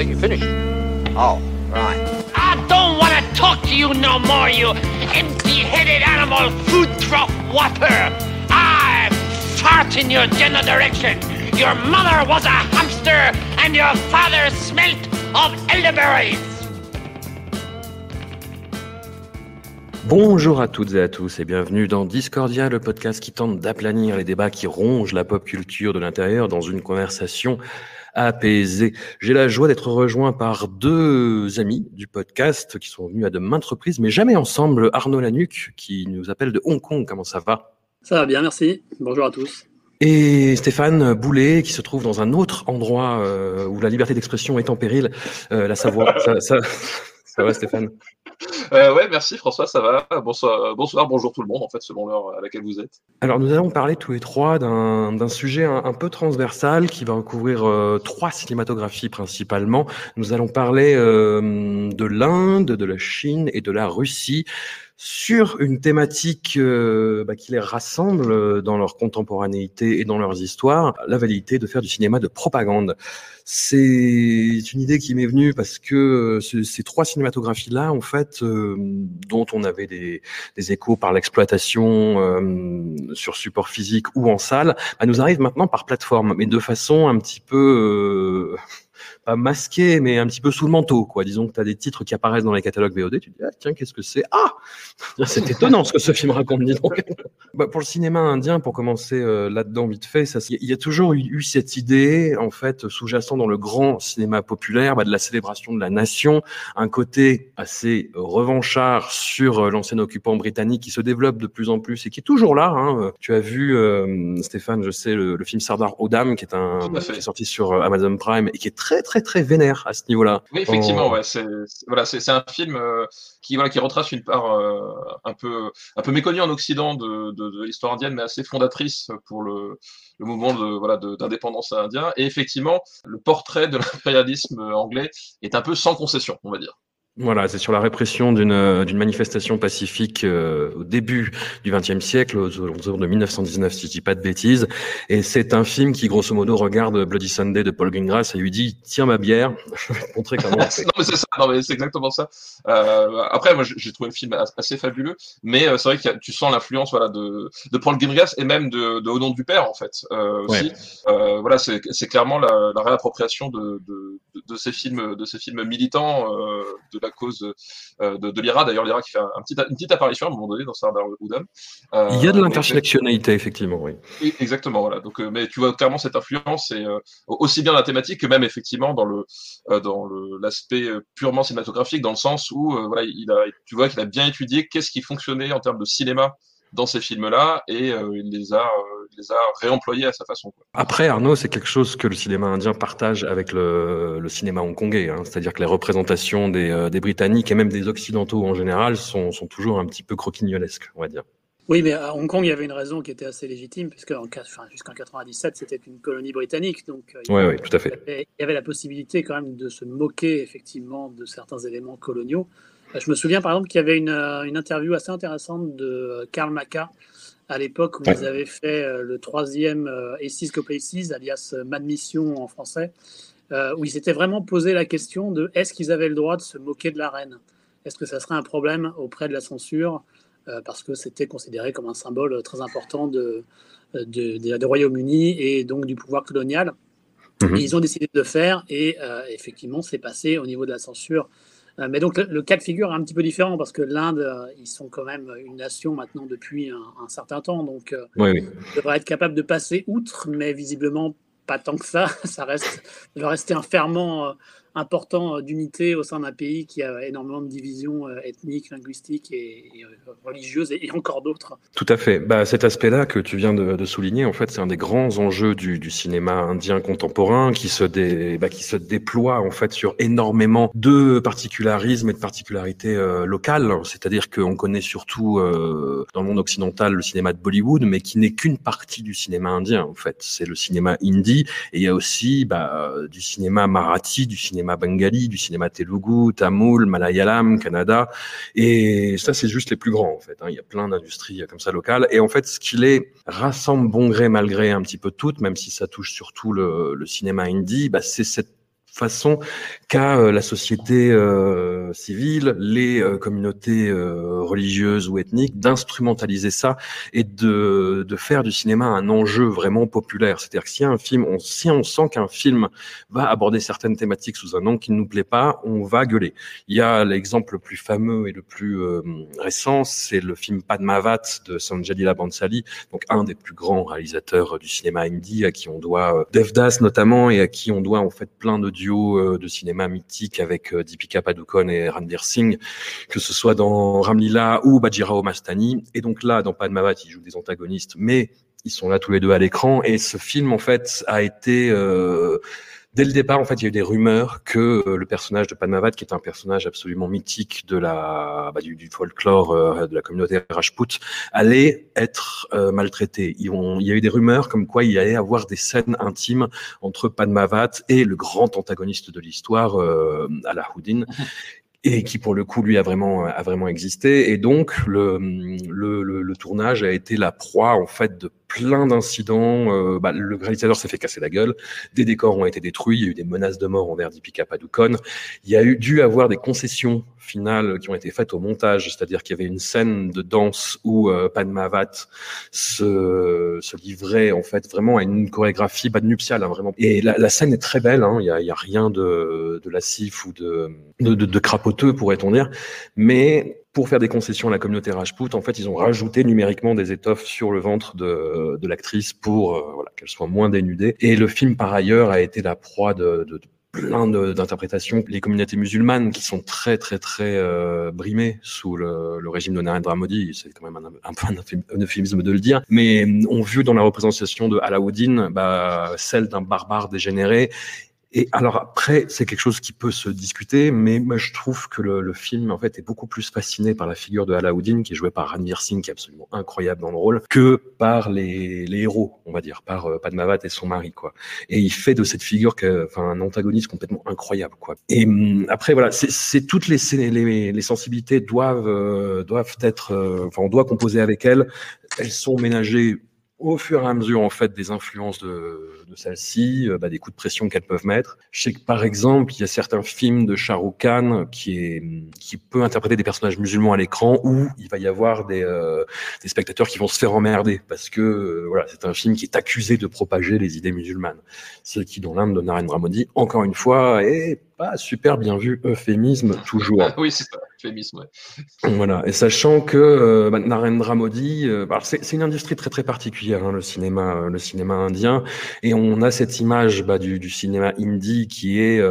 I think you finished. Oh, right. I don't want to talk to you no more, you empty-headed animal food trough whopper. I fart in your general direction. Your mother was a hamster and your father smelt of elderberries. Bonjour à toutes et à tous et bienvenue dans Discordia, le podcast qui tente d'aplanir les débats qui rongent la pop culture de l'intérieur dans une conversation apaisée. J'ai la joie d'être rejoint par deux amis du podcast qui sont venus à de maintes reprises, mais jamais ensemble. Arnaud Lanuc qui nous appelle de Hong Kong. Comment ça va? Ça va bien, merci. Bonjour à tous. Et Stéphane Boulet, qui se trouve dans un autre endroit euh, où la liberté d'expression est en péril, euh, la Savoie. ça, ça, ça va, Stéphane? euh, ouais, merci François, ça va. Bonsoir, bonsoir, bonjour tout le monde, en fait, selon l'heure à laquelle vous êtes. Alors, nous allons parler tous les trois d'un sujet un, un, peu transversal qui va recouvrir euh, trois cinématographies principalement. Nous allons parler euh, de l'Inde, de la Chine et de la Russie sur une thématique euh, bah, qui les rassemble dans leur contemporanéité et dans leurs histoires, la validité de faire du cinéma de propagande. C'est une idée qui m'est venue parce que ce, ces trois cinématographies-là, en fait, euh, dont on avait des, échos par l'exploitation euh, sur support physique ou en salle, bah, nous arrivent maintenant par plateforme, mais de façon un petit peu pas masqué, mais un petit peu sous le manteau, quoi. Disons que tu as des titres qui apparaissent dans les catalogues VOD, tu te dis, ah, tiens, qu'est-ce que c'est? Ah C'est étonnant ce que ce film raconte, dis donc. bah, pour le cinéma indien, pour commencer euh, là-dedans vite fait, il y a toujours eu, cette idée, en fait, sous-jacent dans le grand cinéma populaire, bah, de la célébration de la nation, un côté assez revanchard sur euh, l'ancien occupant britannique qui se développe de plus en plus et qui est toujours là. Hein. Tu as vu, euh, Stéphane, je sais, le, le film Sardar Odam, qui est, un, qui est sorti sur Amazon Prime et qui est très, très, très vénère à ce niveau-là. Oui, effectivement, oh. ouais, c'est voilà, c'est un film euh, qui voilà qui retrace une part euh, un peu un peu méconnue en Occident de, de, de l'histoire indienne, mais assez fondatrice pour le, le mouvement de voilà d'indépendance indien. Et effectivement, le portrait de l'impérialisme anglais est un peu sans concession, on va dire. Voilà, c'est sur la répression d'une euh, d'une manifestation pacifique euh, au début du XXe siècle, aux alentours de 1919, si je dis pas de bêtises. Et c'est un film qui, grosso modo, regarde Bloody Sunday de Paul Greengrass et lui dit Tiens ma bière, je vais te montrer comment on fait. non, mais c'est ça, non, mais c'est exactement ça. Euh, après, moi, j'ai trouvé le film assez fabuleux, mais euh, c'est vrai que tu sens l'influence voilà, de, de Paul Greengrass et même de, de Au nom du père, en fait. Euh, aussi. Ouais. voilà, c'est clairement la, la réappropriation de, de, de, ces films, de ces films militants de la cause euh, de, de l'IRA. D'ailleurs, l'IRA qui fait un petit, une petite apparition à un moment donné dans Sardar Oudam. Euh, Il y a de l'intersectionnalité, effectivement, oui. Exactement, voilà. Donc, euh, mais tu vois clairement cette influence, et aussi bien la thématique que même effectivement dans le dans l'aspect purement cinématographique, dans le sens où voilà, il a, tu vois qu'il a bien étudié qu'est-ce qui fonctionnait en termes de cinéma dans ces films-là et euh, il les a, euh, les a réemployés à sa façon. Quoi. Après, Arnaud, c'est quelque chose que le cinéma indien partage avec le, le cinéma hongkongais, hein. c'est-à-dire que les représentations des, euh, des Britanniques et même des Occidentaux en général sont, sont toujours un petit peu croquignolesques, on va dire. Oui, mais à Hong Kong, il y avait une raison qui était assez légitime, puisque enfin, jusqu'en 97, c'était une colonie britannique. Donc, il, oui, oui, tout à fait. Il y, avait, il y avait la possibilité quand même de se moquer effectivement de certains éléments coloniaux. Je me souviens par exemple qu'il y avait une, une, interview assez intéressante de Karl Maca à l'époque où ouais. ils avaient fait euh, le troisième euh, Aces Places, alias Mad Mission en français, euh, où ils s'étaient vraiment posé la question de est-ce qu'ils avaient le droit de se moquer de la reine? Est-ce que ça serait un problème auprès de la censure euh, Parce que c'était considéré comme un symbole très important de, de, de, de Royaume-Uni et donc du pouvoir colonial. Mmh. ils ont décidé de le faire et euh, effectivement, c'est passé au niveau de la censure euh, mais donc le, le, cas de figure est un petit peu différent parce que l'Inde, euh, ils sont quand même une nation maintenant depuis un, un certain temps, donc euh, oui, oui. ils devraient être capables de passer outre, mais visiblement pas tant que ça. Ça reste, va rester un ferment important euh, d'unité au sein d'un pays qui a énormément de divisions euh, ethniques, linguistiques et, euh, religieuses et, encore d'autres. Tout à fait. Bah, cet aspect-là que tu viens de, souligner, en fait, c'est un des grands enjeux du, cinéma indien contemporain qui se, dé, bah, qui se déploie en fait sur énormément de particularismes et de particularités locales. C'est-à-dire qu'on connaît surtout dans le monde occidental le cinéma de Bollywood, mais qui n'est qu'une partie du cinéma indien. En fait, c'est le cinéma hindi et il y a aussi bah, du cinéma marathi, du cinéma cinéma bengali, du cinéma telugu, tamoul, malayalam, Canada. Et ça, c'est juste les plus grands, en fait. Hein. Il y a plein d'industries comme ça locales. Et en fait, ce qui les rassemble bon gré, mal gré un petit peu toutes, même si ça touche surtout le, le cinéma indie, bah, c'est cette façon qu'a euh, la société euh, civile, les euh, communautés religieuses ou ethniques, d'instrumentaliser ça et de, de faire du cinéma un enjeu vraiment populaire. C'est-à-dire que si un film, on, si on sent qu'un film va aborder certaines thématiques sous un angle qui ne nous plaît pas, on va gueuler. Il y a l'exemple le plus fameux et le plus récent, c'est le film Padmavat de Sanjay Leela Bansali, donc un des plus grands réalisateurs du cinéma hindi, à qui on doit Devdas notamment et à qui on doit en fait plein de euh, de cinéma mythique avec euh, Deepika Padukone et Ranbir Singh, que ce soit dans Ramlila ou Bajirao Mastani. Et donc là, dans Padmavat, ils jouent des antagonistes, mais ils sont là tous les deux à l'écran. Et ce film, en fait, a été euh, Dès le départ, en fait, il y a eu des rumeurs que euh, le personnage de Padmavat, qui est un personnage absolument mythique de la bah, du, folklore euh, de la communauté Rajput, allait être euh, maltraité. il y a eu des rumeurs comme quoi il allait avoir des scènes intimes entre Padmavat et le grand antagoniste de l'histoire, Alahuddin. et qui pour le coup lui a vraiment a vraiment existé et donc le, le, le, le tournage a été la proie en fait de plein d'incidents. Euh, bah, le réalisateur s'est fait casser la gueule, des décors ont été détruits, il y a eu des menaces de mort envers Deepika Padukone. Il y a eu dû avoir des concessions finales qui ont été faites au montage, c'est-à-dire qu'il y avait une scène de danse où euh, Padmavat se, se livrait en fait vraiment à une chorégraphie pas nuptiale, hein, vraiment. Et la, la, scène est très belle, hein, il y, a, y a rien de, de lassif ou de, de, de, de crapoteux pourrait-on dire, mais pour faire des concessions à la communauté Rajput, en fait, ils ont rajouté numériquement des étoffes sur le ventre de, de l'actrice pour euh, voilà, qu'elle soit moins dénudée. Et le film, par ailleurs, a été la proie de, de, de plein d'interprétations. Les communautés musulmanes qui sont très très très euh, brimées sous le, le, régime de Narendra Modi, c'est quand même un, un peu un euphémisme de le dire, mais ont vu dans la représentation de Alaouddin bah, celle d'un barbare dégénéré et alors après, c'est quelque chose qui peut se discuter, mais moi je trouve que le, le, film en fait est beaucoup plus fasciné par la figure de Alaoudine, qui est joué par Ranveer Singh, qui est absolument incroyable dans le rôle, que par les, les héros, on va dire, par euh, Padmavat et son mari, quoi. Et il fait de cette figure enfin, un antagoniste complètement incroyable, quoi. Et hum, après voilà, c'est toutes les, les, les sensibilités doivent euh, doivent être, euh, enfin, on doit composer avec elles. Elles sont ménagées au fur et à mesure en fait des influences de, de celle-ci, euh, bah, des coups de pression qu'elles peuvent mettre. Je sais que par exemple, il y a certains films de Shah Rukh Khan qui est qui peut interpréter des personnages musulmans à l'écran où il va y avoir des, euh, des spectateurs qui vont se faire emmerder parce que euh, voilà, c'est un film qui est accusé de propager les idées musulmanes. Ce qui dans l'Inde de Narendra Modi, encore une fois, est pas super bien vu, euphémisme toujours. oui, c'est ça, euphémisme. Ouais. Voilà, et sachant que euh, bah, Narendra Modi, euh, bah, c'est une industrie très très particulière, hein, le cinéma, euh, le cinéma indien, et on a cette image bah, du, du, cinéma hindi qui est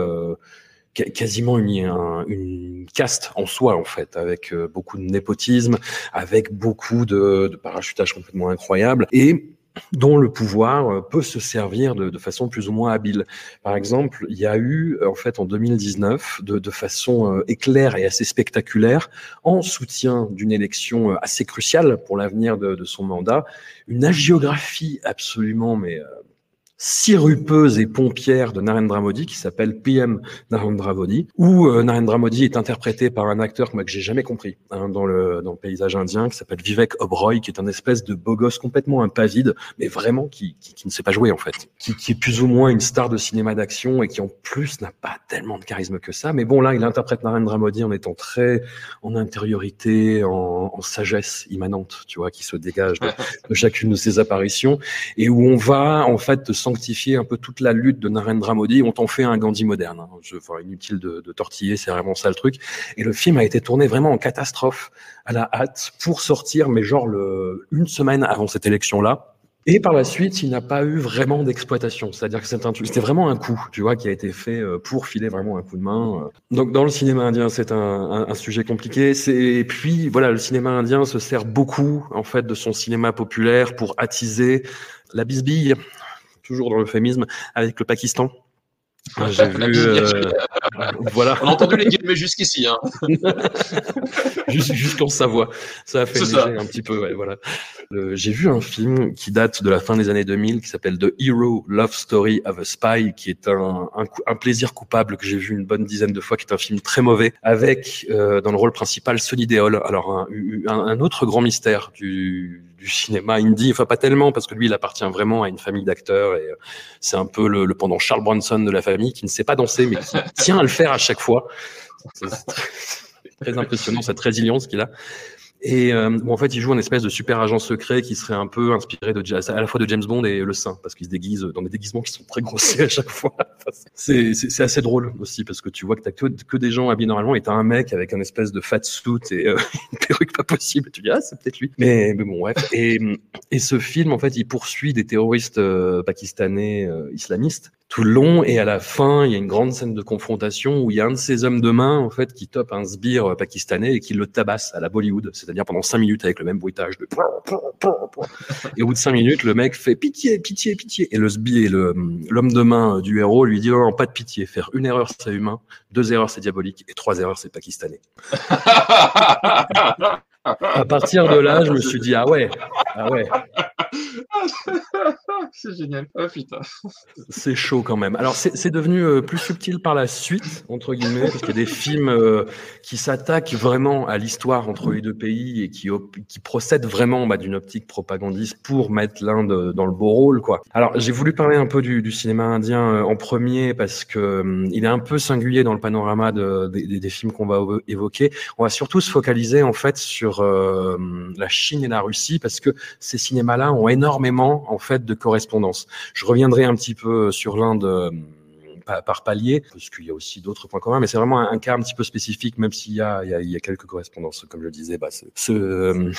quasiment une, un, une caste en soi en fait, avec beaucoup de népotisme, avec beaucoup de, de parachutage complètement incroyable, et dont le pouvoir euh, peut se servir de, façon plus ou moins habile. Par exemple, il y a eu en fait en 2019, de, de façon euh, éclair et assez spectaculaire, en soutien d'une élection euh, assez cruciale pour l'avenir de, de, son mandat, une agiographie absolument mais sirupeuse et pompière de Narendra Modi qui s'appelle PM Narendra Modi, où euh, Narendra Modi est interprété par un acteur moi, que j'ai jamais compris hein, dans, le, dans le paysage indien qui s'appelle Vivek Oberoi, qui est un espèce de beau gosse complètement impavide, mais vraiment qui, qui, qui, ne sait pas jouer en fait, qui, qui est plus ou moins une star de cinéma d'action et qui en plus n'a pas tellement de charisme que ça. Mais bon là, il interprète Narendra Modi en étant très en intériorité, en, en sagesse immanente, tu vois, qui se dégage de, chacune de ses apparitions et où on va en fait sanctifier un peu toute la lutte de Narendra Modi. On t'en fait un Gandhi moderne. Hein. Je, enfin, inutile de, tortiller, c'est vraiment ça le truc. Et le film a été tourné vraiment en catastrophe, à la hâte, pour sortir, mais genre le, une semaine avant cette élection-là. Et par la suite, il n'a pas eu vraiment d'exploitation. C'est-à-dire que c'était vraiment un coup, tu vois, qui a été fait euh, pour filer vraiment un coup de main. Euh. Donc, dans le cinéma indien, c'est un, un, sujet compliqué. Et puis, voilà, le cinéma indien se sert beaucoup, en fait, de son cinéma populaire pour attiser la bisbille, toujours dans l'euphémisme, avec le Pakistan. J'ai vu. Euh, voilà. On a entendu les guillemets jusqu'ici. Hein. Jusqu'en Savoie. Ça a fait un petit peu. Ouais, voilà. J'ai vu un film qui date de la fin des années 2000 qui s'appelle The Hero Love Story of a Spy, qui est un, un, un plaisir coupable que j'ai vu une bonne dizaine de fois, qui est un film très mauvais, avec euh, dans le rôle principal Sonny Deol. Alors un, un autre grand mystère du du cinéma indie. Enfin, pas tellement, parce que lui, il appartient vraiment à une famille d'acteurs et euh, c'est un peu le, pendant Charles Bronson de la famille qui ne sait pas danser, mais qui tient à le faire à chaque fois. C'est très impressionnant cette résilience qu'il a. Et euh, bon, en fait, il joue un espèce de super agent secret qui serait un peu inspiré de à la fois de James Bond et Le Saint, parce qu'il se déguise dans des déguisements qui sont très grossiers à chaque fois. c'est assez drôle aussi, parce que tu vois que t'as que, que des gens habillés normalement et t'as un mec avec un espèce de fat suit et euh, une perruque pas possible. Tu dis ah c'est peut-être lui. Mais, bon ouais. Et, et ce film en fait, il poursuit des terroristes euh, pakistanais euh, islamistes tout le long et à la fin il y a une grande scène de confrontation où il y a un de ces hommes de main en fait qui tope un sbire pakistanais et qui le tabasse à la Bollywood. C'est-à-dire pendant cinq minutes avec le même bruitage de et au bout de cinq minutes le mec fait pitié pitié pitié. Et le sbire le l'homme de main du héros lui dit non, pas de pitié. Faire une erreur c'est humain. Deux erreurs c'est diabolique. Et trois erreurs c'est pakistanais à partir de là je me suis dit ah ouais ah ouais c'est génial. Oh putain. C'est chaud quand même. Alors c'est devenu euh, plus subtil par la suite, entre guillemets, parce qu'il y a des films euh, qui s'attaquent vraiment à l'histoire entre les deux pays et qui, qui procèdent vraiment bah, d'une optique propagandiste pour mettre l'Inde dans le beau rôle. Quoi. Alors j'ai voulu parler un peu du, du cinéma indien euh, en premier parce que hum, il est un peu singulier dans le panorama de, des, des films qu'on va évoquer. On va surtout se focaliser en fait sur la Chine et la Russie parce que ces cinémas-là ont énormément en fait de correspondance. Je reviendrai un petit peu sur l'Inde euh, par palier, parce qu'il y a aussi d'autres points communs, mais c'est vraiment un, cas un petit peu spécifique, même s'il y a, il y, a, quelques correspondances, comme je le disais, bah, ce,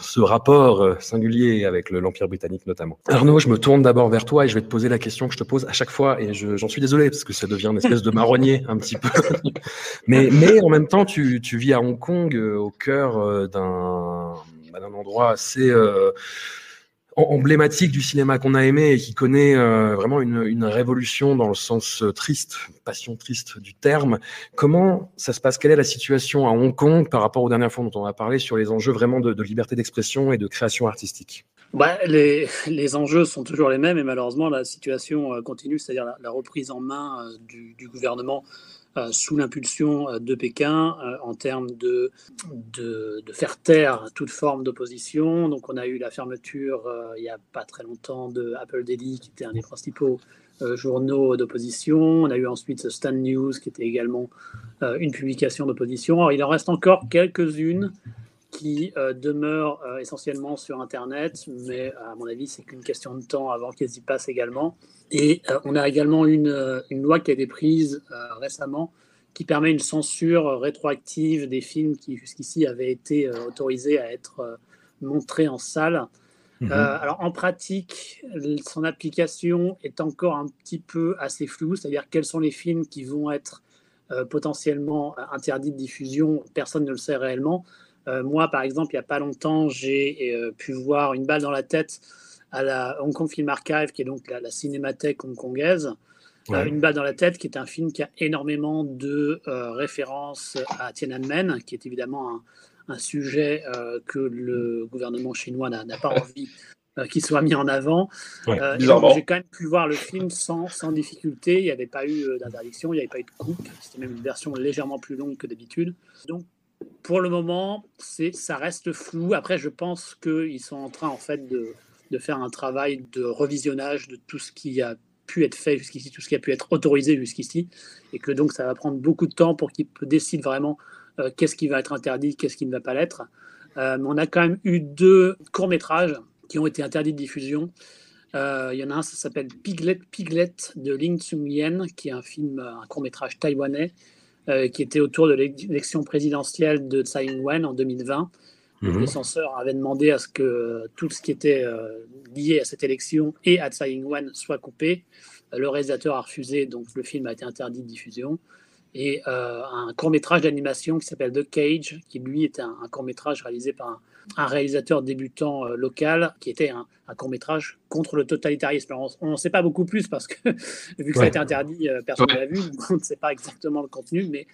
ce, rapport euh, singulier avec l'Empire britannique notamment. Arnaud, je me tourne d'abord vers toi et je vais te poser la question que je te pose à chaque fois, et j'en suis désolé, parce que ça devient une espèce de marronnier un petit peu. mais, mais en même temps, tu, tu vis à Hong Kong, euh, au cœur d'un bah, d'un endroit assez emblématique du cinéma qu'on a aimé et qui connaît euh, vraiment une, révolution dans le sens euh, triste, passion triste du terme. Comment ça se passe? Quelle est la situation à Hong Kong par rapport aux dernières fois dont on a parlé sur les enjeux vraiment de, liberté d'expression et de création artistique? Bah, les, les, enjeux sont toujours les mêmes et malheureusement la situation euh, continue, c'est-à-dire la, reprise en main du, gouvernement sous l'impulsion euh, de Pékin euh, en termes de, de, faire taire toute forme d'opposition. Donc on a eu la fermeture il n'y a pas très longtemps de Apple Daily, qui était un des principaux journaux d'opposition. On a eu ensuite Stand News, qui était également une publication d'opposition. Alors il en reste encore quelques-unes qui demeurent essentiellement sur Internet, mais à mon avis, c'est qu'une question de temps avant qu'elles y passent également. Et euh, on a également une, euh, une, loi qui a été prise euh, récemment qui permet une censure rétroactive des films qui jusqu'ici avaient été autorisés à être montrés en salle. Mhm. alors en pratique, son application est encore un petit peu assez floue, c'est-à-dire quels sont les films qui vont être potentiellement interdits de diffusion, personne ne le sait réellement. Moi, par exemple, il n'y a pas longtemps, j'ai pu voir Une balle dans la tête à la Hong Kong Film Archive, qui est donc la, cinémathèque hongkongaise. Euh, une balle dans la tête, qui est un film qui a énormément de euh, références à Tiananmen, qui est évidemment un, sujet euh, que le gouvernement chinois n'a pas envie qu'il soit mis en avant. J'ai quand même pu voir le film sans, sans difficulté. Il n'y avait pas eu d'interdiction, il n'y avait pas eu de coupe. C'était même une version légèrement plus longue que d'habitude. Donc, pour le moment, ça reste flou. Après, je pense qu'ils sont en train, en fait, de, faire un travail de revisionnage de tout ce qui a pu être fait jusqu'ici, tout ce qui a pu être autorisé jusqu'ici, et que donc ça va prendre beaucoup de temps pour qu'ils décident vraiment euh, qu'est-ce qui va être interdit, qu'est-ce qui ne va pas l'être. Euh, on a quand même eu deux courts-métrages qui ont été interdits de diffusion. Euh, il y en a un, ça s'appelle Piglet Piglet de Ling Tsung Yen, qui est un film, un court-métrage taïwanais, qui était autour de l'élection présidentielle de Tsai Ing-wen en 2020 Mhm. Les censeurs avaient demandé à ce que tout ce qui était euh, lié à cette élection et à Tsai Ing-wen soit coupé. Le réalisateur a refusé, donc le film a été interdit de diffusion. Et euh, un court métrage d'animation qui s'appelle The Cage, qui lui était un, court métrage réalisé par un, un réalisateur débutant euh, local, qui était un, court métrage contre le totalitarisme. on n'en sait pas beaucoup plus parce que vu que ça a été interdit, personne ne l'a vu, on ne sait pas exactement le contenu, mais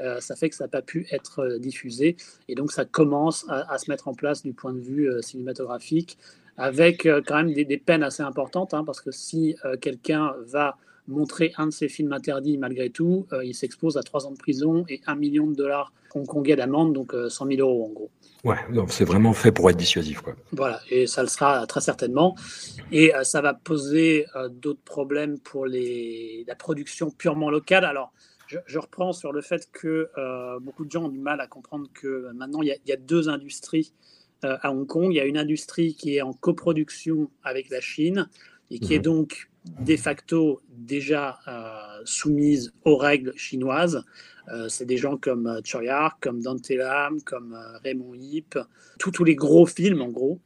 euh, ça fait que ça n'a pas pu être euh, diffusé. Et donc, ça commence à, se mettre en place du point de vue euh, cinématographique, avec quand même des, peines assez importantes, hein, parce que si quelqu'un va montrer un de ses films interdits malgré tout, il s'expose à trois ans de prison et un million de dollars hongkongais d'amende, donc 100 000 euros en gros. Ouais, c'est vraiment fait pour être dissuasif. Quoi. Voilà, et ça le sera très certainement. Et ça va poser d'autres problèmes pour les, la production purement locale. Alors, je, reprends sur le fait que euh, beaucoup de gens ont du mal à comprendre que maintenant il y a, deux industries euh, à Hong Kong. Il y a une industrie qui est en coproduction avec la Chine et qui est mhm. donc de facto déjà euh, soumise aux règles chinoises. c'est des gens comme Choi comme Dante Lam, comme Raymond Yip, tous les gros films en gros.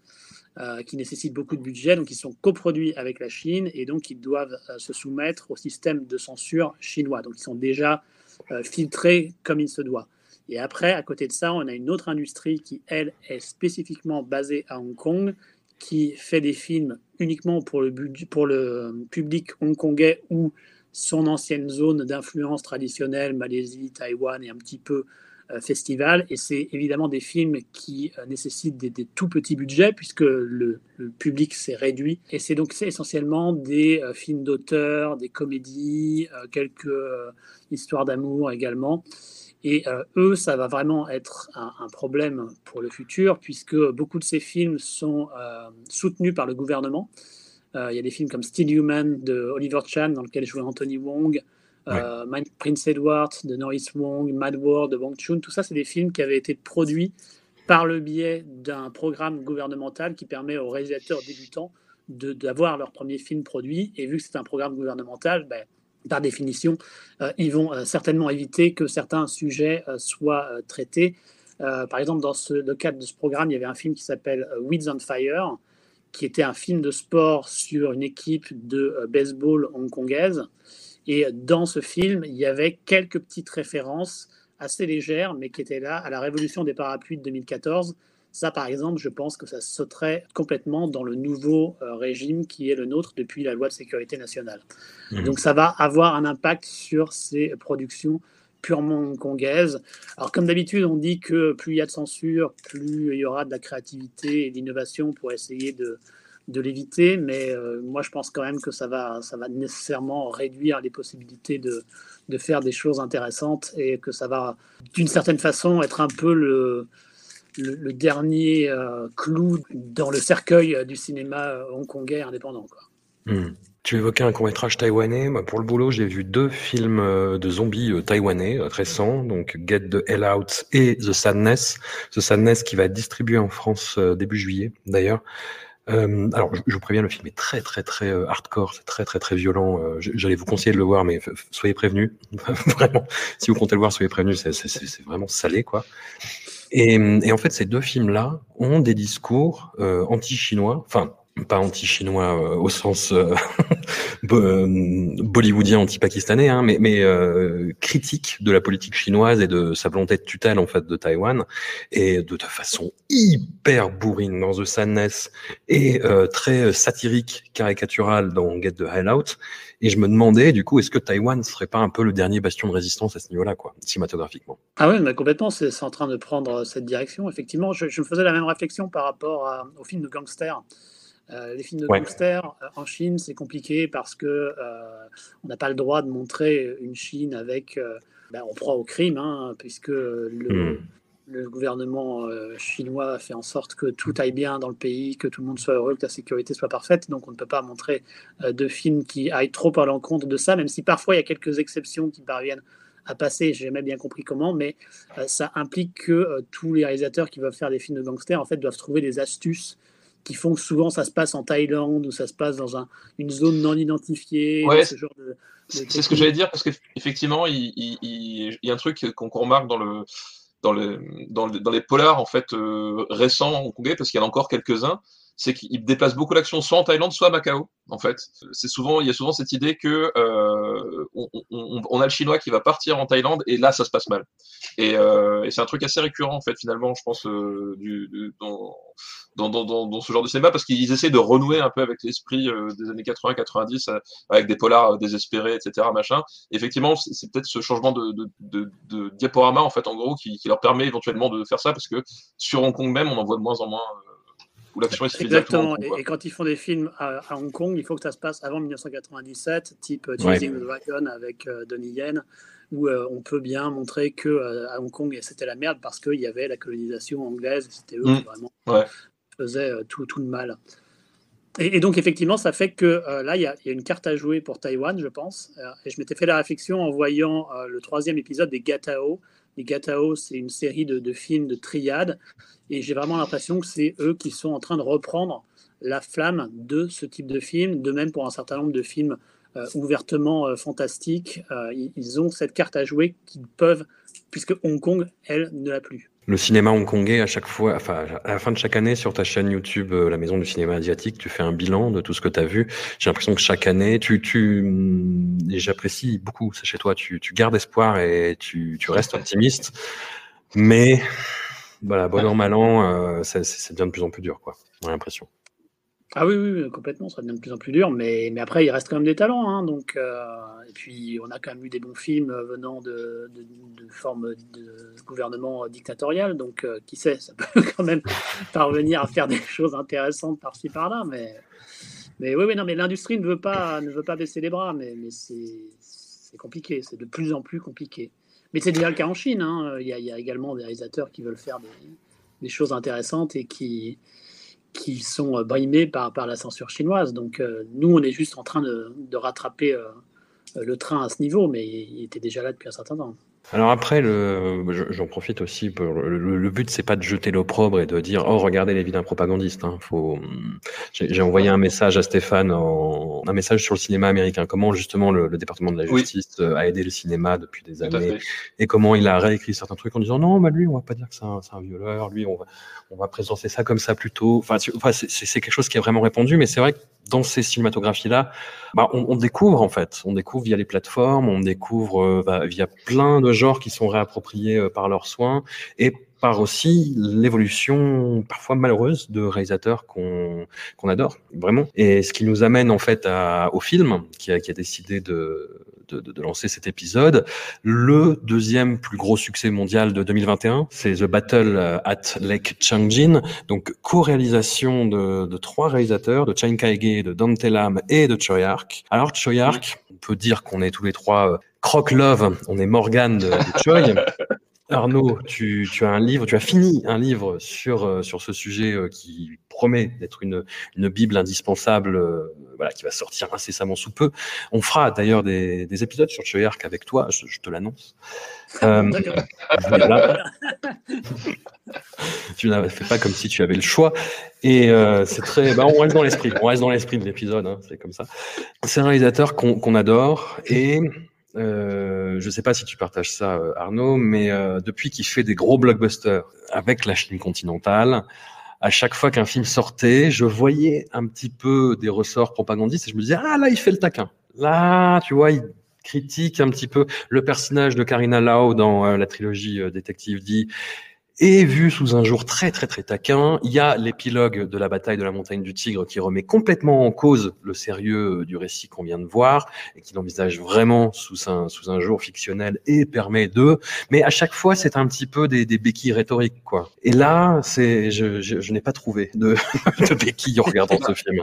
Euh, qui nécessitent beaucoup de budget, donc ils sont coproduits avec la Chine et donc ils doivent euh, se soumettre au système de censure chinois. Donc ils sont déjà euh, filtrés comme il se doit. Et après, à côté de ça, on a une autre industrie qui, elle, est spécifiquement basée à Hong Kong, qui fait des films uniquement pour le, public hongkongais ou son ancienne zone d'influence traditionnelle, Malaisie, Taïwan et un petit peu euh, festival. Et c'est évidemment des films qui euh, nécessitent des, tout petits budgets puisque le, public s'est réduit. Et c'est donc essentiellement des euh, films d'auteur, des comédies, quelques histoires d'amour également. Et eux, ça va vraiment être un, problème pour le futur, puisque beaucoup de ces films sont soutenus par le gouvernement. Il y a des films comme Still Human de Oliver Chan, dans lequel jouait Anthony Wong, euh, Prince Edward de Norris Wong, Mad World de Wong Chun, tout ça, c'est des films qui avaient été produits par le biais d'un programme gouvernemental qui permet aux réalisateurs débutants d'avoir leur premier film produit. Et vu que c'est un programme gouvernemental, ben, par définition, euh, ils vont euh, certainement éviter que certains sujets soient traités. par exemple, dans le cadre de ce programme, il y avait un film qui s'appelle Weeds on Fire, qui était un film de sport sur une équipe de baseball hongkongaise. Et dans ce film, il y avait quelques petites références assez légères, mais qui étaient là à la révolution des parapluies de 2014. Ça, par exemple, je pense que ça sauterait complètement dans le nouveau euh, régime qui est le nôtre depuis la loi de sécurité nationale. Mmh. Donc, ça va avoir un impact sur ces productions purement hongkongaises. Alors, comme d'habitude, on dit que plus il y a de censure, plus il y aura de la créativité et d'innovation pour essayer de, de l'éviter, mais euh, moi je pense quand même que ça va, ça va nécessairement réduire les possibilités de, de faire des choses intéressantes et que ça va d'une certaine façon être un peu le, le, dernier euh, clou dans le cercueil du cinéma euh, hongkongais indépendant. Hmm. Tu évoquais un court-métrage taïwanais. pour le boulot, j'ai vu deux films de zombies taïwanais récents, donc Get the Hell Out et The Sadness. The Sadness qui va être distribué en France début juillet, d'ailleurs. Euh, alors, je, vous préviens, le film est très, très, très euh, hardcore, c'est très, très, très violent. Euh, J'allais vous conseiller de le voir, mais soyez prévenus. vraiment, si vous comptez le voir, soyez prévenus, c'est vraiment salé, quoi. Et, en fait, ces deux films-là ont des discours euh, anti-chinois, enfin, pas anti-chinois euh, au sens euh, euh, bollywoodien anti-pakistanais, hein, mais, critique de la politique chinoise et de sa volonté de tutelle en fait de Taïwan, et de, façon hyper bourrine dans The Sadness et très satirique, caricaturale dans Get the Hell Out. Et je me demandais, du coup, est-ce que Taïwan serait pas un peu le dernier bastion de résistance à ce niveau-là, quoi, cinématographiquement? Ah oui, mais complètement, c'est en train de prendre cette direction. Effectivement, je me faisais la même réflexion par rapport au film de gangster. Euh, les films de gangsters euh, en Chine, c'est compliqué parce que euh, on n'a pas le droit de montrer une Chine avec. Ben, on proie au crime, hein, puisque le, hmm. gouvernement chinois fait en sorte que tout aille bien dans le pays, que tout le monde soit heureux, que la sécurité soit parfaite. Donc on ne peut pas montrer de films qui aillent trop à l'encontre de ça, même si parfois il y a quelques exceptions qui parviennent à passer. J'ai jamais bien compris comment, mais ça implique que tous les réalisateurs qui veulent faire des films de gangsters en fait doivent trouver des astuces qui font que souvent ça se passe en Thaïlande ou ça se passe dans un, une zone non identifiée. c'est ce que j'allais dire parce qu'effectivement, il, il, il, y a un truc qu'on remarque dans le, dans les dans, les, dans les polars en fait récents hongkongais parce qu'il y en a encore quelques-uns c'est qu'il déplace beaucoup l'action soit en Thaïlande, soit à Macao. En fait, c'est souvent, il y a souvent cette idée que euh, on, a le chinois qui va partir en Thaïlande et là, ça se passe mal. Et, euh, c'est un truc assez récurrent en fait, finalement, je pense, euh, dans, ce genre de cinéma parce qu'ils essaient de renouer un peu avec l'esprit des années 80-90 euh, avec des polars désespérés, etc. Machin. effectivement, c'est peut-être ce changement de, diaporama en fait, en gros, qui, qui, leur permet éventuellement de faire ça parce que sur Hong Kong même, on en voit de moins en moins l'action Exactement. et, quand ils font des films à, Hong Kong, il faut que ça se passe avant 1997, type euh, Chasing the Dragon avec euh, Donnie Yen, où euh, on peut bien montrer que à Hong Kong c'était la merde parce qu'il y avait la colonisation anglaise, c'était eux qui mm. vraiment faisaient tout, tout le mal. Et, donc, effectivement, ça fait que là, il y, a une carte à jouer pour Taïwan, je pense. et je m'étais fait la réflexion en voyant le troisième épisode des Gatao, les Gatao, c'est une série de, films de triade. Et j'ai vraiment l'impression que c'est eux qui sont en train de reprendre la flamme de ce type de film. De même pour un certain nombre de films euh, ouvertement euh, fantastiques. Euh, ils ont cette carte à jouer qu'ils peuvent, puisque Hong Kong, elle, ne l'a plus le cinéma hongkongais à chaque fois, enfin à la fin de chaque année sur ta chaîne YouTube, euh, la Maison du cinéma asiatique, tu fais un bilan de tout ce que tu as vu. J'ai l'impression que chaque année, tu, tu et j'apprécie beaucoup ça chez toi, tu, tu gardes espoir et tu, tu restes optimiste, mais voilà, bon an mal an, euh, c'est bien de plus en plus dur, quoi. A l'impression. Ah oui, oui, complètement, ça devient de plus en plus dur, mais, mais après, il reste quand même des talents. Hein, donc, euh, et puis, on a quand même eu des bons films venant de, de, formes de gouvernement dictatorial, donc euh, qui sait, ça peut quand même parvenir à faire des choses intéressantes par-ci par-là. Mais, mais oui, oui, non, mais l'industrie ne, veut pas, ne veut pas baisser les bras, mais, mais c'est compliqué, c'est de plus en plus compliqué. Mais c'est déjà le cas en Chine, hein. il, y a, y a, également des réalisateurs qui veulent faire des, des choses intéressantes et qui qui sont euh, brimés par, par la censure chinoise. Donc euh, nous, on est juste en train de, de rattraper euh, le train à ce niveau, mais il était déjà là depuis un certain temps. Alors après, j'en profite aussi. Pour, le, le but, c'est pas de jeter l'opprobre et de dire oh regardez les vilains propagandistes. Hein. Faut, j'ai envoyé un message à Stéphane, en, un message sur le cinéma américain. Comment justement le, département de la justice a aidé le cinéma depuis des années et comment il a réécrit certains trucs en disant non, bah lui, on va pas dire que c'est un, un, violeur. Lui, on va, on va présenter ça comme ça plutôt. Enfin, c'est quelque chose qui est vraiment répandu, mais c'est vrai que dans ces cinématographies-là, bah, on, découvre en fait, on découvre via les plateformes, on découvre euh, bah, via plein de genres qui sont réappropriés euh, par leurs soins et par aussi l'évolution parfois malheureuse de réalisateurs qu'on qu'on adore vraiment. Et ce qui nous amène en fait à, au film qui a, qui a décidé de, de, de, lancer cet épisode. Le deuxième plus gros succès mondial de 2021, c'est The Battle at Lake Changjin, donc co-réalisation de, de, trois réalisateurs, de Chain Kaige, de Dante Lam et de Choi Ark. Alors Choi Ark, on peut dire qu'on est tous les trois euh, croc love, on est Morgan de, de Choi. Arnaud, tu, tu, as un livre, tu as fini un livre sur, euh, sur ce sujet euh, qui promet d'être une, une bible indispensable, euh, voilà, qui va sortir incessamment sous peu. On fera d'ailleurs des, des épisodes sur Choyark avec toi, je, je te l'annonce. Euh, tu n'as fait pas comme si tu avais le choix. Et euh, c'est très, bah, on reste dans l'esprit, on reste dans l'esprit de l'épisode, hein, c'est comme ça. C'est un réalisateur qu'on qu'on adore et euh, je ne sais pas si tu partages ça, euh, Arnaud, mais euh, depuis qu'il fait des gros blockbusters avec la Chine continentale, à chaque fois qu'un film sortait, je voyais un petit peu des ressorts propagandistes et je me disais ah là il fait le taquin. Là, tu vois, il critique un petit peu le personnage de Karina Lau dans la trilogie Détective dit et vu sous un jour très très très taquin, il y a l'épilogue de la bataille de la montagne du Tigre qui remet complètement en cause le sérieux du récit qu'on vient de voir et qui l'envisage vraiment sous un, sous un jour fictionnel et permet de. Mais à chaque fois, c'est un petit peu des, des béquilles rhétoriques, quoi. Et là, c'est, je, je, n'ai pas trouvé de, béquilles en regardant ce film.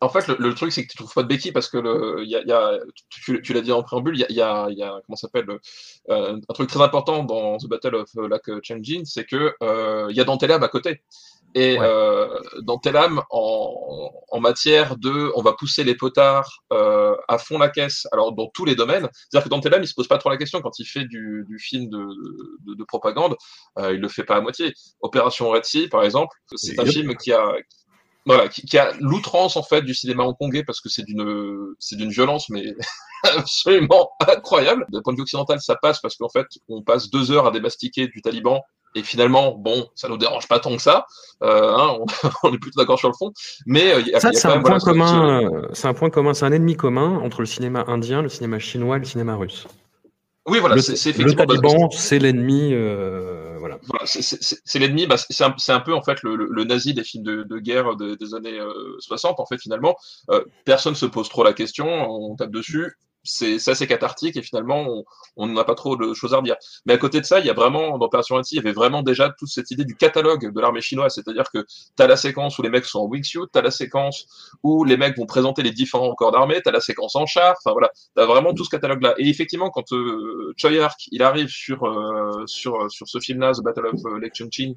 En, fait, le, truc, c'est que tu trouves pas de béquilles parce que le, y y a, tu, l'as dit en préambule, il y a, y, a, comment s'appelle, euh, un truc très important dans The Battle of Lake C'est que euh, il y a Dantelam à côté. Et ouais. euh, Dantelam, en, en matière de, on va pousser les potards euh, à fond la caisse, alors dans tous les domaines. C'est-à-dire que Dantelam, il se pose pas trop la question quand il fait du, du film de, de, de propagande, euh, il le fait pas à moitié. Opération Red Sea, par exemple, c'est un film qui a voilà, qui, a l'outrance en fait du cinéma hongkongais parce que c'est d'une c'est d'une violence mais absolument incroyable. D'un point de vue occidental, ça passe parce qu'en fait, on passe deux heures à démastiquer du Taliban et finalement, bon, ça nous dérange pas tant que ça. Euh, hein, on, est plutôt d'accord sur le fond. Mais euh, ça, c'est un, point commun. Euh, c'est un point commun, c'est un ennemi commun entre le cinéma indien, le cinéma chinois et le cinéma russe. Oui, voilà, c'est effectivement. Le Taliban, c'est l'ennemi. Euh, voilà. voilà c'est l'ennemi. Bah, c'est un, un, peu en fait le, le, nazi des films de, de guerre des années 60. En fait, finalement, euh, personne se pose trop la question. On tape dessus c'est c'est cathartique et finalement on n'a pas trop de choses à redire. Mais à côté de ça, il y a vraiment dans Opération Anti, il y avait vraiment déjà toute cette idée du catalogue de l'armée chinoise, c'est-à-dire que tu as la séquence où les mecs sont en wingsuit, tu as la séquence où les mecs vont présenter les différents corps d'armée, tu as la séquence en char, enfin voilà, tu as vraiment tout ce catalogue là. Et effectivement quand euh, Choi Ark, il arrive sur euh, sur sur ce film là The Battle of euh, Lake Chungching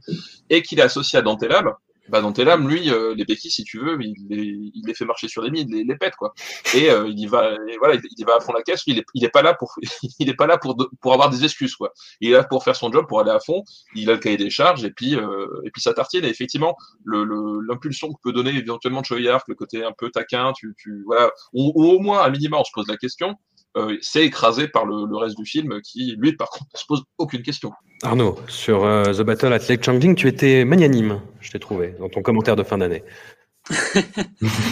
et qu'il est associé à Dante Lab, bah dans Telam, lui, euh, les béquilles, si tu veux, il les, il les fait marcher sur les mines, il les, pète quoi. Et euh, il y va, voilà, il, y va à fond la caisse. il est, il est pas là pour, il est pas là pour pour avoir des excuses quoi. Il est là pour faire son job, pour aller à fond. Il a le cahier des charges et puis euh, et puis ça tartine. Et effectivement, le l'impulsion que peut donner éventuellement Choyard, le côté un peu taquin, tu, tu voilà, ou, ou au moins à minima, on se pose la question. Euh, c'est écrasé par le, reste du film qui, lui, par contre, ne se pose aucune question. Arnaud, sur euh, The Battle at Lake Changjing, tu étais magnanime, je t'ai trouvé, dans ton commentaire de fin d'année.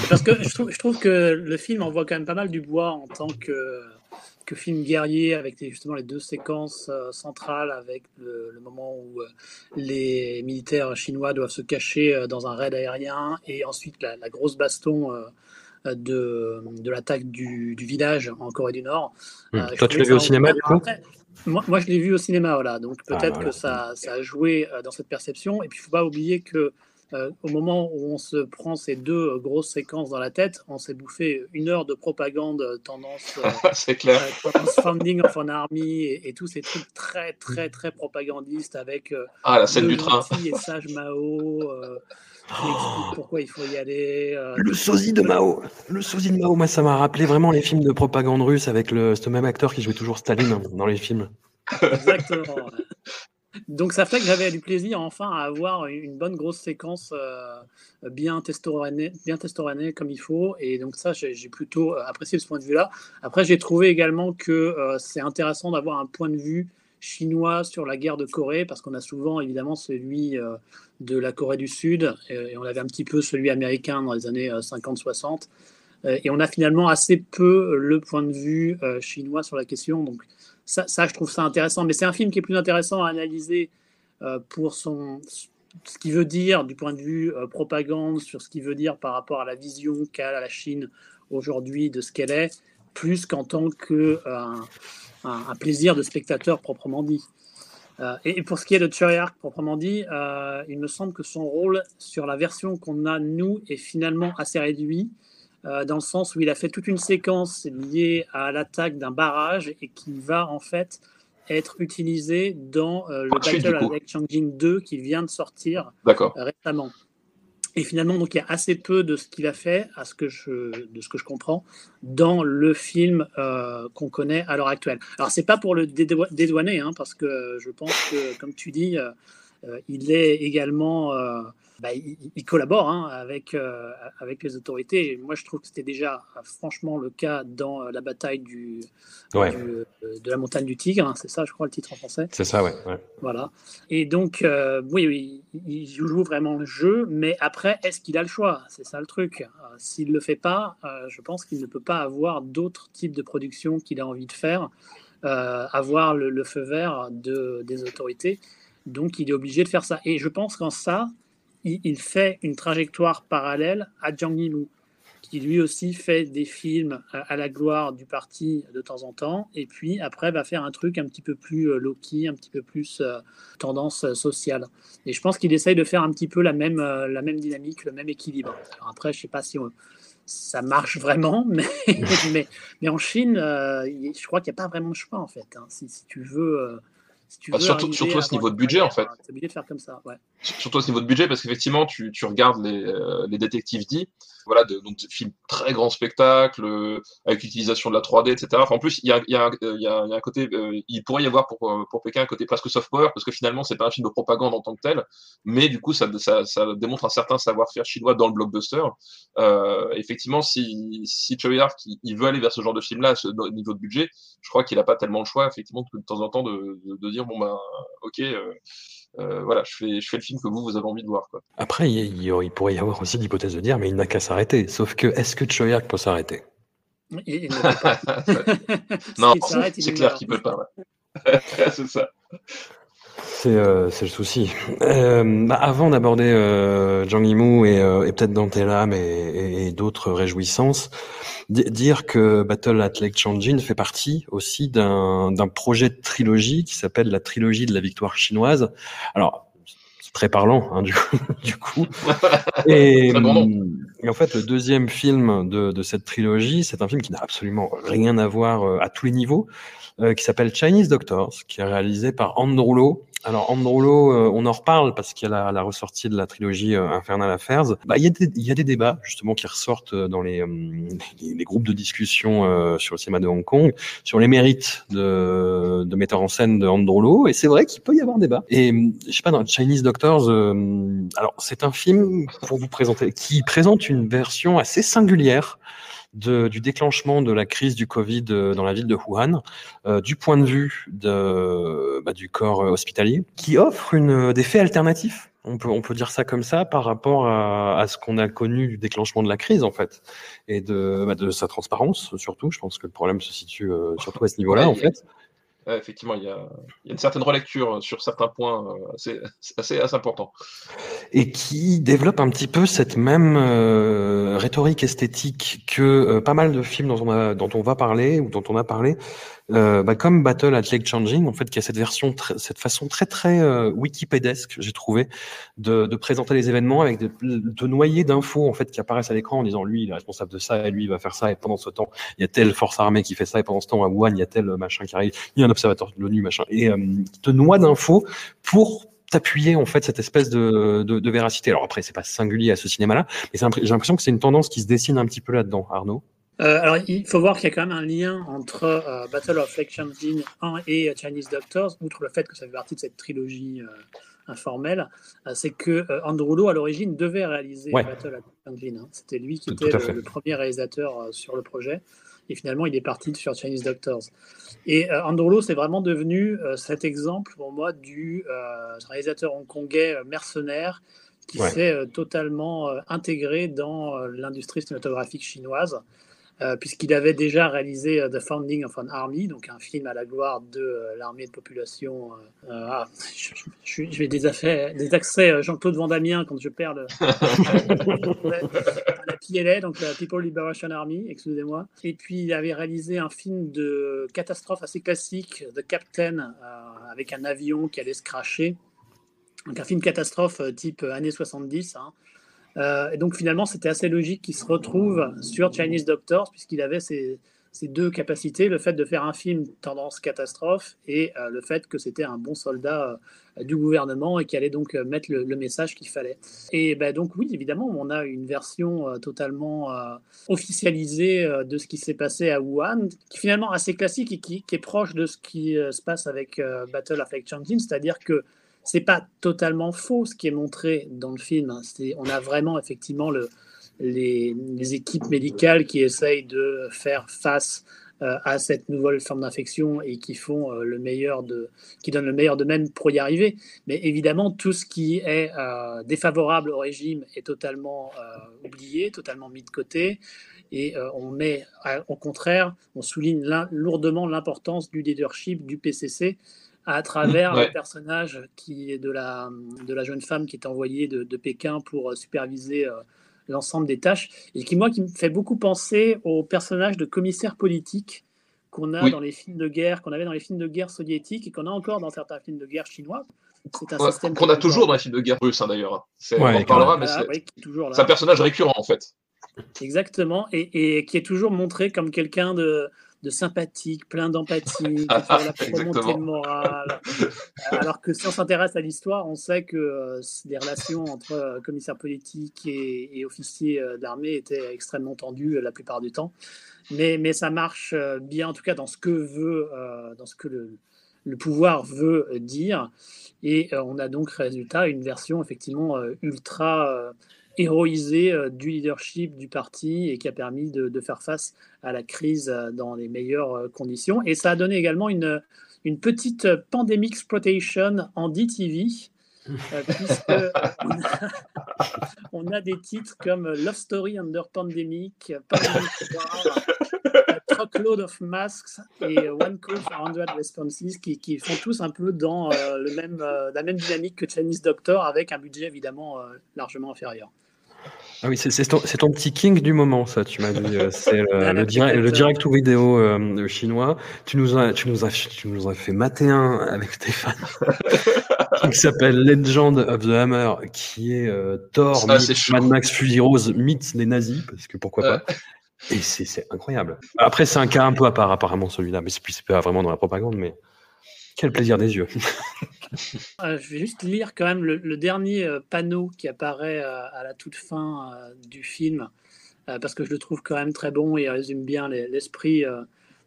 Parce que je trouve, que le film envoie quand même pas mal du bois en tant que, que film guerrier, avec justement les deux séquences euh, centrales, avec le, moment où les militaires chinois doivent se cacher dans un raid aérien, et ensuite la, la grosse baston de, de l'attaque du, du, village en Corée du Nord. Hmm. Euh, Toi, tu l'as vu au cinéma, du coup moi, moi, je l'ai vu au cinéma, voilà. Donc ah, peut-être que ça, ça, a joué euh, dans cette perception. Et puis, il ne faut pas oublier que euh, au moment où on se prend ces deux grosses séquences dans la tête, on s'est bouffé une heure de propagande tendance, c'est clair. Founding of an Army et, tous ces trucs très très très propagandistes avec ah la scène du train et Sage Mao pourquoi il faut y aller. Euh, le sosie de Mao. Le sosie de Mao, moi, ça m'a rappelé vraiment les films de propagande russe avec le, ce même acteur qui jouait toujours Staline dans les films. Exactement. Donc ça fait que j'avais du plaisir enfin à avoir une bonne grosse séquence euh, bien testoranée, bien testoranée comme il faut. Et donc ça, j'ai plutôt euh, apprécié ce point de vue-là. Après, j'ai trouvé également que c'est intéressant d'avoir un point de vue chinois sur la guerre de Corée, parce qu'on a souvent évidemment celui euh, de la Corée du Sud, et on avait un petit peu celui américain dans les années 50-60, euh, euh, et on a finalement assez peu le point de vue chinois sur la question. Donc ça, je trouve ça intéressant, mais c'est un film qui est plus intéressant à analyser pour son, ce qu'il veut dire du point de vue propagande, sur ce qu'il veut dire par rapport à la vision qu'a la Chine aujourd'hui de ce qu'elle est, plus qu'en tant que un, plaisir de spectateur proprement dit. Euh, et, pour ce qui est de Ark proprement dit, euh, il me semble que son rôle sur la version qu'on a nous est finalement assez réduit, euh, dans le sens où il a fait toute une séquence liée à l'attaque d'un barrage et qui va en fait être utilisé dans le Battle avec Changjing 2 qui vient de sortir récemment. Et finalement, donc, il y a assez peu de ce qu'il a fait, à ce que je, de ce que je comprends, dans le film euh, qu'on connaît à l'heure actuelle. Alors, c'est pas pour le dédouaner, hein, parce que je pense que, comme tu dis, euh, euh, il est également bah, il, collabore hein, avec, euh, avec les autorités. moi, je trouve que c'était déjà euh, franchement le cas dans euh, la bataille du, de la montagne du Tigre. Hein, c'est ça, je crois, le titre en français. C'est ça, ouais. Voilà. Et donc, oui, oui, il joue vraiment le jeu, mais après, est-ce qu'il a le choix? C'est ça le truc. S'il ne le fait pas, je pense qu'il ne peut pas avoir d'autres types de production qu'il a envie de faire, avoir le, le, feu vert de, des autorités. Donc, il est obligé de faire ça. Et je pense qu'en ça, il, fait une trajectoire parallèle à Zhang Yimou, qui lui aussi fait des films à, la gloire du parti de temps en temps, et puis après va faire un truc un petit peu plus euh, low-key, un petit peu plus euh, tendance euh, sociale. Et je pense qu'il essaye de faire un petit peu la même, la même dynamique, le même équilibre. après, je sais pas si ça marche vraiment, mais, mais, mais, en Chine, je crois qu'il n'y a pas vraiment de choix en fait. Hein. Si, si, tu veux si tu Bah, veux surtout- à ce niveau de budget, en fait. T'es obligé de faire comme ça. Ouais. surtout à ce niveau de budget, parce qu'effectivement, tu, tu regardes les, euh, les détectives dits, voilà, de, donc des films très grand spectacle, euh, avec l'utilisation de la 3D, etc. En plus, il y a, un- côté, euh, il pourrait y avoir pour, euh, pour Pékin un côté presque soft power, parce que finalement, c'est pas un film de propagande en tant que tel, mais du coup, ça, ça, démontre un certain savoir-faire chinois dans le blockbuster. Effectivement, si, si Choi Yar, qui il veut aller vers ce genre de film-là, ce niveau de budget, je crois qu'il a pas tellement le choix, effectivement, que de temps en temps, de, de, de dire, bon, ben, ok, euh, voilà, je fais, je fais le film que vous, vous avez envie de voir. Quoi. Après, il, y- il pourrait y avoir aussi l'hypothèse de dire, mais il n'a qu'à s'arrêter. Sauf que, est-ce que Choyak peut s'arrêter? Il, il ne peut pas. non, c'est est clair qu'il peut pas. ouais. c'est ça. C'est euh, le souci. Euh, bah, avant d'aborder euh, Zhang Yimou et, euh, et peut-être Dante Lam et, et- et d'autres réjouissances, di- dire que Battle at Lake Changjin fait partie aussi d'un projet de trilogie qui s'appelle la trilogie de la victoire chinoise. Alors, très parlant, hein, du coup. du coup. Et, en fait, le deuxième film de, de cette trilogie, c'est un film qui n'a absolument rien à voir euh, à tous les niveaux, euh, qui s'appelle Chinese Doctors, qui est réalisé par Andrew Lo. Alors Andrew Lo, euh, on en reparle parce qu'il y a la, la ressortie de la trilogie euh, Infernal Affairs. Bah, il, y a des, y a des débats justement qui ressortent euh, dans les, hum, les, les groupes de discussion euh, sur le cinéma de Hong Kong sur les mérites de, de metteur en scène de Andrew Lo. Et c'est vrai qu'il peut y avoir débat. Et je sais pas, dans Chinese Doctors, euh, alors c'est un film pour vous présenter qui présente une version assez singulière de, du déclenchement de la crise du Covid euh, dans la ville de Wuhan, euh, du point de vue de, bah, du corps euh, hospitalier, qui offre une, des faits alternatifs. On peut, on peut dire ça comme ça par rapport à, à ce qu'on a connu du déclenchement de la crise, en fait, et de, bah, de sa transparence, surtout. Je pense que le problème se situe euh, surtout à ce niveau-là, Ouais, en fait. Effectivement, il y, a, une certaine relecture sur certains points euh, assez, assez, assez importants. et qui développe un petit peu cette même euh, rhétorique esthétique que euh, pas mal de films dont on va parler ou dont on a parlé, euh, bah, comme Battle at Lake Changing, en fait, qui a cette version, cette façon très très euh, wikipédesque, j'ai trouvé, de, de présenter les événements avec de, de noyer d'infos en fait qui apparaissent à l'écran en disant lui il est responsable de ça et lui il va faire ça et pendant ce temps il y a telle force armée qui fait ça et pendant ce temps à Wuhan il y a tel machin qui arrive, il y a un observateur de l'ONU machin et euh, te noie d'infos pour t'appuyer en fait cette espèce de, de, de véracité. Alors après, c'est pas singulier à ce cinéma-là, mais j'ai l'impression que c'est une tendance qui se dessine un petit peu là-dedans, Arnaud? Euh, alors, il faut voir qu'il y a quand même un lien entre euh, Battle of Lake Changjin 1 et euh, Chinese Doctors, outre le fait que ça fait partie de cette trilogie euh, informelle, c'est que Andrew Lo, à l'origine, devait réaliser Ouais. Battle of Lake hein. C'était lui qui était le, premier réalisateur sur le projet. Et finalement, il est parti sur Chinese Doctors. Et Andrew Lo, c'est vraiment devenu cet exemple pour moi du réalisateur hongkongais mercenaire qui s'est totalement intégré dans l'industrie cinématographique chinoise, euh, puisqu'il avait déjà réalisé euh, The Founding of an Army, donc un film à la gloire de euh, l'armée de population. ah, je, vais des, affaires, des accès Jean-Claude Vandamien quand je perds le, la PLA, donc la People Liberation Army, excusez-moi. Et puis il avait réalisé un film de catastrophe assez classique, The Captain, avec un avion qui allait se cracher. Donc un film catastrophe type années 70. hein. Euh, et donc finalement, c'était assez logique qu'il se retrouve sur Chinese Doctors, puisqu'il avait ces, ces deux capacités, le fait de faire un film tendance catastrophe et euh, le fait que c'était un bon soldat euh, du gouvernement et qui allait donc mettre le, message qu'il fallait. Et ben, donc oui, évidemment, on a une version totalement officialisée de ce qui s'est passé à Wuhan, qui est finalement assez classique et qui, est proche de ce qui se passe avec Battle of Lake c'est-à-dire que c'est pas totalement faux ce qui est montré dans le film. hein. On a vraiment effectivement le, les, équipes médicales qui essayent de faire face euh, à cette nouvelle forme d'infection et qui font euh, le meilleur de, qui donnent le meilleur d'eux-mêmes pour y arriver. Mais évidemment, tout ce qui est euh, défavorable au régime est totalement oublié, totalement mis de côté. Et on met, au contraire, on souligne lourdement l'importance du leadership du PCC à travers Ouais. le personnage qui est de la, de la jeune femme qui est envoyée de, de Pékin pour euh, superviser euh, l'ensemble des tâches et qui, moi, qui me fait beaucoup penser au personnage de commissaire politique qu'on a Oui. dans les films de guerre, qu'on avait dans les films de guerre soviétiques et qu'on a encore dans certains films de guerre chinois. C'est un Ouais, système Qu'on qui a toujours dans les films de guerre russes, hein, d'ailleurs. C'est- Ouais, on en parlera, mais c'est là. c'est un personnage récurrent, en fait. Exactement, et, et qui est toujours montré comme quelqu'un de, de sympathique, plein d'empathie, la remonter le moral. Alors que si on s'intéresse à l'histoire, on sait que les relations entre commissaires politiques et, et officiers d'armée étaient extrêmement tendues la plupart du temps. Mais, mais ça marche bien, en tout cas dans ce que veut, dans ce que le, le pouvoir veut dire. Et on a donc résultat une version effectivement ultra héroïsé euh, du leadership du parti et qui a permis de, faire face à la crise euh, dans les meilleures euh, conditions. Et ça a donné également une, une petite pandemic exploitation en DTV. puisque on a, des titres comme Love Story Under Pandemic, Pandemic Truckload of Masks et One Call for 100 Responses qui, qui, font tous un peu dans le même, la même dynamique que Chinese Doctor avec un budget évidemment largement inférieur. Ah oui, c'est ton, ton, petit king du moment, ça, tu m'as dit. Euh, c'est le, le, direct, le direct ou vidéo euh, chinois. Tu nous, as, tu, nous as, tu nous as fait mater un avec Stéphane, qui s'appelle Legend of the Hammer, qui est euh, Thor, Mad Max Fury Rose, mythe les nazis, parce que pourquoi pas. Et c'est incroyable. Après, c'est un cas un peu à part, apparemment, celui-là, mais c'est pas vraiment dans la propagande, mais quel plaisir des yeux. Euh, je vais juste lire quand même le, dernier euh, panneau qui apparaît euh, à la toute fin du film, parce que je le trouve quand même très bon et résume bien l'esprit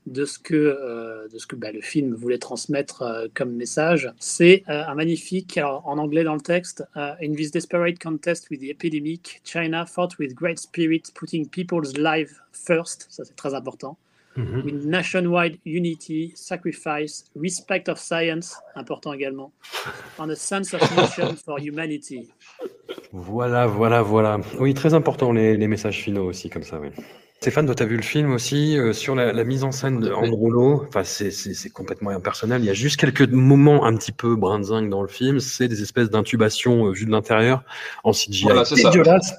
de ce que, de ce que bah, le film voulait transmettre comme message. C'est un magnifique, en anglais dans le texte, In this desperate contest with the epidemic, China fought with great spirit, putting people's lives first. Ça, c'est très important. With nationwide unity, sacrifice, respect of science, important également, and a sense of mission for humanity. Voilà, voilà, voilà. Oui, très important les, les messages finaux aussi, comme ça, oui. Stéphane, toi, tu as vu le film aussi euh, sur la, la, mise en scène de Androlo. Enfin, c'est complètement impersonnel. Il y a juste quelques moments un petit peu brinzingues dans le film. C'est des espèces d'intubations euh, vues de l'intérieur en CGI voilà, dégueulasse.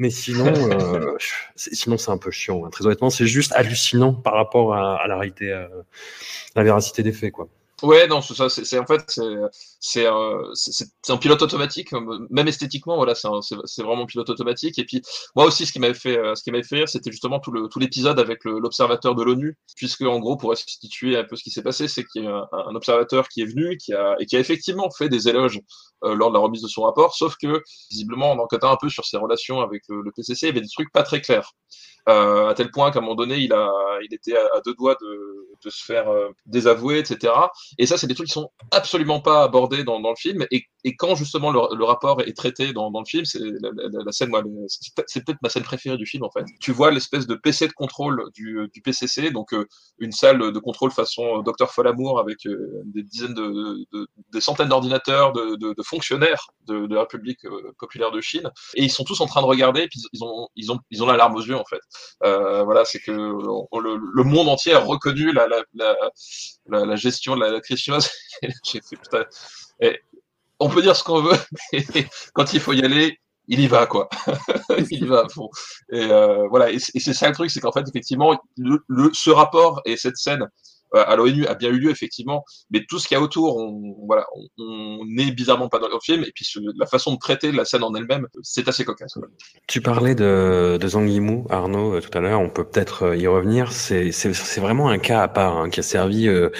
Mais sinon, euh, sinon c'est un peu chiant. Hein. Très honnêtement, c'est juste hallucinant par rapport à, à la réalité, à euh, la véracité des faits, quoi. Ouais, non, c'est ça. C'est en fait, c'est euh, un pilote automatique. Même esthétiquement, voilà, c'est vraiment un pilote automatique. Et puis, moi aussi, ce qui m'avait fait, euh, ce qui m'avait fait rire, c'était justement tout le tout l'épisode avec l'observateur de l'ONU, puisque en gros, pour situer un peu ce qui s'est passé, c'est qu'il y a un, observateur qui est venu, qui a et qui a effectivement fait des éloges euh, lors de la remise de son rapport, sauf que visiblement, en enquêtant un peu sur ses relations avec le, le PCC, il y avait des trucs pas très clairs. Euh, à tel point qu'à un moment donné, il, a, il était à, deux doigts de, se faire euh, désavouer, etc. Et ça, c'est des trucs qui sont absolument pas abordés dans, le film. Et quand justement le, rapport est traité dans, le film, c'est la, la, la, c'est peut-être ma scène préférée du film en fait. Tu vois l'espèce de PC de contrôle du, PCC, donc euh, une salle de contrôle façon Docteur Folamour avec des dizaines de, de des centaines d'ordinateurs, de, de, fonctionnaires de, la République populaire de Chine, et ils sont tous en train de regarder, et puis ils ont ils ont ils ont la larme aux yeux en fait. Euh, voilà, c'est que le, monde entier a reconnu la, la, la, la gestion de la, crise chinoise. J'ai fait putain. On peut dire ce qu'on veut, mais quand il faut y aller, il y va quoi. il y va à fond. Et euh, voilà. Et, c'est ça le truc, c'est qu'en fait effectivement, ce rapport et cette scène à l'ONU a bien eu lieu effectivement, mais tout ce qu'il y a autour, on, voilà, on n'est bizarrement pas dans le film, et puis la façon de traiter la scène en elle-même, c'est assez cocasse. Tu parlais de, de Zhang Yimou, Arnaud, euh, tout à l'heure, on peut peut-être euh, y revenir. C'est vraiment un cas à part hein, qui a servi, euh,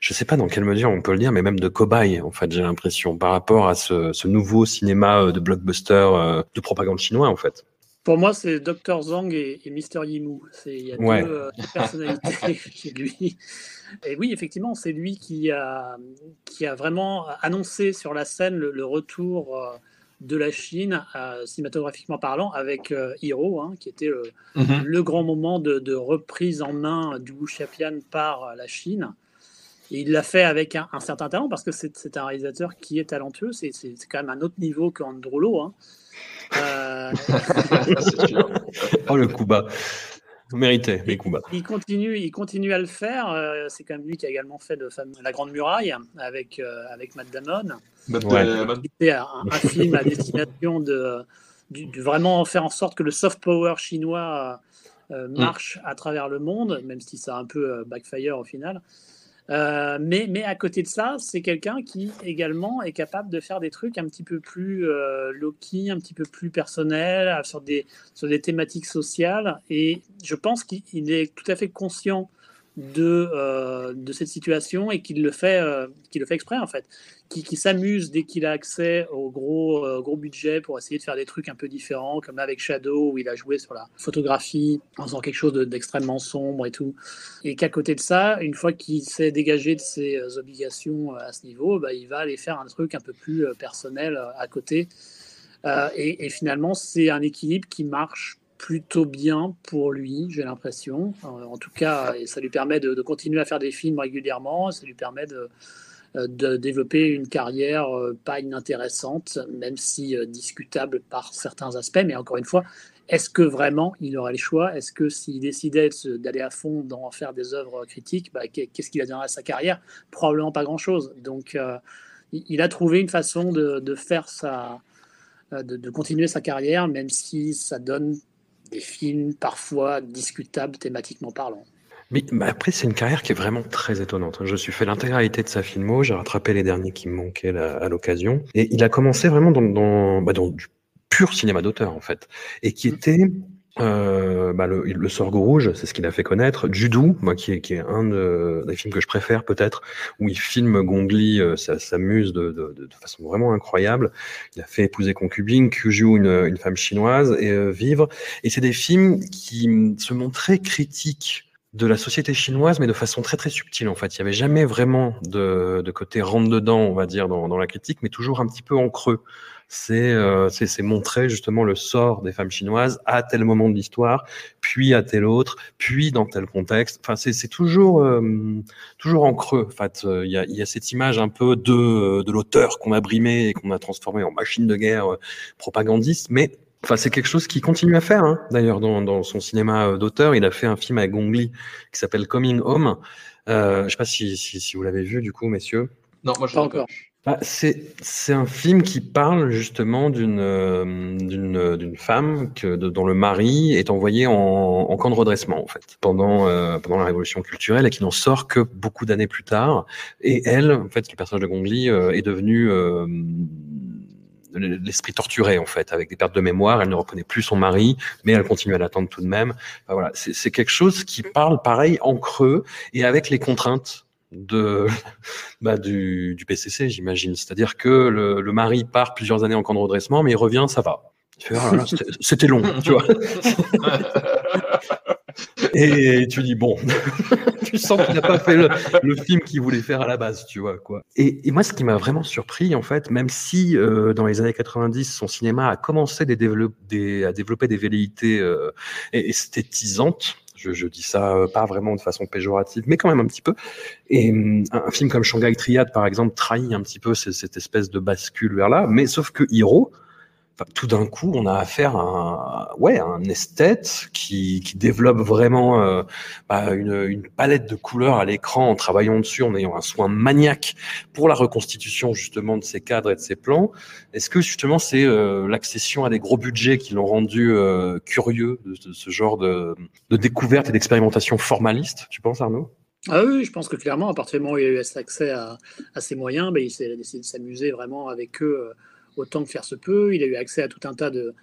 je sais pas dans quelle mesure on peut le dire, mais même de cobaye, en fait, j'ai l'impression, par rapport à ce, ce, nouveau cinéma de blockbuster de propagande chinois, en fait. Pour moi, c'est Dr Zhang et, et Mr Yimou. Il y a deux, personnalités chez lui. Et oui, effectivement, c'est lui qui a, qui a vraiment annoncé sur la scène le, retour euh, de la Chine, euh, cinématographiquement parlant, avec euh, Hiro, hein, qui était mhm. le grand moment de, reprise en main du Wuxiapian par la Chine. Et il l'a fait avec un, certain talent, parce que c'est un réalisateur qui est talentueux. C'est quand même un autre niveau qu'Androlo. Hein. oh, le coup bas. Mérité, les coups Il continue, il continue à le faire. Euh, c'est quand même lui qui a également fait La Grande Muraille avec, euh, avec Matt Damon. C'était un, un, film à destination de, vraiment faire en sorte que le soft power chinois euh, mm. marche à travers le monde, même si ça a un peu backfire au final. Euh, mais, mais à côté de ça, c'est quelqu'un qui également est capable de faire des trucs un petit peu plus euh, low-key, un petit peu plus personnels, sur des, sur des thématiques sociales. Et je pense qu'il est tout à fait conscient de, de cette situation et qu'il le fait, qu'il le fait exprès en fait qui, s'amuse dès qu'il a accès au gros, euh, gros budget pour essayer de faire des trucs un peu différents, comme avec Shadow, où il a joué sur la photographie en faisant quelque chose d'extrêmement sombre et tout. Et qu'à côté de ça, une fois qu'il s'est dégagé de ses euh, obligations euh, à ce niveau, bah, il va aller faire un truc un peu plus personnel à côté. et, finalement, c'est un équilibre qui marche plutôt bien pour lui, j'ai l'impression. en tout cas, ça lui permet de, continuer à faire des films régulièrement, ça lui permet de, euh, développer une carrière euh, pas inintéressante, même si euh, discutable par certains aspects. Mais encore une fois, est-ce que vraiment il aurait le choix? Est-ce que s'il décidait d'aller à fond dans faire des œuvres critiques, bah, qu'est-ce qu'il a donné à sa carrière? Probablement pas grand-chose. Donc, il a trouvé une façon de, faire sa, de, continuer sa carrière, même si ça donne des films parfois discutables thématiquement parlant. Mais après, c'est une carrière qui est vraiment très étonnante. Je suis fait l'intégralité de sa filmo, j'ai rattrapé les derniers qui me manquaient à l'occasion. Et il a commencé vraiment dans, dans, bah, dans du pur cinéma d'auteur, en fait. Et qui était euh, bah le, le Sorgho Rouge, c'est ce qu'il a fait connaître. Judou, moi, qui est, qui est un des films que je préfère peut-être, où il filme Gongli, euh, ça s'amuse de, de, de, façon vraiment incroyable. Il a fait Épouser concubine, Kyuju, une, une femme chinoise, et euh, Vivre. Et c'est des films qui se montraient critiques de la société chinoise, mais de façon très très subtile en fait. Il n'y avait jamais vraiment de, de côté rentre dedans, on va dire, dans, dans, la critique, mais toujours un petit peu en creux. C'est euh, c'est montrer justement le sort des femmes chinoises à tel moment de l'histoire, puis à tel autre, puis dans tel contexte. Enfin, c'est toujours euh, toujours en creux. En fait, il y a, y a cette image un peu de de l'auteur qu'on a brimé et qu'on a transformé en machine de guerre euh, propagandiste, mais Enfin, c'est quelque chose qu'il continue à faire. Hein. D'ailleurs, dans, dans, son cinéma euh, d'auteur, il a fait un film avec Gong Li qui s'appelle Coming Home. Euh, je sais pas si, si, si vous l'avez vu, du coup, messieurs. Non, moi je pas encore. Bah, c'est un film qui parle justement d'une euh, d'une d'une femme que dont le mari est envoyé en, en camp de redressement en fait pendant euh, pendant la révolution culturelle et qui n'en sort que beaucoup d'années plus tard et elle en fait le personnage de Gong Li euh, est devenu l'esprit torturé en fait, avec des pertes de mémoire. Elle ne reconnaît plus son mari, mais elle continue à l'attendre tout de même. voilà, c'est quelque chose qui parle pareil en creux et avec les contraintes de bah, du, du PCC, j'imagine. C'est-à-dire que le, le, mari part plusieurs années en camp de redressement, mais il revient, ça va. Ah, c'était long, tu vois. Et tu dis, bon, tu sens qu'il n'a pas fait le, film qu'il voulait faire à la base, tu vois, quoi. Et, et moi, ce qui m'a vraiment surpris, en fait, même si euh, dans les années 90, son cinéma a commencé des des, à développer des velléités euh, esthétisantes, je, je, dis ça euh, pas vraiment de façon péjorative, mais quand même un petit peu. Et un, un film comme Shanghai Triad, par exemple, trahit un petit peu cette, cette espèce de bascule vers là. Mais sauf que Hiro, tout d'un coup, on a affaire à un, ouais, un esthète qui, développe vraiment euh, bah, une, palette de couleurs à l'écran en travaillant dessus, en ayant un soin maniaque pour la reconstitution justement de ces cadres et de ces plans. Est-ce que justement c'est euh, l'accession à des gros budgets qui l'ont rendu euh, curieux de, ce genre de, découverte et d'expérimentation formaliste, tu penses Arnaud? Ah oui, je pense que clairement, à partir du moment où il a eu accès à, à ces moyens, bah, il a décidé de s'amuser vraiment avec eux autant que faire se peut. Il a eu accès à tout un tas de,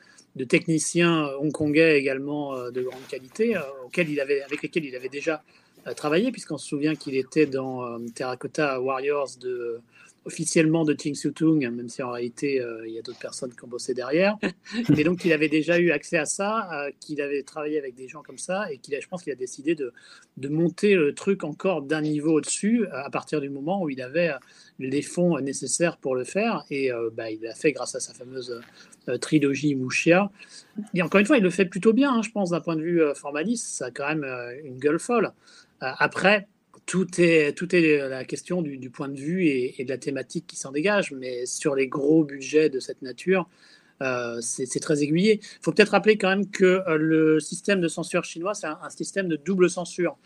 techniciens hongkongais également euh, de grande qualité, euh, auxquels il avait, avec lesquels il avait déjà euh, travaillé, puisqu'on se souvient qu'il était dans Terracotta Warriors de, officiellement de Ting Tung, même si en réalité il y a d'autres personnes qui ont bossé derrière. Mais donc il avait déjà eu accès à ça, qu'il avait travaillé avec des gens comme ça, et qu'il a, je pense qu'il a décidé de, de monter le truc encore d'un niveau au-dessus à partir du moment où il avait les fonds nécessaires pour le faire. Et euh, bah, il l'a fait grâce à sa fameuse euh, trilogie Mouchia. Et encore une fois, il le fait plutôt bien, hein, je pense, d'un point de vue euh, formaliste. Ça a quand même une gueule folle. après, tout est, tout est la question du, point de vue et, de la thématique qui s'en dégage. Mais sur les gros budgets de cette nature, c'est très aiguillé. Il faut peut-être rappeler quand même que le système de censure chinois, c'est un, système de double censure.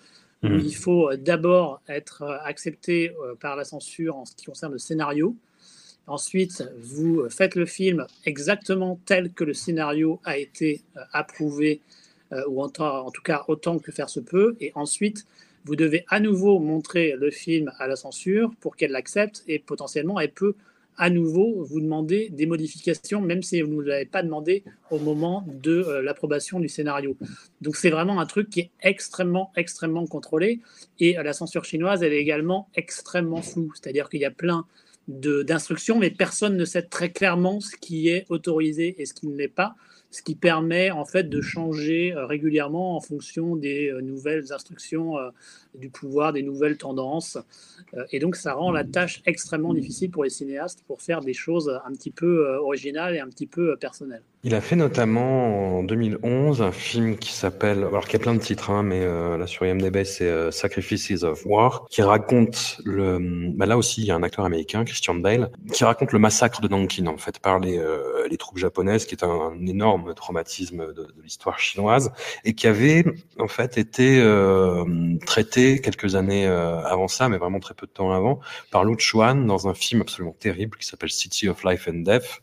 Mmh. Il faut euh, d'abord être euh, accepté euh, par la censure en ce qui concerne le scénario. Ensuite, vous faites le film exactement tel que le scénario a été approuvé, ou en, tout cas autant que faire se peut. Et ensuite, vous devez à nouveau montrer le film à la censure pour qu'elle l'accepte et potentiellement elle peut à nouveau vous demander des modifications, même si vous ne l'avez pas demandé au moment de euh, l'approbation du scénario. Donc c'est vraiment un truc qui est extrêmement, extrêmement contrôlé. Et euh, la censure chinoise, elle est également extrêmement floue. C'est-à-dire qu'il y a plein d'instructions, mais personne ne sait très clairement ce qui est autorisé et ce qui ne l'est pas ce qui permet en fait de changer euh, régulièrement en fonction des euh, nouvelles instructions euh, du pouvoir, des nouvelles tendances. et donc ça rend la tâche extrêmement difficile pour les cinéastes pour faire des choses un petit peu originales et un petit peu personnelles. Il a fait notamment en 2011 un film qui s'appelle, alors qui a plein de titres, hein, mais là sur IMDb c'est Sacrifices of War, qui raconte le, bah là aussi il y a un acteur américain, Christian Bale, qui raconte le massacre de Nankin en fait par les, les troupes japonaises, qui est un énorme traumatisme de, l'histoire chinoise et qui avait en fait été euh, traité quelques années euh, avant ça, mais vraiment très peu de temps avant, par Lu Chuan dans un film absolument terrible qui s'appelle City of Life and Death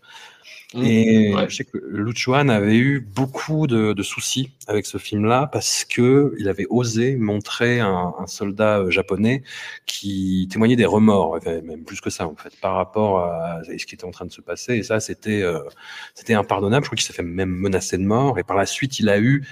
Mmh. Et je sais que Lu Chuan avait eu beaucoup de, de soucis avec ce film-là parce que il avait osé montrer un, un, soldat euh, japonais qui témoignait des remords, même plus que ça en fait, par rapport à ce qui était en train de se passer. Et ça, c'était euh, c'était impardonnable. Je crois qu'il s'est fait même menacer de mort. Et par la suite, il a eu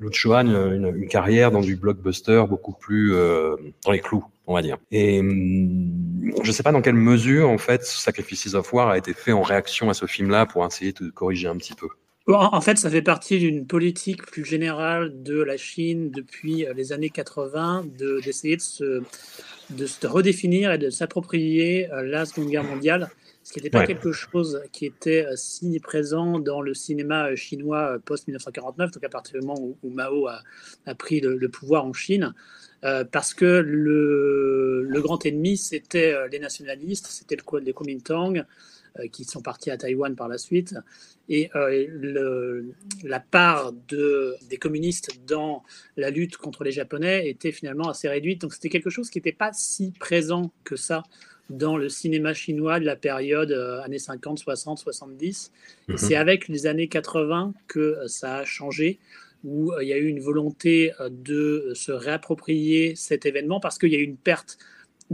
Lu Chuan une, une carrière dans du blockbuster beaucoup plus euh, dans les clous on va dire. Et hum, je ne sais pas dans quelle mesure, en fait, Sacrifices of War a été fait en réaction à ce film-là pour essayer de corriger un petit peu. En fait, ça fait partie d'une politique plus générale de la Chine depuis euh, les années 80 d'essayer de, se, de se redéfinir et de s'approprier euh, la Seconde Guerre mondiale, ce qui n'était pas quelque chose qui était euh, si présent dans le cinéma chinois post-1949, donc à partir du moment où, Mao a, a pris le, pouvoir en Chine. Euh, parce que le, le grand ennemi, c'était euh, les nationalistes, c'était le, les Kuomintang, euh, qui sont partis à Taïwan par la suite. Et le, la part de, des communistes dans la lutte contre les Japonais était finalement assez réduite. Donc c'était quelque chose qui n'était pas si présent que ça dans le cinéma chinois de la période années 50, 60, 70. Et c'est avec les années 80 que ça a changé où euh, il y a eu une volonté euh, de se réapproprier cet événement parce qu'il y a eu une perte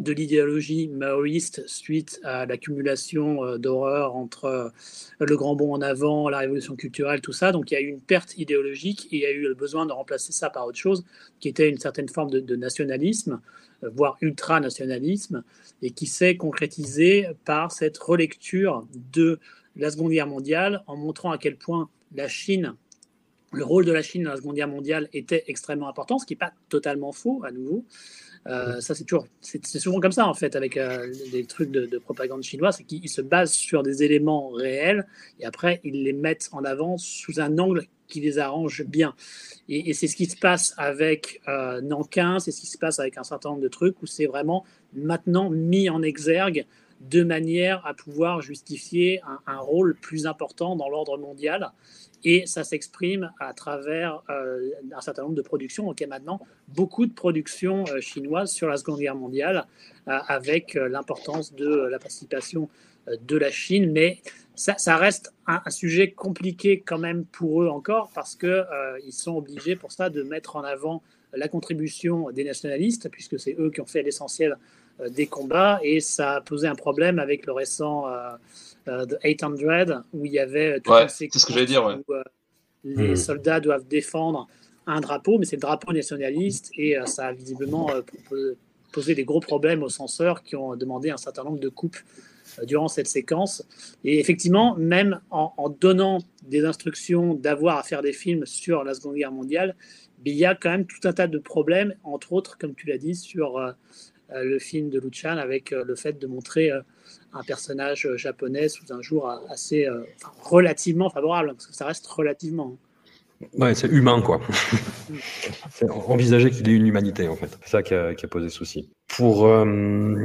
de l'idéologie maoïste suite à l'accumulation euh, d'horreurs entre le grand bond en avant, la révolution culturelle, tout ça. Donc il y a eu une perte idéologique et il y a eu le besoin de remplacer ça par autre chose qui était une certaine forme de, nationalisme, voire ultranationalisme, et qui s'est concrétisé par cette relecture de la Seconde Guerre mondiale en montrant à quel point la Chine le rôle de la Chine dans la Seconde Guerre mondiale était extrêmement important, ce qui n'est pas totalement faux à nouveau. Euh, ça, c'est toujours, c'est, souvent comme ça en fait avec euh, les trucs de, propagande chinoise, c'est qu'ils se basent sur des éléments réels et après ils les mettent en avant sous un angle qui les arrange bien. Et, c'est ce qui se passe avec euh, Nankin, c'est ce qui se passe avec un certain nombre de trucs où c'est vraiment maintenant mis en exergue de manière à pouvoir justifier un, rôle plus important dans l'ordre mondial et ça s'exprime à travers euh, un certain nombre de productions. Donc il y a maintenant beaucoup de productions euh, chinoises sur la Seconde Guerre mondiale, euh, avec l'importance de la participation de la Chine. Mais ça, reste un, un, sujet compliqué quand même pour eux encore, parce qu'ils sont obligés pour ça de mettre en avant la contribution des nationalistes, puisque c'est eux qui ont fait l'essentiel des combats, et ça a posé un problème avec le récent euh, de 800 où il y avait tout ouais, c'est ce que j'allais dire où euh, les hmm. soldats doivent défendre un drapeau mais c'est le drapeau nationaliste et euh, ça a visiblement posé des gros problèmes aux censeurs qui ont demandé un certain nombre de coupes durant cette séquence. Et effectivement, même en, en donnant des instructions d'avoir à faire des films sur la Seconde Guerre mondiale, il y a quand même tout un tas de problèmes, entre autres, comme tu l'as dit, sur le film de Luchan avec le fait de montrer un personnage euh, japonais sous un jour assez euh, relativement favorable, parce que ça reste relativement. Hein. Ouais, c'est humain, quoi. c'est envisager qu'il ait une humanité, en fait. C'est ça qui a, posé souci. Pour euh,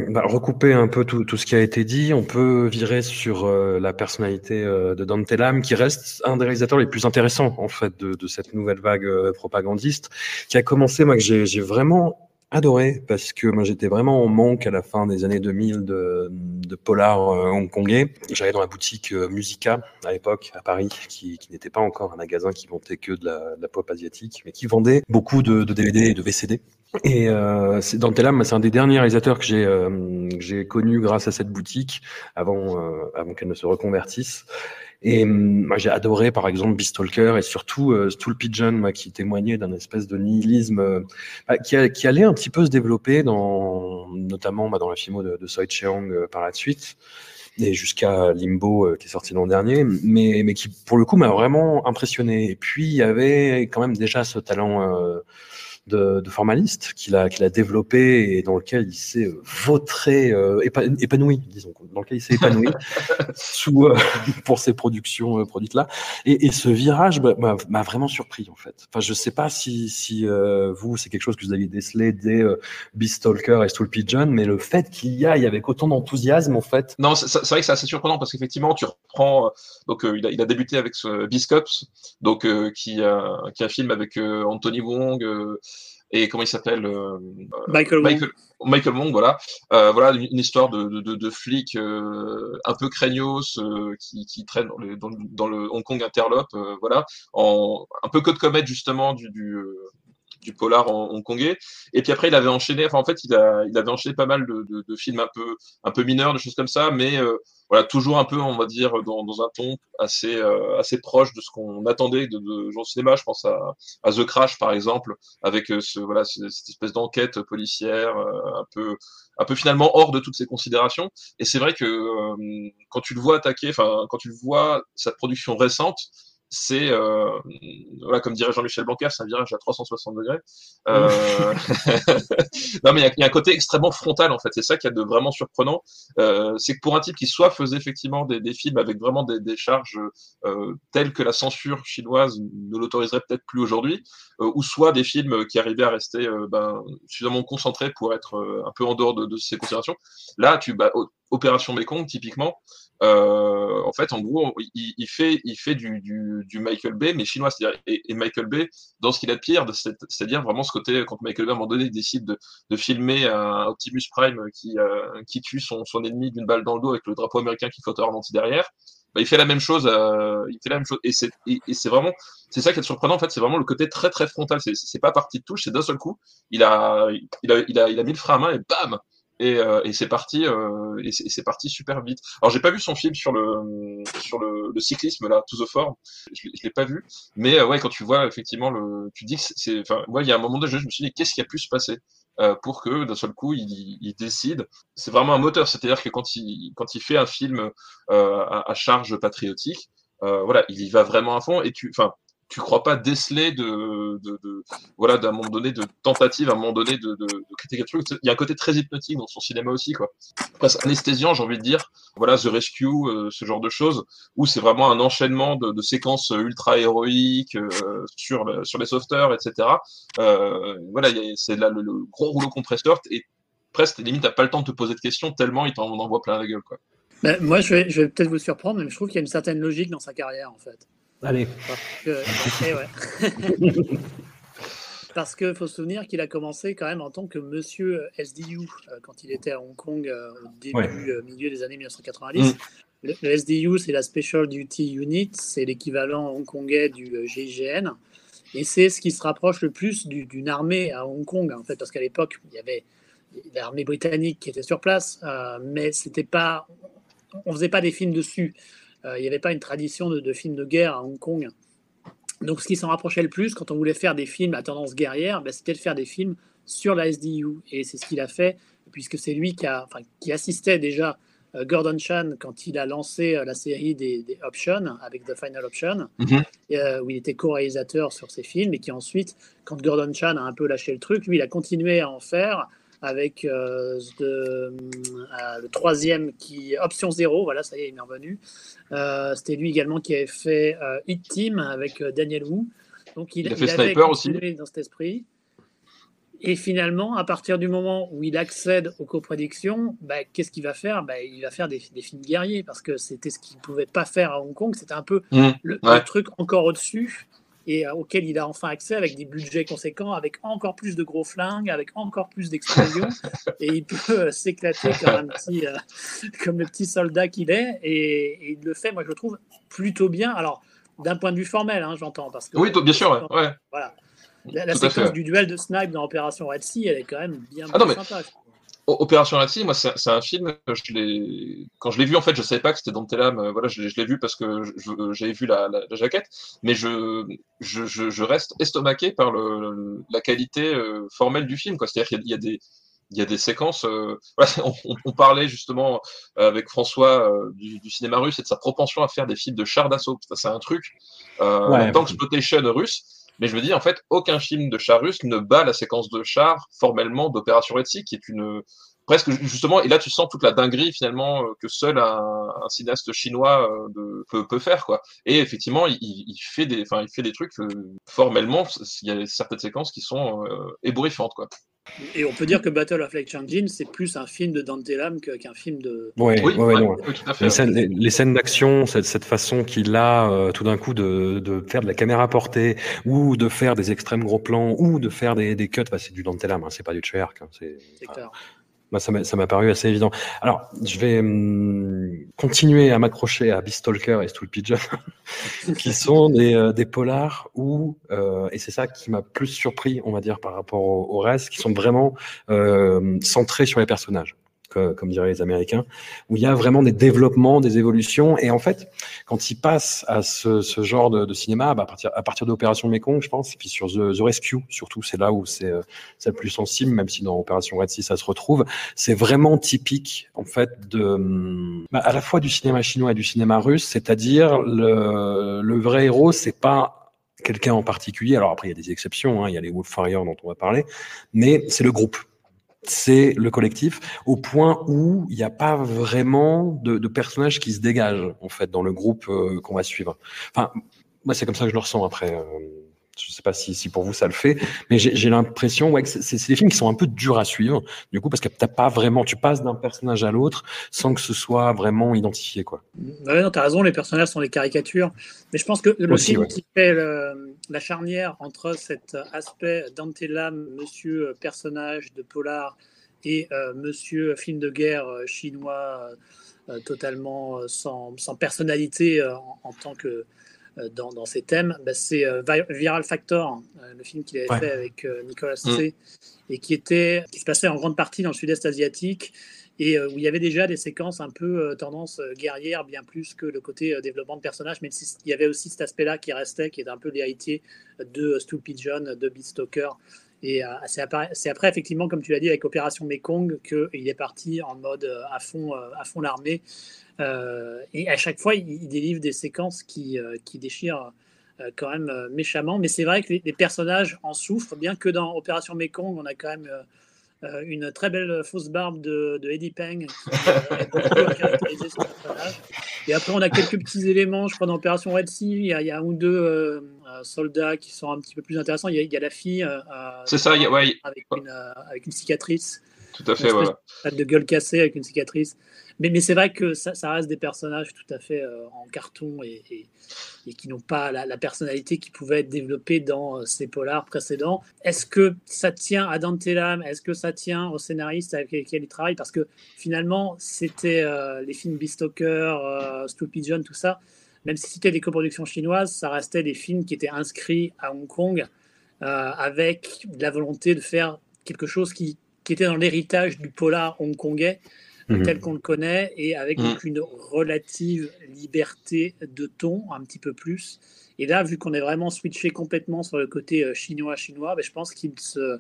bah, recouper un peu tout, ce qui a été dit, on peut virer sur la personnalité de Dante Lam, qui reste un des réalisateurs les plus intéressants, en fait, de, de cette nouvelle vague propagandiste, qui a commencé, moi, que j'ai vraiment adoré parce que moi j'étais vraiment en manque à la fin des années 2000 de, de polar euh, hongkongais. J'allais dans la boutique euh, Musica à l'époque à Paris, qui, qui n'était pas encore un magasin qui vendait que de la, de la pop asiatique, mais qui vendait beaucoup de, de DVD et de VCD. Et euh, c'est Dantelam, c'est un des derniers réalisateurs que j'ai euh, j'ai connu grâce à cette boutique avant euh, avant qu'elle ne se reconvertisse. Et hum, moi, j'ai adoré, par exemple, Beastalker et surtout euh, Stool Pigeon, moi, qui témoignait d'un espèce de nihilisme euh, bah, qui, a- qui allait un petit peu se développer, dans, notamment bah, dans la filmo de, de Soi Cheong euh, par la suite, et jusqu'à Limbo euh, qui est sorti l'an dernier, mais, mais qui, pour le coup, m'a vraiment impressionné. Et puis, il y avait quand même déjà ce talent euh, de, de formaliste qu'il a, qu'il a développé et dans lequel il s'est euh, vautré, euh, épa- épanoui, disons, dans lequel il s'est épanoui sous, euh, pour ces productions euh, produites là. Et, et ce virage bah, m'a m'a vraiment surpris en fait. Enfin, je sais pas si, si euh, vous c'est quelque chose que vous aviez décelé dès euh, Beastalker et Stool Pigeon, mais le fait qu'il y aille avec autant d'enthousiasme en fait. Non, c'est c'est vrai que c'est assez surprenant parce qu'effectivement, tu reprends. Donc, euh, il, a, il a débuté avec ce Biscops, donc euh, qui, a, qui est un film avec euh, Anthony Wong euh, et comment il s'appelle euh, Michael Wong. Michael, Michael Wong, voilà, euh, voilà une, histoire de, de, de, de flic euh, un peu craignos euh, qui, qui traîne dans le, dans, le, dans le Hong Kong interlope, euh, voilà, en un peu code comète justement du, du, euh, du polar hongkongais. Et puis après, il avait enchaîné, enfin en fait, il, a, il avait enchaîné pas mal de, de, de films un peu, un peu mineurs, des choses comme ça, mais euh, voilà, toujours un peu, on va dire, dans, dans un ton assez, euh, assez proche de ce qu'on attendait de, de genre cinéma. Je pense à, à The Crash, par exemple, avec euh, ce, voilà, ce- cette espèce d'enquête policière, euh, un peu, un peu finalement hors de toutes ces considérations. Et c'est vrai que euh, quand tu le vois attaquer, enfin, quand tu le vois, sa production récente, c'est, euh, voilà, comme dirait Jean-Michel Blanquer, c'est un virage à 360 degrés. Euh... non, mais il y a- y, a un côté extrêmement frontal, en fait. C'est ça qui est de vraiment surprenant. Euh, c'est que pour un type qui soit faisait effectivement des, des films avec vraiment des, des charges telles que la censure chinoise ne l'autoriserait peut-être plus aujourd'hui, ou soit des films qui arrivaient à rester ben, suffisamment concentrés pour être un peu en dehors de, de ces considérations. Là, tu bah, Opération Mekong, typiquement, euh, en fait, en gros, il, il fait, il fait du, Michael Bay, mais chinois. Et, Michael Bay, dans ce qu'il a de pire, c'est-à-dire vraiment ce côté, quand Michael Bay, à un moment donné, décide de, filmer un Optimus Prime qui, euh, qui tue son, ennemi d'une balle dans le dos avec le drapeau américain qui flotte ralenti derrière. Bah, il fait la même chose, euh, il fait la même chose, et c'est vraiment, c'est ça qui est surprenant en fait, c'est vraiment le côté très très frontal. C'est c'est pas parti de touche, c'est d'un seul coup, il il a il a il a mis le frein à main et bam, et, euh, et c'est parti euh, et c'est parti super vite. Alors j'ai pas vu son film sur le sur le, le cyclisme là, To the Four, je, je l'ai pas vu, mais euh, ouais quand tu vois effectivement le, tu dis que c'est- enfin moi il y a un moment donné je me suis dit qu'est-ce qui a pu se passer euh, pour que d'un seul coup il, il décide? C'est vraiment un moteur, c'est-à-dire que quand il quand il fait un film euh, à, à charge patriotique, euh, voilà il y va vraiment à fond et tu enfin tu crois pas déceler de, de, voilà d'un moment donné de tentative à un moment donné de, de, de critiquer le truc. Il y a un côté très hypnotique dans son cinéma aussi quoi. Anesthésiant j'ai envie de dire. Voilà The Rescue euh, ce genre de choses où c'est vraiment un enchaînement de, séquences ultra héroïques euh, sur le- sur les sauveteurs etc euh, voilà c'est là le, le gros rouleau compresseur et presque limite t'as pas le temps de te poser de questions tellement il t'en envoie plein la gueule quoi. Ben, moi, je vais, je vais peut-être vous surprendre, mais je trouve qu'il y a une certaine logique dans sa carrière, en fait. Allez. Parce que, eh ouais. Parce qu'il faut se souvenir qu'il a commencé quand même en tant que monsieur SDU euh, quand il était à Hong Kong euh, au début, Ouais. euh, milieu des années 1990. Le, le SDU, c'est la Special Duty Unit, c'est l'équivalent hongkongais du euh, GIGN. Et c'est ce qui se rapproche le plus du- d'une armée à Hong Kong, en fait, parce qu'à l'époque, il y avait l'armée britannique qui était sur place, euh, mais c'était pas, on faisait pas des films dessus. Euh, il n'y avait pas une tradition de, de films de guerre à Hong Kong. Donc, ce qui s'en rapprochait le plus quand on voulait faire des films à tendance guerrière, ben, c'était de faire des films sur la SDU. Et c'est ce qu'il a fait, puisque c'est lui qui, a, enfin, qui assistait déjà euh, Gordon Chan quand il a lancé euh, la série des, des Options avec The Final Option, Mhm. euh, où il était co-réalisateur sur ces films, et qui ensuite, quand Gordon Chan a un peu lâché le truc, lui, il a continué à en faire avec euh, de- euh, le troisième qui Option Zéro, voilà, ça y est, il est revenu. Euh, C'était lui également qui avait fait Hit Team avec Daniel Wu. Donc il, Il a fait avait Sniper aussi. dans cet esprit. Et finalement, à partir du moment où il accède aux coproductions, bah, qu'est-ce qu'il va faire? Bah, Il va faire des, des films guerriers parce que c'était ce qu'il ne pouvait pas faire à Hong Kong. C'était un peu Mmh, le, ouais. le truc encore au-dessus. Et euh, auquel il a enfin accès avec des budgets conséquents, avec encore plus de gros flingues, avec encore plus d'explosions, et il peut euh, s'éclater comme, euh, comme le petit soldat qu'il est, et, et il le fait, moi je le trouve plutôt bien. Alors, d'un point de vue formel, hein, j'entends. Parce que, Oui, bien sûr, ouais. Voilà. La, la séquence fait. du duel de Snipe dans Opération Red Sea, elle est quand même bien, Ah non, bien sympa. Opération Sea, moi, c'est un film, je quand je l'ai vu, en fait, je savais pas que c'était Dante Lam, euh, voilà, je, l'ai- je l'ai vu parce que j'avais vu la, la, la jaquette, mais je, je, je, je reste estomaqué par le, la qualité euh, formelle du film, quoi. C'est-à-dire qu'il y y a des, il y a des séquences, euh, voilà, on, on- parlait justement euh, avec François euh, du, du cinéma russe et de sa propension à faire des films de chars d'assaut. Ça, C'est un truc, euh, Ouais. d'exploitation russe. Mais je me dis, en fait, aucun film de chars russe ne bat la séquence de chars formellement d'Opération Red Sea, qui est une presque justement. Et là, tu sens toute la dinguerie finalement euh, que seul un, cinéaste chinois euh, peut, peut faire, quoi. Et effectivement, il, fait des, il fait des trucs euh, formellement. Il y a certaines séquences qui sont euh, ébouriffantes, quoi. Et on peut dire que Battle of Lake Changjin, c'est plus un film de Dante Lam que- qu'un film de. Ouais, Oui, ouais, ouais, ouais, non. oui, tout à fait. Les scènes, les, les scènes d'action, cette, cette façon qu'il a euh, tout d'un coup de, de faire de la caméra portée, ou de faire des extrêmes gros plans, ou de faire des, des cuts, bah, c'est du Dante Lam, hein, c'est pas du Treyarch. Hein, c'est, C'est clair. M'a ça m'a paru assez évident. Alors, je vais hum, continuer à m'accrocher à Beastalker et Stool Pigeon, qui sont des, euh, des polars où, euh, et c'est ça qui m'a plus surpris, on va dire, par rapport au, au reste, qui sont vraiment euh, centrés sur les personnages, comme diraient les Américains, où il y a vraiment des développements, des évolutions. Et en fait, quand ils passent à ce, genre de, cinéma, bah, à partir, à partir d'Opération Mekong, je pense, et puis sur The, Rescue, surtout, c'est là où c'est euh, c'est le plus sensible, même si dans Opération Red Sea, ça se retrouve c'est vraiment typique en fait de hum, bah, à la fois du cinéma chinois et du cinéma russe, c'est-à-dire le, le vrai héros, c'est pas quelqu'un en particulier. Alors après, il y a des exceptions, hein, il y a les Wolf Warriors dont on va parler, mais c'est le groupe. C'est le collectif, au point où il n'y a pas vraiment de, de personnages qui se dégagent en fait dans le groupe euh, qu'on va suivre. Enfin, moi c'est comme ça que je le ressens après. euh, je sais pas si, si pour vous ça le fait, mais j'ai l'impression ouais, que c'est des films qui sont un peu durs à suivre, du coup, parce que t'as pas vraiment, tu passes d'un personnage à l'autre sans que ce soit vraiment identifié, quoi. Ouais, non, t'as raison, les personnages sont des caricatures. Mais je pense que le Aussi, film ouais. qui fait le- la charnière entre cet aspect Dante Lam, monsieur euh, personnage de polar, et euh, monsieur film de guerre euh, chinois euh, euh, totalement euh, sans, sans personnalité euh, en, en tant que euh, dans, dans ses thèmes, bah, c'est euh, Vi- Viral Factor, euh, le film qu'il avait Ouais. fait avec euh, Nicolas Mm. C. et qui était qui se passait en grande partie dans le sud-est asiatique et euh, où il y avait déjà des séquences un peu euh, tendance euh, guerrière, bien plus que le côté euh, développement de personnages, mais il y avait aussi cet aspect-là qui restait, qui est un peu l'héritier de euh, Stu Pigeon, de Beatstalker. Et euh, c'est après, effectivement, comme tu l'as dit, avec Opération Mekong, qu'il est parti en mode euh, à fond, euh, fond l'armée. Et à chaque fois, il, délivre des séquences qui, qui déchirent quand même méchamment. Mais c'est vrai que les, les personnages en souffrent, bien que dans Opération Mekong, on a quand même euh, une très belle fausse barbe de, de Eddie Peng qui euh. Et après, on a quelques petits éléments, je crois, dans Opération Red Sea, il y a, il y a un ou deux euh, soldats qui sont un petit peu plus intéressants. Il y a, il y a la fille euh, C'est ça, ouais, avec, une, avec une cicatrice tout à fait. Ouais. de gueule cassée avec une cicatrice. Mais, c'est vrai que ça, reste des personnages tout à fait euh, en carton et, qui n'ont pas la, personnalité qui pouvait être développée dans euh, ces polars précédents. Est-ce que ça tient à Dante Lam? Est-ce que ça tient aux scénaristes avec lesquels il travaille? Parce que finalement, c'était euh, les films Beastalker, euh, Stu Pigeon, tout ça. Même si c'était des coproductions chinoises, ça restait des films qui étaient inscrits à Hong Kong avec la volonté de faire quelque chose qui était dans l'héritage du polar hongkongais Mhm. tel qu'on le connaît et avec Mhm. une relative liberté de ton un petit peu plus. Et là, vu qu'on est vraiment switché complètement sur le côté euh, chinois-chinois, ben, je pense qu'il se,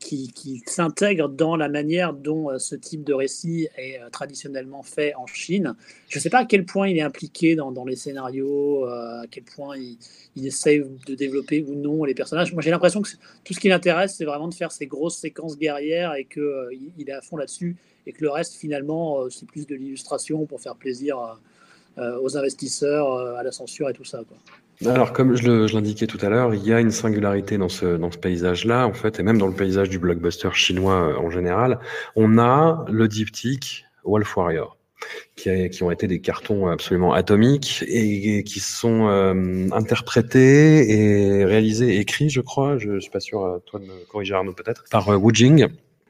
qu'il s'intègre dans la manière dont euh, ce type de récit est euh, traditionnellement fait en Chine. Je ne sais pas à quel point il est impliqué dans, dans les scénarios, euh, à quel point il, il essaye de développer ou non les personnages. Moi, j'ai l'impression que tout ce qui l'intéresse, c'est vraiment de faire ces grosses séquences guerrières et qu'il il est à fond là-dessus et que le reste, finalement, euh, c'est plus de l'illustration pour faire plaisir euh, euh, aux investisseurs, euh, à la censure et tout ça. Quoi. Alors, comme je l'indiquais tout à l'heure, il y a une singularité dans ce, dans ce paysage-là, en fait, et même dans le paysage du blockbuster chinois euh, en général. On a le diptyque Wolf Warrior. qui, qui, ont été des cartons absolument atomiques et, qui sont euh, interprétés et réalisés, écrits, je crois, je, je suis pas sûr, toi de me corriger Arnaud peut-être, par Wu Jing.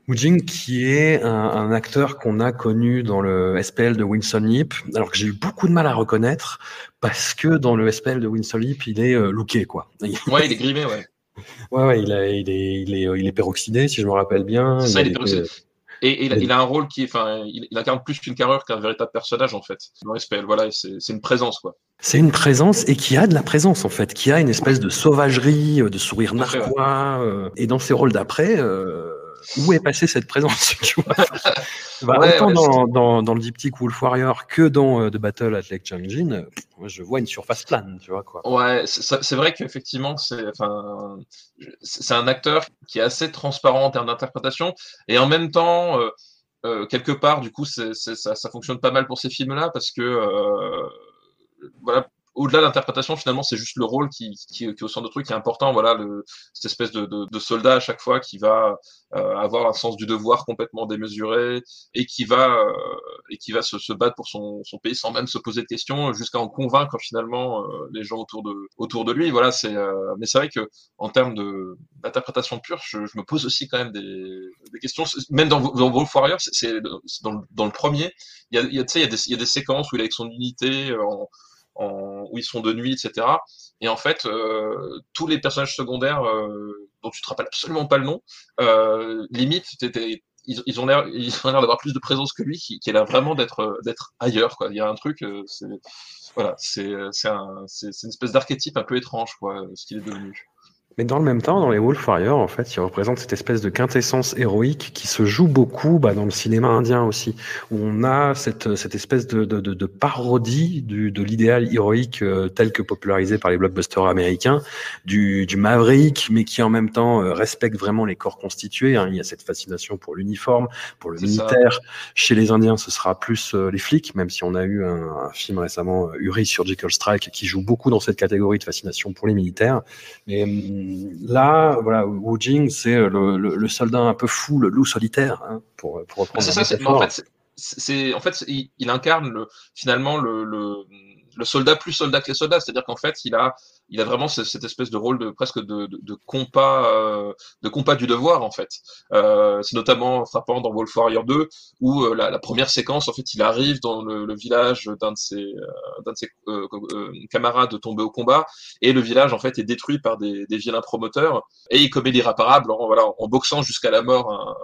Wu Jing qui est un, un acteur qu'on a connu dans le SPL de Winston Leap, alors que j'ai eu beaucoup de mal à reconnaître parce que dans le SPL de Winston Leap, il est euh, looké quoi. Ouais, il est grimé, ouais. Ouais, ouais, il, a, il, est, il, est, il est peroxydé, si je me rappelle bien. Ça, il, est peroxydé. Et, et il, a, un rôle qui, enfin, il, il incarne plus qu'une carrure qu'un véritable personnage en fait. Dans SPL, voilà, c'est une présence quoi. C'est une présence et qui a de la présence en fait, qui a une espèce de sauvagerie, de sourire narquois. Euh, et dans ses rôles d'après, euh, où est passée cette présence tu vois? Bah, ouais, Autant ouais, dans, dans, dans, le diptyque Wolf Warrior que dans euh, The Battle at Lake Changjin, euh, je vois une surface plane, tu vois quoi. Ouais, c'est vrai qu'effectivement, c'est enfin, un acteur qui est assez transparent en termes d'interprétation et en même temps. Euh, euh, quelque part, du coup, ça, ça fonctionne pas mal pour ces films-là parce que euh, voilà, au-delà de l'interprétation, finalement, c'est juste le rôle qui, qui, qui, au centre de truc qui est important. Voilà, le, cette espèce de, de, de, soldat à chaque fois qui va euh, avoir un sens du devoir complètement démesuré et qui va euh, et qui va se, se, battre pour son, son, pays sans même se poser de questions, jusqu'à en convaincre finalement euh, les gens autour de autour de lui. Voilà, c'est. Euh, mais c'est vrai que en termes de d'interprétation pure, je, je, me pose aussi quand même des, des questions. Même dans, dans Wolf Warrior, c'est dans, dans, le premier, il y a, il y a, y a, des, y a des séquences où il est avec son unité en en, où ils sont de nuit, etc. Et en fait, euh, tous les personnages secondaires euh, dont tu te rappelles absolument pas le nom, euh, limite, ils, ont l'air, d'avoir plus de présence que lui, qui, a l'air vraiment d'être, d'être ailleurs. Il y a un truc, euh, c'est, voilà, c'est une espèce d'archétype un peu étrange, quoi, ce qu'il est devenu. Mais dans le même temps, dans les Wolf Warriors, en fait, il représente cette espèce de quintessence héroïque qui se joue beaucoup bah, dans le cinéma indien aussi, où on a cette, cette espèce de, de, de parodie du, de l'idéal héroïque euh, tel que popularisé par les blockbusters américains, du, du maverick, mais qui en même temps euh, respecte vraiment les corps constitués. Hein. Il y a cette fascination pour l'uniforme, pour le militaire. Ça. Chez les Indiens, ce sera plus euh, les flics, même si on a eu un, un film récemment, Uri Surgical Strike, qui joue beaucoup dans cette catégorie de fascination pour les militaires. Mais hum, là, voilà, Wu Jing, c'est le, le, le, soldat un peu fou, le loup solitaire, hein, pour, pour reprendre. C'est ça, c'est, en fait, c'est, en fait, il, il incarne le, finalement le, le, le, soldat plus soldat que les soldats, c'est-à-dire qu'en fait, il a, il a vraiment cette espèce de rôle de presque de, de, de compas, euh, de compas du devoir en fait. Euh, c'est notamment frappant dans Wolf Warrior 2 où euh, la, la, première séquence, en fait, il arrive dans le, le village d'un de ses, euh, d'un de ses euh, euh, camarades tombés au combat et le village en fait est détruit par des, des vilains promoteurs et il commet l'irréparable en, voilà, en boxant jusqu'à la mort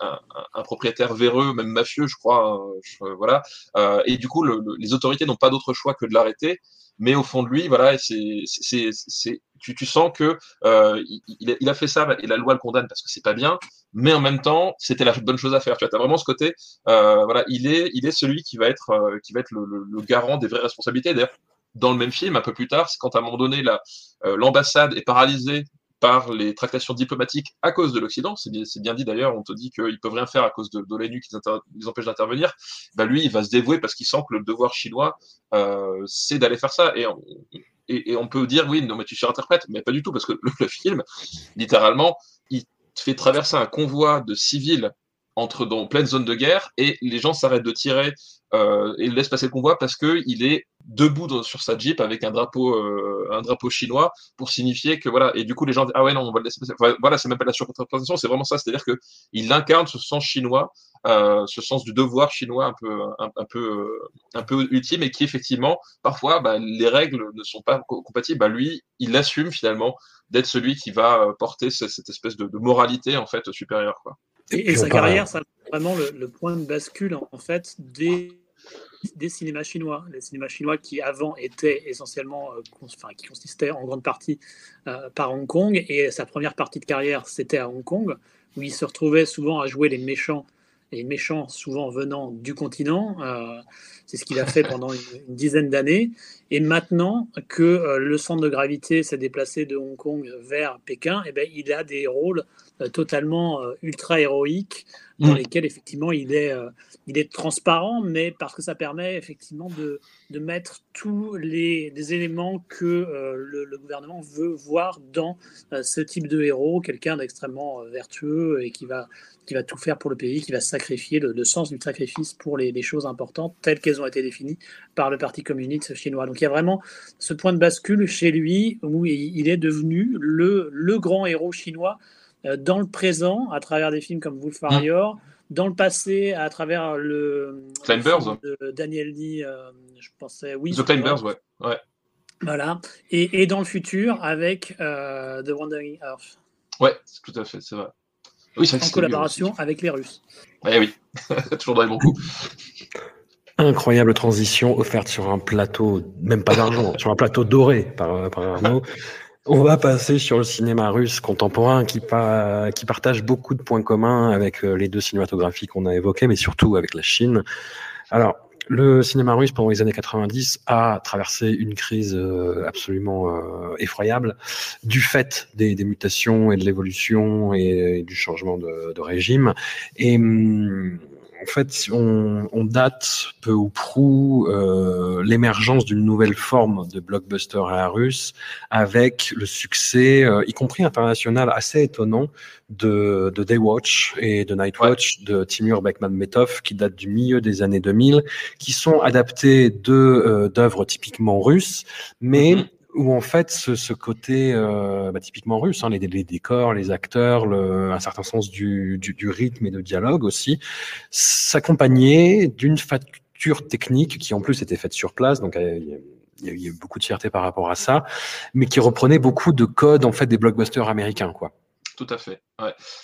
un, propriétaire véreux, même mafieux, je crois. Hein, voilà. Euh, et du coup, le, le, les autorités n'ont pas d'autre choix que de l'arrêter. Mais au fond de lui, voilà, c'est, c'est, c'est, tu, sens que euh, il, a fait ça et la loi le condamne parce que c'est pas bien. Mais en même temps, c'était la bonne chose à faire. Tu as vraiment ce côté. Euh, voilà, il est, il est celui qui va être, qui va être le, garant des vraies responsabilités. D'ailleurs, dans le même film, un peu plus tard, c'est quand à un moment donné, la, l'ambassade est paralysée par les tractations diplomatiques à cause de l'Occident. C'est bien, dit d'ailleurs, on te dit qu'ils peuvent rien faire à cause de, de l'ONU qui les empêche d'intervenir. Bah lui, il va se dévouer parce qu'il sent que le devoir chinois, euh, c'est d'aller faire ça. Et on, peut dire, oui, non, mais tu surinterprètes, mais pas du tout, parce que le, film, littéralement, il fait traverser un convoi de civils entre dans pleine zone de guerre et les gens s'arrêtent de tirer euh, et laissent passer le convoi parce que il est debout dans, sur sa jeep avec un drapeau euh, un drapeau chinois pour signifier que voilà et du coup les gens disent ah ouais non on va le laisser passer. Enfin, voilà c'est même pas la surreprésentation c'est vraiment ça c'est-à-dire que il incarne ce sens chinois euh, ce sens du devoir chinois un peu un, un peu un peu ultime et qui effectivement parfois bah, les règles ne sont pas compatibles. Bah, lui il assume finalement d'être celui qui va porter cette, cette espèce de, de moralité en fait supérieure quoi. Et, et sa carrière, ça vraiment le, le, point de bascule en fait des, des cinémas chinois. Les cinémas chinois qui avant étaient essentiellement, euh, enfin qui consistaient en grande partie euh, par Hong Kong. Et sa première partie de carrière, c'était à Hong Kong, où il se retrouvait souvent à jouer les méchants et méchants souvent venant du continent. Euh, c'est ce qu'il a fait pendant une, une dizaine d'années. Et maintenant que euh, le centre de gravité s'est déplacé de Hong Kong vers Pékin, eh ben, il a des rôles totalement ultra héroïques dans Mm. lesquels effectivement il est, euh, il est transparent, mais parce que ça permet effectivement de, de mettre tous les, les éléments que euh, le, le gouvernement veut voir dans euh, ce type de héros, quelqu'un d'extrêmement euh, vertueux et qui va, qui va tout faire pour le pays, qui va sacrifier, le, le sens du sacrifice pour les, les choses importantes telles qu'elles ont été définies par le Parti communiste chinois. Donc il y a vraiment ce point de bascule chez lui où il, est devenu le, le grand héros chinois euh, dans le présent, à travers des films comme Wolf Warrior, dans le passé, à travers le, Climbers, le film de Daniel Lee, euh, je pensais, oui. The Climbers, ouais. ouais. Voilà. Et, et, dans le futur, avec euh, The Wandering Earth. Ouais, tout à fait, c'est vrai. Oui, en collaboration avec les Russes. Eh oui, toujours dans les bons coups. Incroyable transition offerte sur un plateau, même pas d'argent, sur un plateau doré par, par Arnaud. On va passer sur le cinéma russe contemporain qui, pa qui partage beaucoup de points communs avec euh, les deux cinématographies qu'on a évoquées, mais surtout avec la Chine. Alors, le cinéma russe pendant les années 90 a traversé une crise euh, absolument euh, effroyable du fait des, mutations et de l'évolution et, du changement de, régime. Hum, en fait, on, on, date peu ou prou euh, l'émergence d'une nouvelle forme de blockbuster à la russe, avec le succès, euh, y compris international, assez étonnant de, de Daywatch et de Nightwatch ouais. de Timur Bekman-Metov, qui date du milieu des années 2000, qui sont adaptés de euh, d'œuvres typiquement russes, mais mm -hmm où en fait ce, côté euh, bah, typiquement russe, hein, les, décors, les acteurs, un certain sens du, rythme et de dialogue aussi, s'accompagnait d'une facture technique qui en plus était faite sur place, donc euh, il y, a, a beaucoup de fierté par rapport à ça, mais qui reprenait beaucoup de codes en fait des blockbusters américains, quoi. Tout à fait.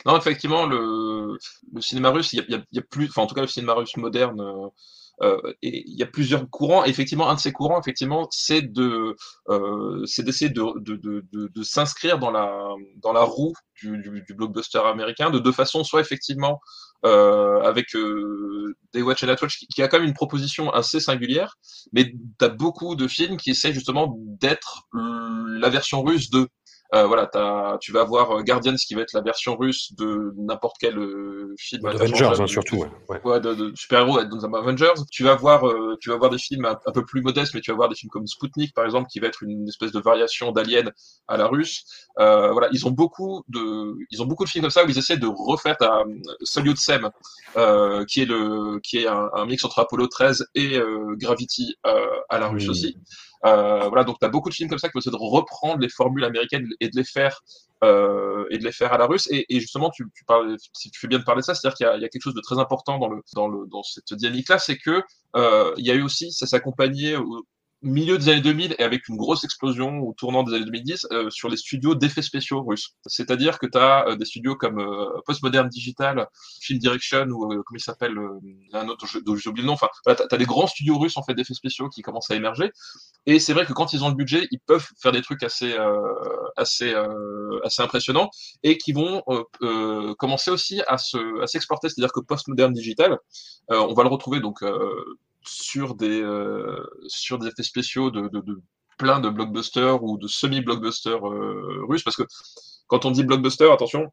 Non, effectivement, le, cinéma russe, il y, y a plus, enfin en tout cas le cinéma russe moderne. Euh, euh, et il y a plusieurs courants. Effectivement, un de ces courants, effectivement, c'est de, euh, c'est d'essayer de, de, de, de, s'inscrire dans la, dans la roue du, du, du, blockbuster américain de deux façons. Soit effectivement euh, avec euh, Daywatch et Nightwatch, qui, qui a quand même une proposition assez singulière, mais tu as beaucoup de films qui essaient justement d'être la version russe de euh, voilà, as, tu vas avoir Guardians qui va être la version russe de n'importe quel euh, film. Avengers, hein, surtout. Ouais. ouais. ouais de, de super-héros dans un Avengers. Tu vas voir, euh, tu vas voir des films un, un, peu plus modestes, mais tu vas voir des films comme Sputnik, par exemple, qui va être une espèce de variation d'Alien à la russe. Euh, voilà, ils ont beaucoup de, ils ont beaucoup de films comme ça où ils essaient de refaire ta Solid Sem, euh, qui est le, qui est un, un, mix entre Apollo 13 et Gravity à la russe aussi. Euh, voilà, donc tu as beaucoup de films comme ça qui vont essayer de reprendre les formules américaines et de les faire euh, et de les faire à la russe. Et, et justement, tu, tu, parles, si tu fais bien de parler de ça, c'est-à-dire qu'il y, y, a quelque chose de très important dans le dans le dans cette dynamique-là, c'est que euh, il y a eu aussi, ça s'accompagnait milieu des années 2000 et avec une grosse explosion au tournant des années 2010 euh, sur les studios d'effets spéciaux russes. C'est-à-dire que tu as euh, des studios comme euh, Postmodern Digital, Film Direction ou comment il s'appelle un autre dont j'ai oublié le nom. Enfin, voilà, tu as, des grands studios russes en fait d'effets spéciaux qui commencent à émerger. Et c'est vrai que quand ils ont le budget, ils peuvent faire des trucs assez assez assez impressionnants et qui vont commencer aussi à se à s'exporter. C'est-à-dire que Postmodern Digital, on va le retrouver donc sur des euh, sur des effets spéciaux de, plein de blockbusters ou de semi-blockbusters euh, russes parce que quand on dit blockbuster, attention,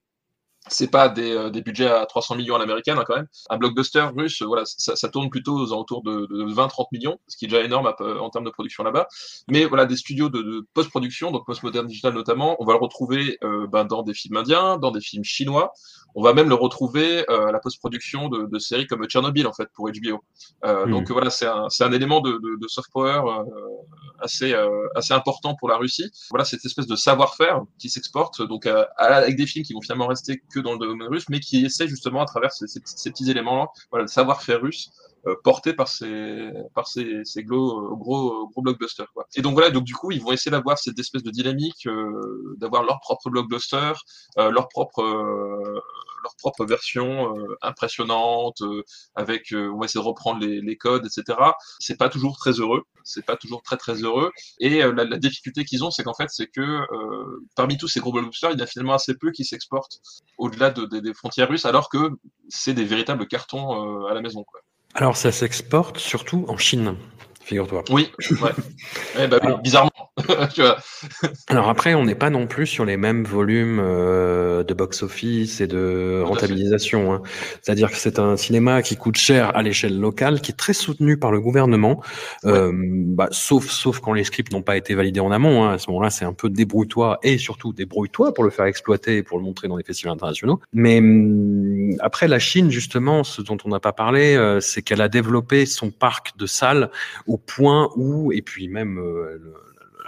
c'est pas des, euh, des, budgets à 300 millions à l'américaine hein, quand même. Un blockbuster russe, voilà, ça, ça tourne plutôt aux alentours de, de 20-30 millions, ce qui est déjà énorme à, en termes de production là-bas. Mais voilà, des studios de, de post-production, donc post-modern digital notamment, on va le retrouver euh, ben, dans des films indiens, dans des films chinois. On va même le retrouver euh, à la post-production de, de, séries comme Tchernobyl en fait pour HBO. Euh, mmh. Donc voilà, c'est un, un, élément de, de, soft power euh, assez assez important pour la Russie. Voilà cette espèce de savoir-faire qui s'exporte donc avec des films qui vont finalement rester que dans le domaine russe, mais qui essaie justement à travers ces, petits éléments-là, voilà, le savoir-faire russe, porté par ces par ces, ces gros gros gros blockbusters quoi. Et donc voilà donc du coup ils vont essayer d'avoir cette espèce de dynamique euh, d'avoir leur propre blockbuster euh, leur propre leur propre version impressionnante avec on va essayer de reprendre les, les codes etc. C'est pas toujours très heureux c'est pas toujours très très heureux et la, la, difficulté qu'ils ont c'est qu'en fait c'est que parmi tous ces gros blockbusters il y a finalement assez peu qui s'exportent au-delà de, de, des frontières russes alors que c'est des véritables cartons à la maison quoi. Alors, ça s'exporte surtout en Chine, figure-toi. Oui, ouais. eh Alors, bizarrement. Alors après, on n'est pas non plus sur les mêmes volumes euh, de box-office et de rentabilisation. Hein. C'est-à-dire que c'est un cinéma qui coûte cher à l'échelle locale, qui est très soutenu par le gouvernement, euh, bah, sauf sauf quand les scripts n'ont pas été validés en amont. Hein. À ce moment-là, c'est un peu débrouille-toi et surtout débrouille-toi pour le faire exploiter et pour le montrer dans les festivals internationaux. Mais hum, après, la Chine, justement, ce dont on n'a pas parlé, euh, c'est qu'elle a développé son parc de salles au point où, et puis même euh,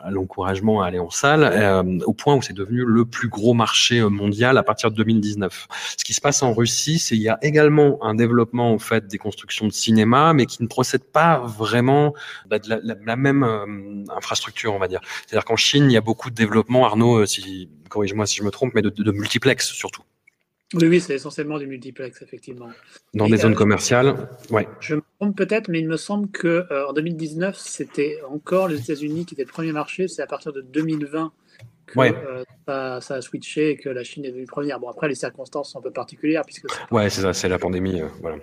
l'encouragement à aller en salle, euh, au point où c'est devenu le plus gros marché euh, mondial à partir de 2019. Ce qui se passe en Russie, c'est il y a également un développement en fait des constructions de cinéma, mais qui ne procède pas vraiment bah, de la, même euh, infrastructure, on va dire. C'est-à-dire qu'en Chine, il y a beaucoup de développement, Arnaud, si corrige-moi si je me trompe, mais de, de multiplex surtout. Oui, oui, c'est essentiellement du multiplex, effectivement. Dans des zones commerciales, ouais. Je me trompe peut-être, mais il me semble que euh, en 2019, c'était encore les États-Unis qui étaient le premier marché. C'est à partir de 2020 que euh, ça, a switché et que la Chine est devenue première. Bon, après, les circonstances sont un peu particulières. Puisque ouais, c'est ça, c'est la pandémie. Euh, voilà.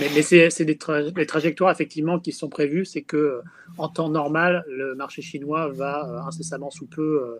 Mais, mais c'est des les trajectoires, effectivement, qui sont prévues. C'est que en temps normal, le marché chinois va incessamment sous peu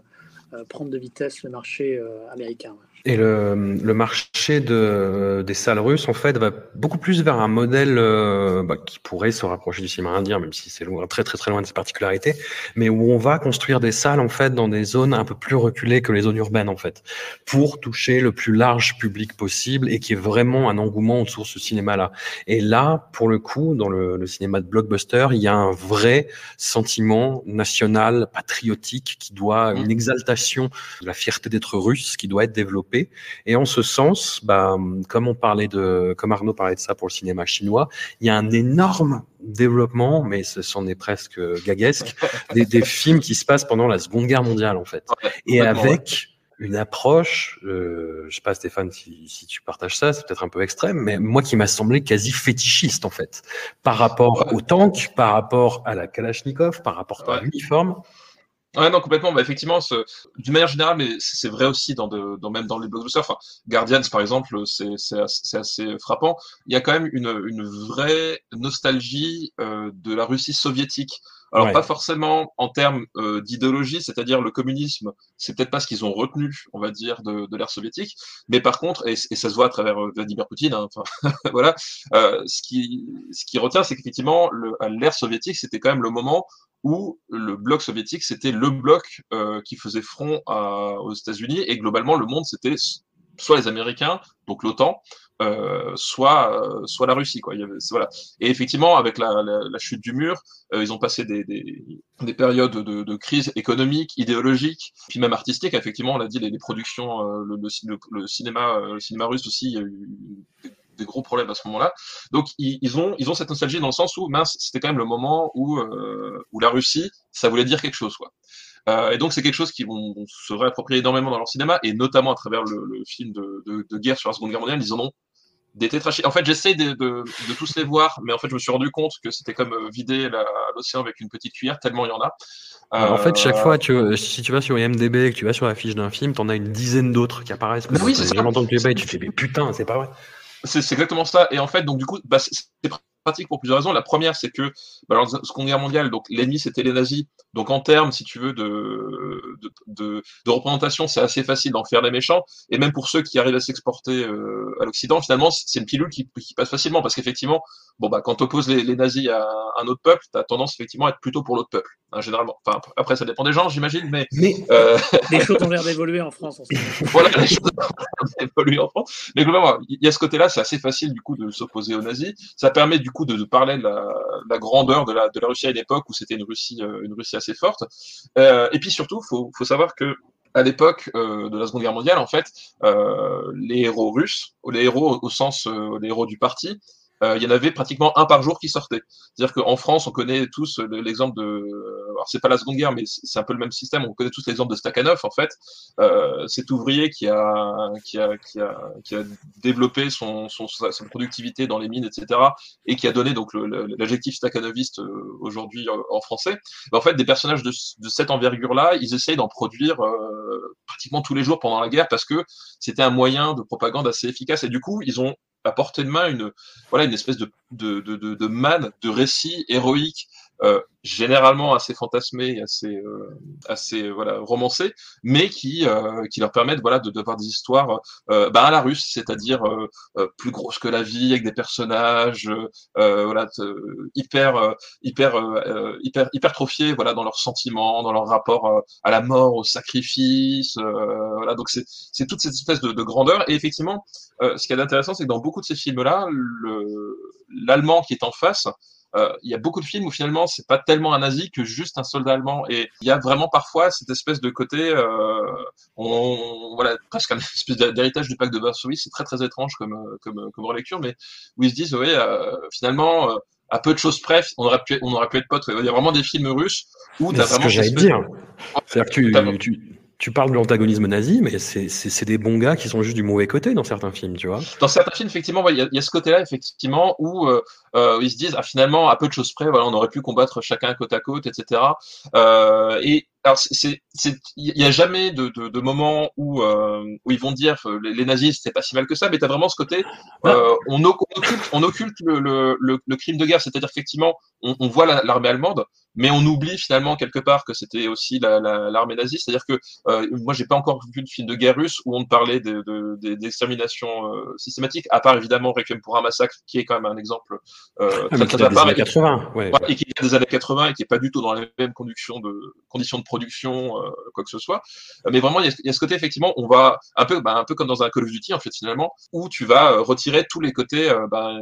prendre de vitesse le marché américain. Et le, le, marché de, des salles russes, en fait, va beaucoup plus vers un modèle euh, bah, qui pourrait se rapprocher du cinéma indien, même si c'est loin, très très très loin de ses particularités, mais où on va construire des salles, en fait, dans des zones un peu plus reculées que les zones urbaines, en fait, pour toucher le plus large public possible et qui est vraiment un engouement autour de ce cinéma-là. Et là, pour le coup, dans le, le, cinéma de blockbuster, il y a un vrai sentiment national, patriotique, qui doit, une exaltation de la fierté d'être russe, qui doit être développée et en ce sens, bah, comme on parlait de, comme Arnaud parlait de ça pour le cinéma chinois, il y a un énorme développement, mais ce s'en est presque gaguesque, des, films qui se passent pendant la Seconde Guerre mondiale en fait, et avec une approche, euh, je sais pas Stéphane si, si tu partages ça, c'est peut-être un peu extrême, mais moi qui m'a semblé quasi fétichiste en fait, par rapport au tank, par rapport à la Kalachnikov, par rapport à l'uniforme. Ouais, non, complètement. Bah, effectivement, d'une manière générale, mais c'est vrai aussi dans, de, dans même dans les blockbusters. Enfin, Guardians, par exemple, c'est assez, assez, frappant. Il y a quand même une, une vraie nostalgie euh, de la Russie soviétique. Alors pas forcément en termes euh, d'idéologie, c'est-à-dire le communisme, c'est peut-être pas ce qu'ils ont retenu, on va dire, de, de l'ère soviétique, mais par contre, et, et, ça se voit à travers euh, Vladimir Poutine, hein, enfin, voilà, euh, ce qui ce qui retient, c'est qu'effectivement, l'ère soviétique, c'était quand même le moment où le bloc soviétique, c'était le bloc euh, qui faisait front aux États-Unis, et globalement, le monde, c'était soit les Américains, donc l'OTAN, euh, soit euh, soit la Russie quoi. Et effectivement, avec la, chute du mur, ils ont passé des, des, des périodes de, crise économique, idéologique, puis même artistique. Effectivement, on l'a dit, les, productions, le, cinéma, le cinéma russe aussi, il y a eu des gros problèmes à ce moment-là. Donc ils, ils, ont ils ont cette nostalgie dans le sens où mince, c'était quand même le moment où où la Russie, ça voulait dire quelque chose quoi. Euh, et donc c'est quelque chose qui vont, se réapproprier énormément dans leur cinéma, et notamment à travers le, le film de, de, de, guerre sur la Seconde Guerre mondiale, ils en ont des tétrachis. En fait, j'essaie de, de, de, tous les voir, mais en fait, je me suis rendu compte que c'était comme euh, vider l'océan avec une petite cuillère, tellement il y en a. Euh... En fait, chaque fois, tu, si tu vas sur IMDB et que tu vas sur la fiche d'un film, t'en as une dizaine d'autres qui apparaissent. oui, c'est ça. Entendu et tu fais, mais putain, c'est pas vrai. C'est exactement ça. Et en fait, donc du coup, bah, c'est pratique pour plusieurs raisons. La première, c'est que bah, dans la Seconde Guerre mondiale, donc l'ennemi c'était les nazis. Donc en termes, si tu veux, de, de, de, de représentation, c'est assez facile d'en faire des méchants. Et même pour ceux qui arrivent à s'exporter euh, à l'Occident, finalement, c'est une pilule qui, qui passe facilement parce qu'effectivement, bon bah quand opposes les, les nazis à un autre peuple, tu as tendance effectivement à être plutôt pour l'autre peuple, hein, généralement. Enfin après, ça dépend des gens, j'imagine, mais, mais euh... les choses ont l'air d'évoluer en France. Voilà, les choses ont d'évoluer en France. Mais globalement, il y a ce côté-là, c'est assez facile du coup de s'opposer aux nazis. Ça permet du coup de, parler de la, grandeur de la, Russie à une époque où c'était une Russie, euh, une Russie assez forte. Euh, et puis surtout, faut, faut savoir que à l'époque euh, de la Seconde Guerre mondiale, en fait, les héros russes, les héros au sens, euh, les héros du parti, il y en avait pratiquement un par jour qui sortait. C'est-à-dire qu'en France, on connaît tous l'exemple de, alors c'est pas la Seconde Guerre, mais c'est un peu le même système. On connaît tous l'exemple de Stakhanov, en fait, euh, cet ouvrier qui a, qui a, qui a, qui a développé son, son, sa, productivité dans les mines, etc., et qui a donné donc l'adjectif stakhanoviste euh, aujourd'hui en français. en fait, des personnages de, cette envergure-là, ils essayent d'en produire euh, pratiquement tous les jours pendant la guerre parce que c'était un moyen de propagande assez efficace. Et du coup, ils ont à portée de main une voilà une espèce de de, de, de, de récits héroïques généralement assez fantasmés, assez, assez voilà romancés, mais qui, qui leur permettent voilà de d'avoir des histoires bah, à la russe, c'est-à-dire plus grosses que la vie, avec des personnages voilà hyper hyper hyper hypertrophiés voilà dans leurs sentiments, dans leur rapport à la mort, au sacrifice, voilà. Donc c'est toute cette espèce de, de grandeur et effectivement euh, ce qui est intéressant, c'est que dans beaucoup de ces films-là, l'allemand qui est en face, euh, il y a beaucoup de films où finalement c'est pas tellement un nazi que juste un soldat allemand. Et il y a vraiment parfois cette espèce de côté euh, on, voilà presque un espèce d'héritage du pacte de Varsovie. C'est très très étrange comme comme comme relecture mais où ils se disent oui euh, finalement à peu de choses près on aurait pu on aurait pu être potes. Il y a vraiment des films russes où tu as vraiment ce que j'allais dire. c'est-à-dire que tu tu parles de l'antagonisme nazi, mais c'est des bons gars qui sont juste du mauvais côté dans certains films, tu vois. Dans certains films, effectivement, il y, a ce côté-là, effectivement, où euh, euh, ils se disent, ah, finalement, à peu de choses près, voilà, on aurait pu combattre chacun côte à côte, etc. Euh, et alors, il n'y a jamais de, de, de moment où, euh, où ils vont dire les, les nazis c'est pas si mal que ça, mais tu as vraiment ce côté, on, occulte, on occulte le, le, le, crime de guerre, c'est-à-dire effectivement, on, on voit l'armée allemande, mais on oublie finalement quelque part que c'était aussi l'armée la, nazie, c'est-à-dire que euh, moi j'ai pas encore vu de film de guerre russe où on parlait d'extermination de, de, euh, systématique, à part évidemment Requiem pour un massacre, qui est quand même un exemple euh, ah, des années 80, ouais, et qui est des années 80 et qui est pas du tout dans les mêmes conditions de conditions de production, euh, quoi que ce soit. Mais vraiment, il y, a, ce côté, effectivement, on va un peu, bah, un peu comme dans un Call of Duty, en fait, finalement, où tu vas euh, retirer tous les côtés euh, bah,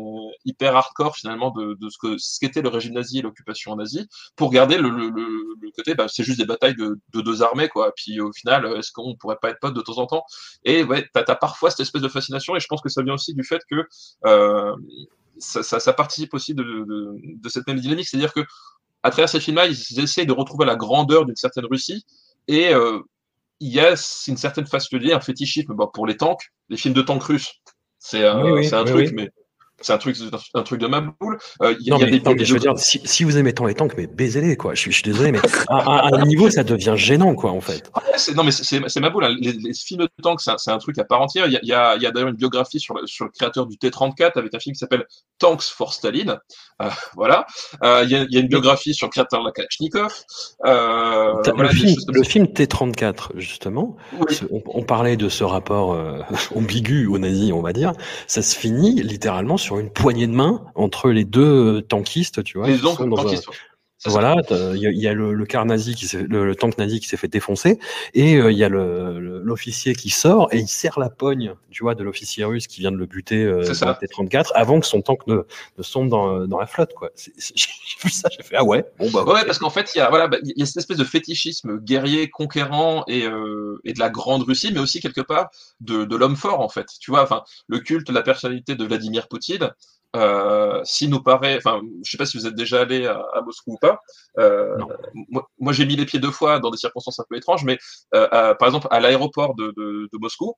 hyper hardcore, finalement, de, de ce que ce qu'était le régime nazi et l'occupation nazie, pour garder le, le, le, côté, bah, c'est juste des batailles de, de, deux armées, quoi. Puis au final, est-ce qu'on pourrait pas être potes de temps en temps? Et ouais, t'as as parfois cette espèce de fascination, et je pense que ça vient aussi du fait que euh, ça, ça, ça, participe aussi de, de, de cette même dynamique, c'est-à-dire que à travers ces films-là, ils essaient de retrouver la grandeur d'une certaine Russie et euh, il y a une certaine façon de dire un fétichisme bon, pour les tanks, les films de tanks russes. C'est oui, oui, un oui, truc, mais c'est un truc, un truc de ma boule. Euh, y, non, y a mais, des, non, mais je veux dire, si, si, vous aimez tant les tanks, mais baisez-les, quoi. Je, je, suis désolé, mais à, un niveau, ça devient gênant, quoi, en fait. Ouais, non, mais c'est ma boule. Hein. Les, les, films de tanks, c'est un, un, truc à part entière. Il y a, y a, y a d'ailleurs une biographie sur le, sur le créateur du T-34 avec un film qui s'appelle Tanks for Staline. Euh, voilà. Euh, il y, a, y, a, une biographie sur le créateur de la Kalachnikov. Euh, voilà, le, film, le film T-34, justement, oui. on, on, parlait de ce rapport euh, ambigu aux nazis, on va dire. Ça se finit littéralement sur une poignée de main entre les deux tankistes, tu vois. Les donc, tankistes, un... Voilà, il y, y, a le, le car nazi qui le, le, tank nazi qui s'est fait défoncer et il euh, y a l'officier qui sort et il serre la pogne, tu vois, de l'officier russe qui vient de le buter euh, dans le T-34 avant que son tank ne, ne sombre dans, dans la flotte, quoi. J'ai vu ça, j'ai fait ah ouais, bon bah. Ouais, parce qu'en fait il y a voilà, bah, il y a cette espèce de fétichisme guerrier, conquérant et euh, et de la grande Russie, mais aussi quelque part de, de l'homme fort en fait. Tu vois, enfin le culte, la personnalité de Vladimir Poutine euh, s'il nous paraît, enfin, je sais pas si vous êtes déjà allé à, à Moscou ou pas. Euh, moi, moi j'ai mis les pieds deux fois dans des circonstances un peu étranges, mais euh, à, par exemple, à l'aéroport de, de, de, Moscou,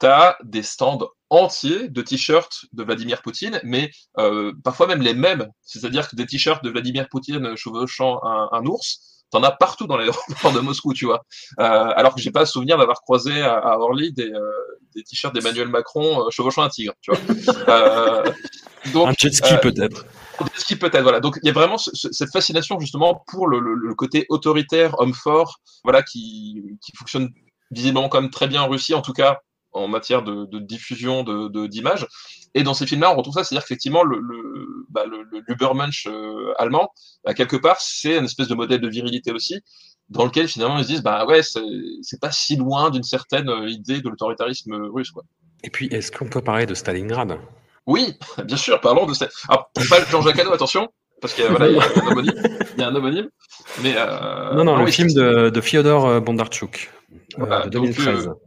tu as des stands entiers de t-shirts de Vladimir Poutine, mais euh, parfois même les mêmes. C'est-à-dire que des t-shirts de Vladimir Poutine chevauchant un, un ours, T'en as partout dans l'aéroport de Moscou, tu vois. Euh, alors que j'ai pas souvenir d'avoir croisé à, à, Orly des, euh, des t-shirts d'Emmanuel Macron euh, chevauchant un tigre, tu vois. Euh, donc, un jet ski peut-être. Un jet ski peut-être, voilà. Donc il y a vraiment ce, cette fascination justement pour le, le, le, côté autoritaire, homme fort, voilà, qui, qui fonctionne visiblement quand même très bien en Russie, en tout cas en matière de, de diffusion d'images. De, et dans ces films-là, on retrouve ça, c'est-à-dire qu'effectivement, le, le, bah, le, le euh, allemand, bah, quelque part, c'est une espèce de modèle de virilité aussi, dans lequel finalement ils se disent, bah ouais, c'est pas si loin d'une certaine euh, idée de l'autoritarisme russe. Quoi. Et puis, est-ce qu'on peut parler de Stalingrad? Oui, bien sûr, parlons de ça. Alors, pas Jean-Jacques Hano, attention, parce qu'il voilà, y, a un homonyme, il y a un homonyme. Mais, euh, non, non, le oui, film de, de Fyodor Bondarchuk, voilà, de 2013. Donc,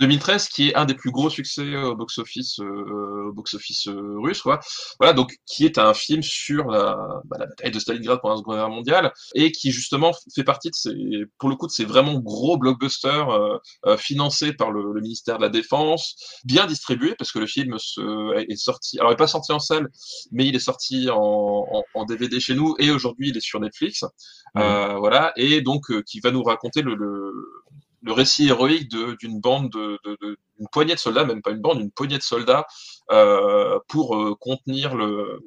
2013 qui est un des plus gros succès au box-office euh, box-office euh, russe quoi. Voilà donc qui est un film sur la, bah, la bataille de Stalingrad pendant la Seconde Guerre mondiale et qui justement fait partie de ces pour le coup de ces vraiment gros blockbusters euh, euh, financés par le, le, ministère de la Défense, bien distribués parce que le film se, est sorti alors il est pas sorti en salle mais il est sorti en, en, en DVD chez nous et aujourd'hui il est sur Netflix. Mmh. voilà et donc qui va nous raconter le, le le récit héroïque d'une bande de, de, une poignée de soldats, même pas une bande, une poignée de soldats euh, pour euh, contenir le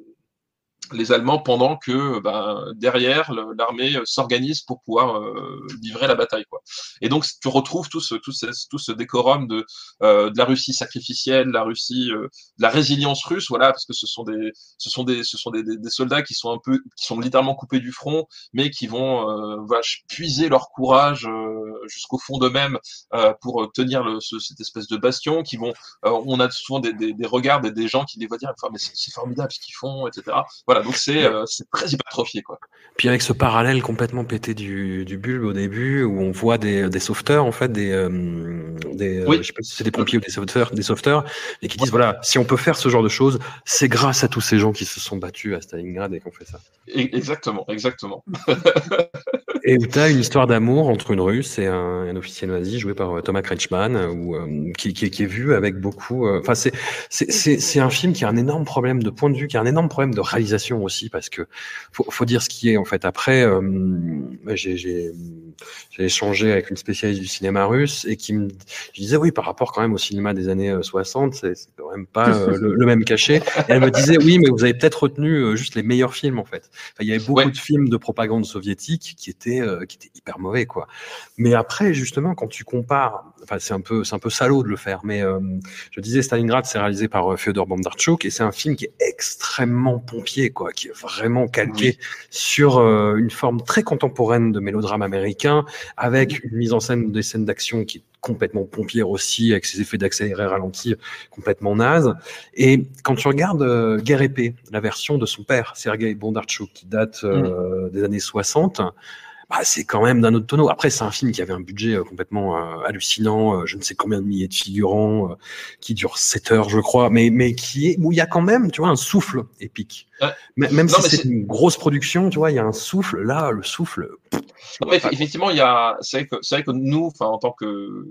les Allemands pendant que ben, derrière l'armée s'organise pour pouvoir euh, livrer la bataille quoi. Et donc tu retrouves tout ce tout ce, tout ce décorum de euh, de la Russie sacrificielle, la Russie euh, de la résilience russe voilà parce que ce sont des ce sont des ce sont des, des, soldats qui sont un peu qui sont littéralement coupés du front mais qui vont voilà, puiser leur courage jusqu'au fond d'eux-mêmes pour tenir cette espèce de bastion qui vont on a souvent des, des, des regards des, des gens qui les voient dire enfin, mais c'est formidable ce qu'ils font etc. Voilà donc c'est euh, très hypertrophié quoi. Puis avec ce parallèle complètement pété du, du bulbe au début où on voit des, des sauveteurs en fait des, euh, des euh, je sais pas si c'est des pompiers ou des sauveteurs des sauveteurs et qui disent voilà si on peut faire ce genre de choses c'est grâce à tous ces gens qui se sont battus à Stalingrad et qu'on fait ça. Exactement exactement. et où tu as une histoire d'amour entre une Russe et un, un, officier nazi joué par Thomas Kretschmann ou qui, qui, qui, est vu avec beaucoup enfin c'est c'est un film qui a un énorme problème de point de vue qui a un énorme problème de réalisation aussi parce que faut, faut dire ce qui est en fait. Après, euh, j'ai échangé avec une spécialiste du cinéma russe et qui me disait oui par rapport quand même au cinéma des années 60, euh, c'est quand même pas euh, le, même cachet. Et elle me disait oui mais vous avez peut-être retenu juste les meilleurs films en fait. il y avait beaucoup de films de propagande soviétique qui étaient qui étaient hyper mauvais quoi. Mais après justement quand tu compares, enfin c'est un peu c'est un peu salaud de le faire, mais je disais Stalingrad c'est réalisé par Fyodor Bondarchuk et c'est un film qui est extrêmement pompier quoi, qui est vraiment calqué sur euh, une forme très contemporaine de mélodrame américain, avec une mise en scène des scènes d'action qui est complètement pompière aussi, avec ses effets d'accéléré ralenti complètement naze. Et quand tu regardes euh, Guerre épée, la version de son père, Sergei Bondarchuk, qui date euh, des années 60, bah, c'est quand même d'un autre tonneau. Après, c'est un film qui avait un budget euh, complètement euh, hallucinant, euh, je ne sais combien de milliers de figurants, qui dure 7 heures, je crois, mais, mais qui est, où il y a quand même, tu vois, un souffle épique. Même si c'est une grosse production, tu vois, il y a un souffle. Là, le souffle. effectivement, il y a, c'est vrai vrai que nous, enfin, en tant que,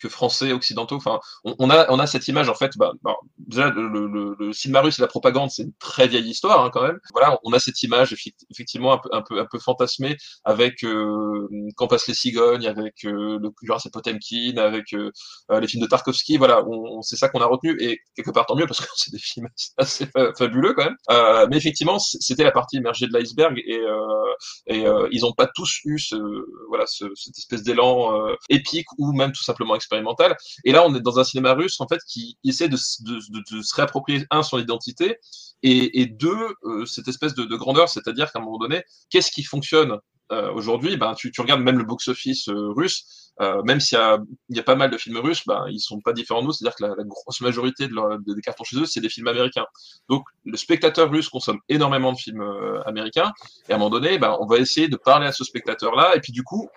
que français occidentaux. Enfin, on, a on a cette image en fait. Bah, bah déjà le, le, le, cinéma russe et la propagande, c'est une très vieille histoire hein, quand même. Voilà, on a cette image effectivement un peu un peu un peu fantasmée avec euh, quand passent les cigognes, avec euh, le Jurassic Potemkin, avec euh, euh, les films de Tarkovsky. Voilà, on, c'est ça qu'on a retenu et quelque part tant mieux parce que c'est des films assez fabuleux quand même. Euh, mais effectivement, c'était la partie émergée de l'iceberg et et ils n'ont pas tous eu ce voilà ce, cette espèce d'élan épique ou même tout simplement expérimentale. Et là, on est dans un cinéma russe en fait qui essaie de, se réapproprier un son identité et, deux euh, cette espèce de, grandeur, c'est-à-dire qu'à un moment donné, qu'est-ce qui fonctionne euh, aujourd'hui? Ben tu, regardes même le box-office euh, russe. même s'il y a, pas mal de films russes, ben, ils sont pas différents de nous, c'est-à-dire que la, grosse majorité de des cartons chez eux, c'est des films américains. Donc le spectateur russe consomme énormément de films américains, et à un moment donné, ben, on va essayer de parler à ce spectateur-là, et puis du coup,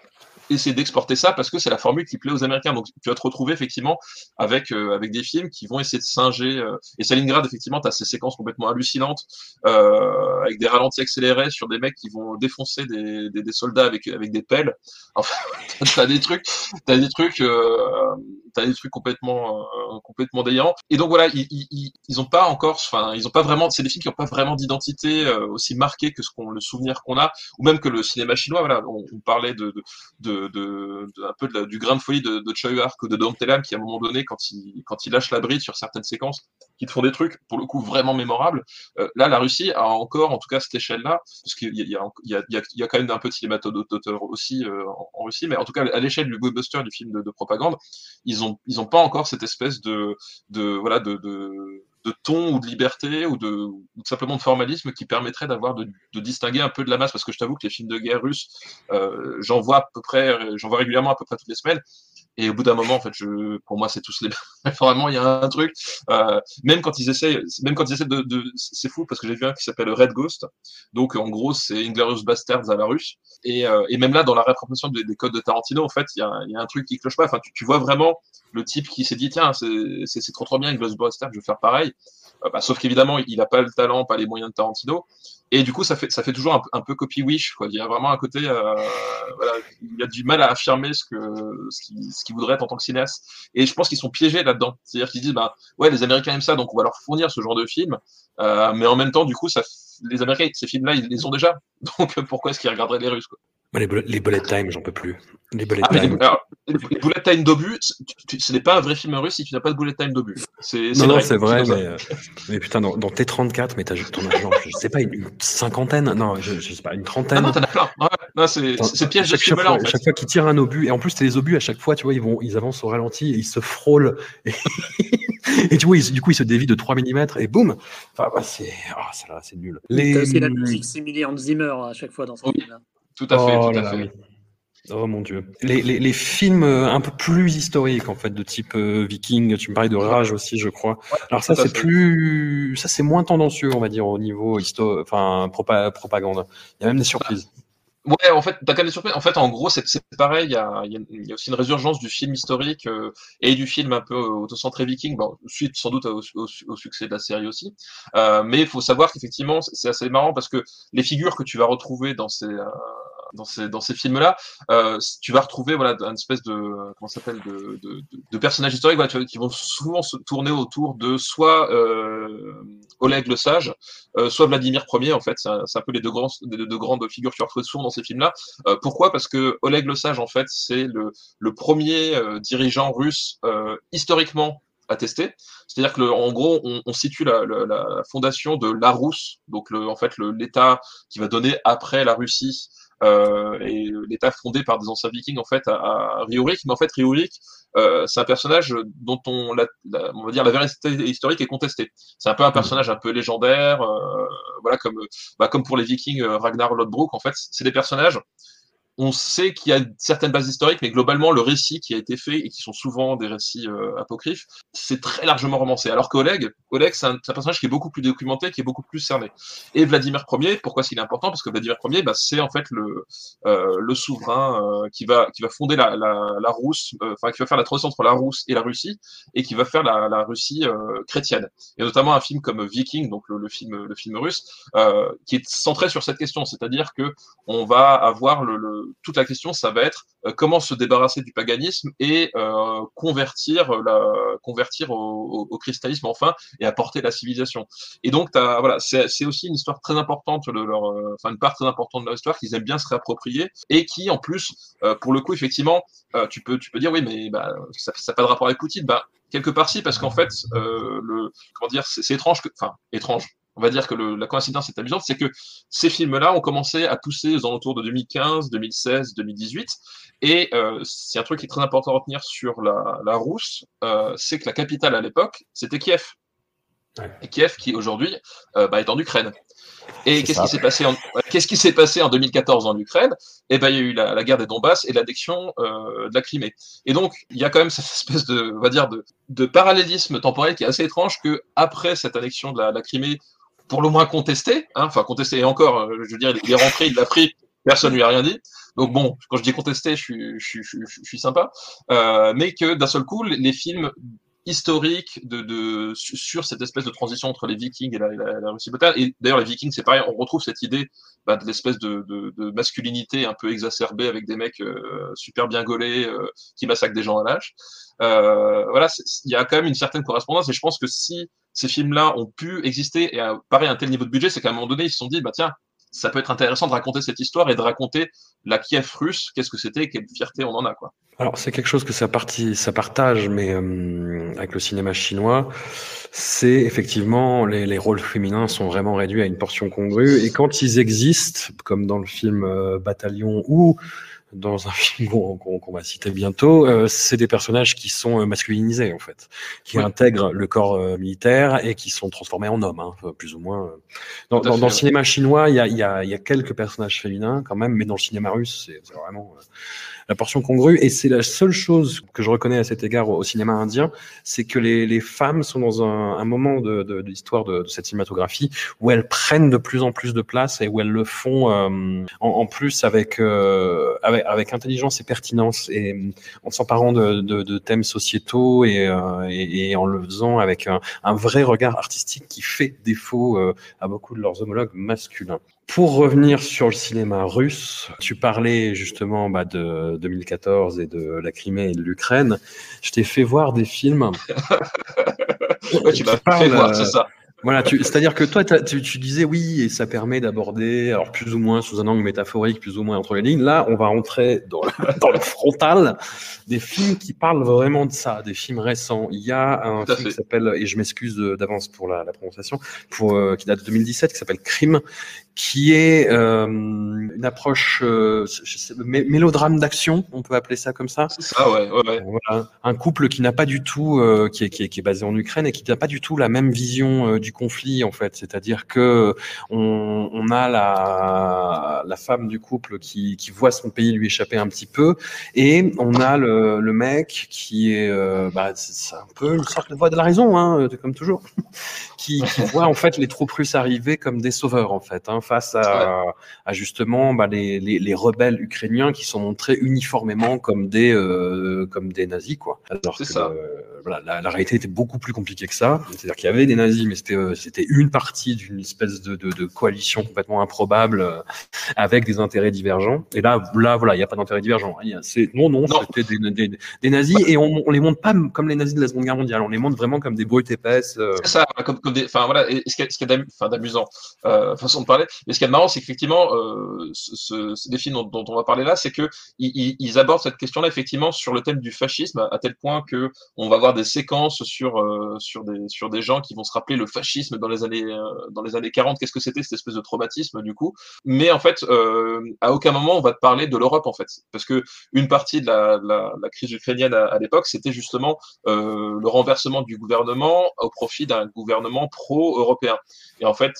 essayer d'exporter ça parce que c'est la formule qui plaît aux Américains. Donc tu vas te retrouver effectivement avec euh, avec des films qui vont essayer de singer. Euh, et Stalingrad effectivement, tu as ces séquences complètement hallucinantes euh, avec des ralentis accélérés sur des mecs qui vont défoncer des, des, soldats avec avec des pelles. Enfin, t'as des trucs, t'as des trucs, euh, t'as des trucs complètement complètement délirants. Et donc voilà, ils ils, ils ont pas encore, enfin ils ont pas vraiment, c'est des films qui ont pas vraiment d'identité aussi marquée que ce qu'on le souvenir qu'on a, ou même que le cinéma chinois. Voilà, on, parlait de, un peu du grain de folie de, de ou de Dom Telam qui à un moment donné quand il lâche la bride sur certaines séquences qui te font des trucs pour le coup vraiment mémorables euh, là la Russie a encore en tout cas cette échelle là parce qu'il y a, quand même un peu de d'auteur aussi euh, en, Russie mais en tout cas à l'échelle du blockbuster du film de, de, propagande ils ont ils ont pas encore cette espèce de voilà de de ton ou de liberté ou de, simplement de formalisme qui permettrait d'avoir de, de, distinguer un peu de la masse? Parce que je t'avoue que les films de guerre russes euh, j'en vois à peu près j'en vois régulièrement à peu près toutes les semaines et au bout d'un moment en fait je pour moi c'est tous les vraiment il y a un truc même quand ils essaient même quand ils essaient de, c'est fou parce que j'ai vu un qui s'appelle Red Ghost. Donc en gros c'est Inglorious Bastards à la russe. Et, euh, et même là dans la réappropriation des, des, codes de Tarantino en fait il y a, y a un truc qui cloche pas. Enfin tu, tu vois vraiment le type qui s'est dit tiens c'est trop trop bien Ghostbusters, je vais faire pareil. Euh, bah, sauf qu'évidemment il n'a pas le talent, pas les moyens de Tarantino. Et du coup ça fait ça fait toujours un, un peu copy wish quoi. Il y a vraiment un côté euh, voilà, il y a du mal à affirmer ce que ce qu'il ce voudrait être en tant que cinéaste. Et je pense qu'ils sont piégés là-dedans. C'est-à-dire qu'ils disent bah ouais les Américains aiment ça donc on va leur fournir ce genre de film. Euh, mais en même temps du coup ça les Américains ces films-là ils les ont déjà. Donc pourquoi est-ce qu'ils regarderaient les Russes quoi? Les, les bullet time, j'en peux plus. Les bullet Ah, mais time. les, alors, les bullet time d'obus, ce n'est pas un vrai film russe si tu n'as pas de bullet time d'obus. C'est Non, non, c'est vrai, mais, euh, mais putain, dans, dans T34, mais t'as ton argent, je sais pas, une, une cinquantaine, non, je, je sais pas, une Ah trentaine. non, t'en as plein. Ouais, c'est c'est- c'est piège de chaque, fois, en fait. chaque fois qu'ils tirent un obus, et en plus, c'est les obus à chaque fois, tu vois, ils, vont, ils avancent au ralenti et ils se frôlent. Et, et tu vois, ils- du coup, ils se dévient de 3 mm et boum Enfin, bah, c'est ah, c'est nul. Les... Aussi la musique similée Hans Zimmer à chaque fois dans ce Oui. film-là. Tout à fait, oh tout à fait. oui. Oh mon dieu. Les, les, les films euh, un peu plus historiques, en fait, de type euh, viking, tu me parlais de Rage aussi, je crois. Alors ça, c'est plus, ça c'est moins tendancieux, on va dire, au niveau histo... enfin, propa- propagande. Il y a même des surprises. Ouais, en fait, t'as quand même des surprises. En fait, en gros, c'est pareil. Il y a, il y a- il y a aussi une résurgence du film historique euh, et du film un peu autocentré viking. Bon, suite sans doute au, au- au succès de la série aussi. Euh, mais il faut savoir qu'effectivement, c'est assez marrant parce que les figures que tu vas retrouver dans ces dans ces films-là, euh, tu vas retrouver voilà une espèce de comment s'appelle de, de, de, de personnages historiques qui vont souvent se tourner autour de soit euh, Oleg le Sage, euh, soit Vladimir Ier en fait. C'est un, peu les deux grands les deux grandes figures tu vas retrouver souvent dans ces films-là. Pourquoi? Parce que Oleg le Sage, en fait, c'est le, premier dirigeant russe historiquement attesté. C'est-à-dire que, en gros, on, situe la, fondation de la Rousse, donc en fait l'État qui va donner après la Russie. Euh, et l'État fondé par des anciens Vikings en fait à, à mais en fait Riorik, euh, c'est un personnage dont on, la, la- on va dire la vérité historique est contestée. C'est un peu un personnage un peu légendaire, euh, voilà comme bah, comme pour les Vikings, Ragnar Lodbrok, en fait, c'est des personnages. On sait qu'il y a certaines bases historiques, mais globalement, le récit qui a été fait, et qui sont souvent des récits euh, apocryphes, c'est très largement romancé. Alors qu'Oleg, Oleg, c'est un, un personnage qui est beaucoup plus documenté, qui est beaucoup plus cerné. Et Vladimir Ier, pourquoi est-ce est important? Parce que Vladimir Ier, bah, c'est en fait le, euh, le souverain euh, qui, va, qui va fonder la, la, la Rousse, euh, enfin, qui va faire la transition entre la Rousse et la Russie, et qui va faire la, la Russie euh, chrétienne. Et notamment un film comme Viking, donc le, le film, le film russe, qui est centré sur cette question, c'est-à-dire que on va avoir le, le- toute la question, ça va être euh, comment se débarrasser du paganisme et euh, convertir la convertir au, au- christianisme enfin et apporter la civilisation. Et donc voilà, c'est aussi une histoire très importante de leur, euh, enfin une part très importante de leur histoire qu'ils aiment bien se réapproprier et qui en plus, euh, pour le coup effectivement, euh, tu peux tu peux dire oui mais bah, ça n'a pas de rapport avec Poutine, bah quelque part si parce qu'en fait euh, le comment dire c'est c'est étrange que enfin étrange on va dire que le, la coïncidence est amusante, c'est que ces films-là ont commencé à pousser aux alentours de 2015, 2016, 2018. Et euh, c'est un truc qui est très important à retenir sur la, la Rousse, euh, c'est que la capitale à l'époque, c'était Kiev. Ouais. Et Kiev qui aujourd'hui euh, bah, est en Ukraine. Et qu'est-ce qui s'est passé en qu'est-ce qui s'est passé en 2014 en Ukraine? Eh ben il y a eu la, la guerre des Donbass et l'addiction euh, de la Crimée. Et donc il y a quand même cette espèce de on va dire de, de parallélisme temporel qui est assez étrange que après cette annexion de la, la Crimée pour le moins contesté, hein, enfin contesté et encore, euh, je veux dire, il est rentré, il l'a pris, personne lui a rien dit. Donc bon, quand je dis contesté, je suis, je suis, je suis, je suis sympa, euh, mais que d'un seul coup, les- les films historiques de, de su- sur cette espèce de transition entre les Vikings et la, la, la Russie brutale. Et d'ailleurs, les Vikings, c'est pareil, on retrouve cette idée bah, de l'espèce de, de, de masculinité un peu exacerbée avec des mecs euh, super bien gaulés euh, qui massacrent des gens à l'âge. Euh, voilà, il y a quand même une certaine correspondance et je pense que si ces films-là ont pu exister et à, pareil, un tel niveau de budget, c'est qu'à un moment donné, ils se sont dit, bah tiens, ça peut être intéressant de raconter cette histoire et de raconter la Kiev russe, qu'est-ce que c'était, quelle fierté on en a, quoi. Alors c'est quelque chose que ça, partage, mais euh, avec le cinéma chinois, c'est effectivement les, les rôles féminins sont vraiment réduits à une portion congrue, et quand ils existent, comme dans le film euh, Bataillon ou dans un film qu'on va citer bientôt, euh, c'est des personnages qui sont euh, masculinisés en fait, qui Oui. intègrent le corps euh, militaire et qui sont transformés en hommes, hein, plus ou moins. euh. Dans, le cinéma chinois, il y a, il y, a, il y a quelques personnages féminins quand même, mais dans le cinéma russe, c'est vraiment euh, la portion congrue. Et c'est la seule chose que je reconnais à cet égard au, cinéma indien, c'est que les, les femmes sont dans un, un moment de, de, de l'histoire de, de cette cinématographie où elles prennent de plus en plus de place et où elles le font euh, en, en plus avec, euh, avec avec intelligence et pertinence et euh, en s'emparant de, de, de thèmes sociétaux et, euh, et, et en le faisant avec un, un vrai regard artistique qui fait défaut euh, à beaucoup de leurs homologues masculins. Pour revenir sur le cinéma russe, tu parlais justement bah, de 2014 et de la Crimée et de l'Ukraine. Je t'ai fait voir des films Ouais, tu m'as fait voir, euh, c'est ça. Voilà, c'est-à-dire que toi, tu, tu, disais oui, et ça permet d'aborder, alors plus ou moins sous un angle métaphorique, plus ou moins entre les lignes. Là, on va rentrer dans le, dans le frontal des films qui parlent vraiment de ça, des films récents. Il y a un film qui s'appelle, et je m'excuse d'avance pour la, la, prononciation, pour, euh, qui date de 2017, qui s'appelle Crime, qui est euh, une approche euh, mélodrame d'action, on peut appeler ça comme ça. C'est ça, ouais. ouais, Voilà. Un couple qui n'a pas du tout, euh, qui, est, qui, est, qui, est, basé en Ukraine et qui n'a pas du tout la même vision euh, du conflit en fait. C'est-à-dire que on, on, a la, la femme du couple qui, qui voit son pays lui échapper un petit peu et on a le, le mec qui est, euh, bah, c'est un peu une sorte de voix de la raison, hein, comme toujours, qui, qui voit en fait les troupes russes arriver comme des sauveurs en fait. Hein, face à, à justement bah, les, les, les, rebelles ukrainiens qui sont montrés uniformément comme des euh, comme des nazis quoi. Alors que ça. voilà, la, la, réalité était beaucoup plus compliquée que ça. C'est-à-dire qu'il y avait des nazis, mais c'était euh, c'était une partie d'une espèce de, de, de, coalition complètement improbable euh, avec des intérêts divergents. Et là là voilà, il n'y a pas d'intérêt divergent. C'est non non, non. c'était des, des, des, nazis et on, on les montre pas comme les nazis de la Seconde Guerre mondiale. On les montre vraiment comme des brutes épaisses. Euh... C'est ça, comme, comme des. Enfin voilà, et ce qui est, ce qui est d'amusant, façon de parler mais ce qui est marrant, c'est qu'effectivement, ce, ce, des films dont, dont, on va parler là, c'est que ils, ils, abordent cette question-là effectivement sur le thème du fascisme, à tel point que on va voir des séquences sur sur des sur des gens qui vont se rappeler le fascisme dans les années euh, dans les années 40. Qu'est-ce que c'était cette espèce de traumatisme du coup? Mais en fait, euh, à aucun moment on va te parler de l'Europe en fait, parce que une partie de la, crise ukrainienne à, à l'époque, c'était justement euh, le renversement du gouvernement au profit d'un gouvernement pro-européen. Et en fait,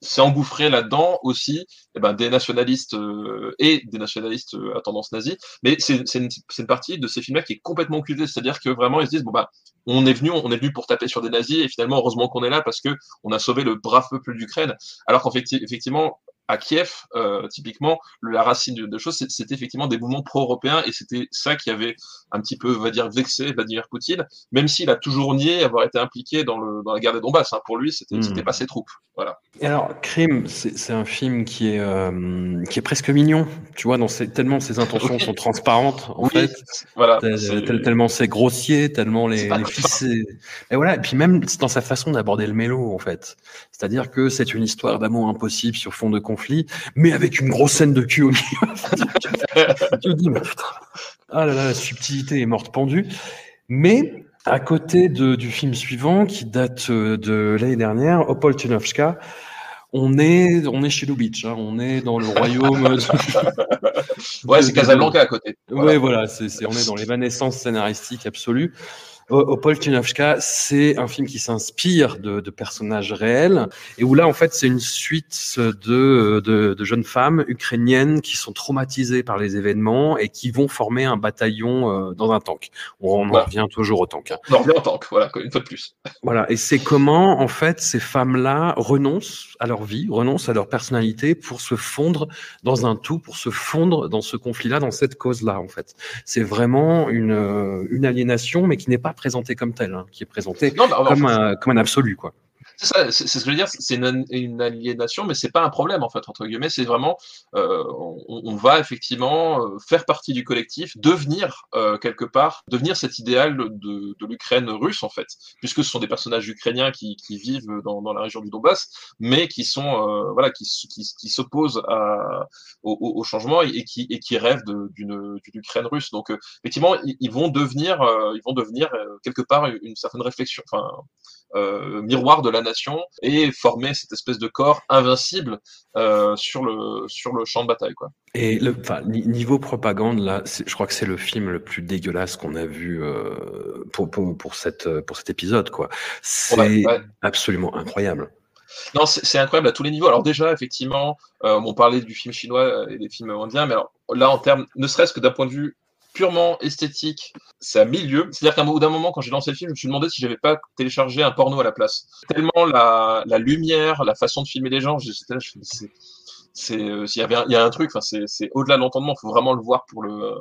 s'est engouffré là-dedans aussi eh ben, des nationalistes euh, et des nationalistes euh, à tendance nazie. Mais c'est une, une, partie de ces films-là qui est complètement occultée. C'est-à-dire que vraiment, ils se disent, bon, bah, on est venu, on est venu pour taper sur des nazis et finalement, heureusement qu'on est là parce que on a sauvé le brave peuple d'Ukraine. Alors qu'en fait, effectivement, à Kiev, euh, typiquement, la racine de, de choses, c'était effectivement des mouvements pro-européens et c'était ça qui avait un petit peu, va dire, vexé Vladimir Poutine, même s'il a toujours nié avoir été impliqué dans, le, dans la guerre des Donbass. Hein. Pour lui, c'était mmh. pas ses troupes. Voilà. Et alors, Crime, c'est un film qui est, euh, qui est presque mignon, tu vois, dans ses, tellement ses intentions sont transparentes, en oui, fait. Voilà. Tel, tellement c'est grossier, tellement les, les. Et voilà, et puis même dans sa façon d'aborder le mélo, en fait. C'est-à-dire que c'est une histoire d'amour impossible sur fond de conflit, mais avec une grosse scène de cul au milieu. tu dis, mais putain, ah là là, la subtilité est morte pendue. Mais à côté de, du film suivant, qui date de l'année dernière, Opol Tunovska, on est, on est chez Lubitsch, hein, on est dans le royaume. ouais, c'est Casablanca à côté. Voilà. Ouais, voilà, c'est, on est dans l'évanescence scénaristique absolue. Opol Tunovska, c'est un film qui s'inspire de, de, personnages réels et où là, en fait, c'est une suite de, de, de, jeunes femmes ukrainiennes qui sont traumatisées par les événements et qui vont former un bataillon euh, dans un tank. On, on voilà. en revient toujours au tank. Hein. On en revient au tank, voilà, une fois de plus. Voilà, et c'est comment, en fait, ces femmes-là renoncent à leur vie, renoncent à leur personnalité pour se fondre dans un tout, pour se fondre dans ce conflit-là, dans cette cause-là, en fait. C'est vraiment une, une aliénation, mais qui n'est pas présenté comme tel, hein, qui est présenté non, bah, comme, un, comme un absolu, quoi. C'est ça, c'est ce que je veux dire, c'est une, aliénation, mais c'est pas un problème en fait, entre guillemets, c'est vraiment, euh, on, va effectivement euh, faire partie du collectif, devenir euh, quelque part, devenir cet idéal de, de l'Ukraine russe en fait, puisque ce sont des personnages ukrainiens qui, qui vivent dans, dans, la région du Donbass, mais qui sont, euh, voilà, qui, qui, qui s'opposent au, au, changement et, qui, et qui rêvent d'une Ukraine russe. Donc euh, effectivement, ils, ils, vont devenir, euh, ils vont devenir quelque part une, une certaine réflexion, enfin, miroir de la nation et former cette espèce de corps invincible euh, sur, le, sur le champ de bataille. Quoi. Et le, niveau propagande, là, je crois que c'est le film le plus dégueulasse qu'on a vu euh, pour, pour, pour, cette, pour cet épisode. quoi. C'est ouais, ouais. absolument incroyable. Non, c'est incroyable à tous les niveaux. Alors déjà, effectivement, euh, on parlait du film chinois et des films indiens, mais alors, là, en termes, ne serait-ce que d'un point de vue purement esthétique, c'est à milieu. C'est-à-dire qu'à bout d'un moment, quand j'ai lancé le film, je me suis demandé si j'avais pas téléchargé un porno à la place. Tellement la, la lumière, la façon de filmer les gens, j'étais là, je c'est euh, il y avait il y a un truc enfin c'est au-delà de l'entendement faut vraiment le voir pour le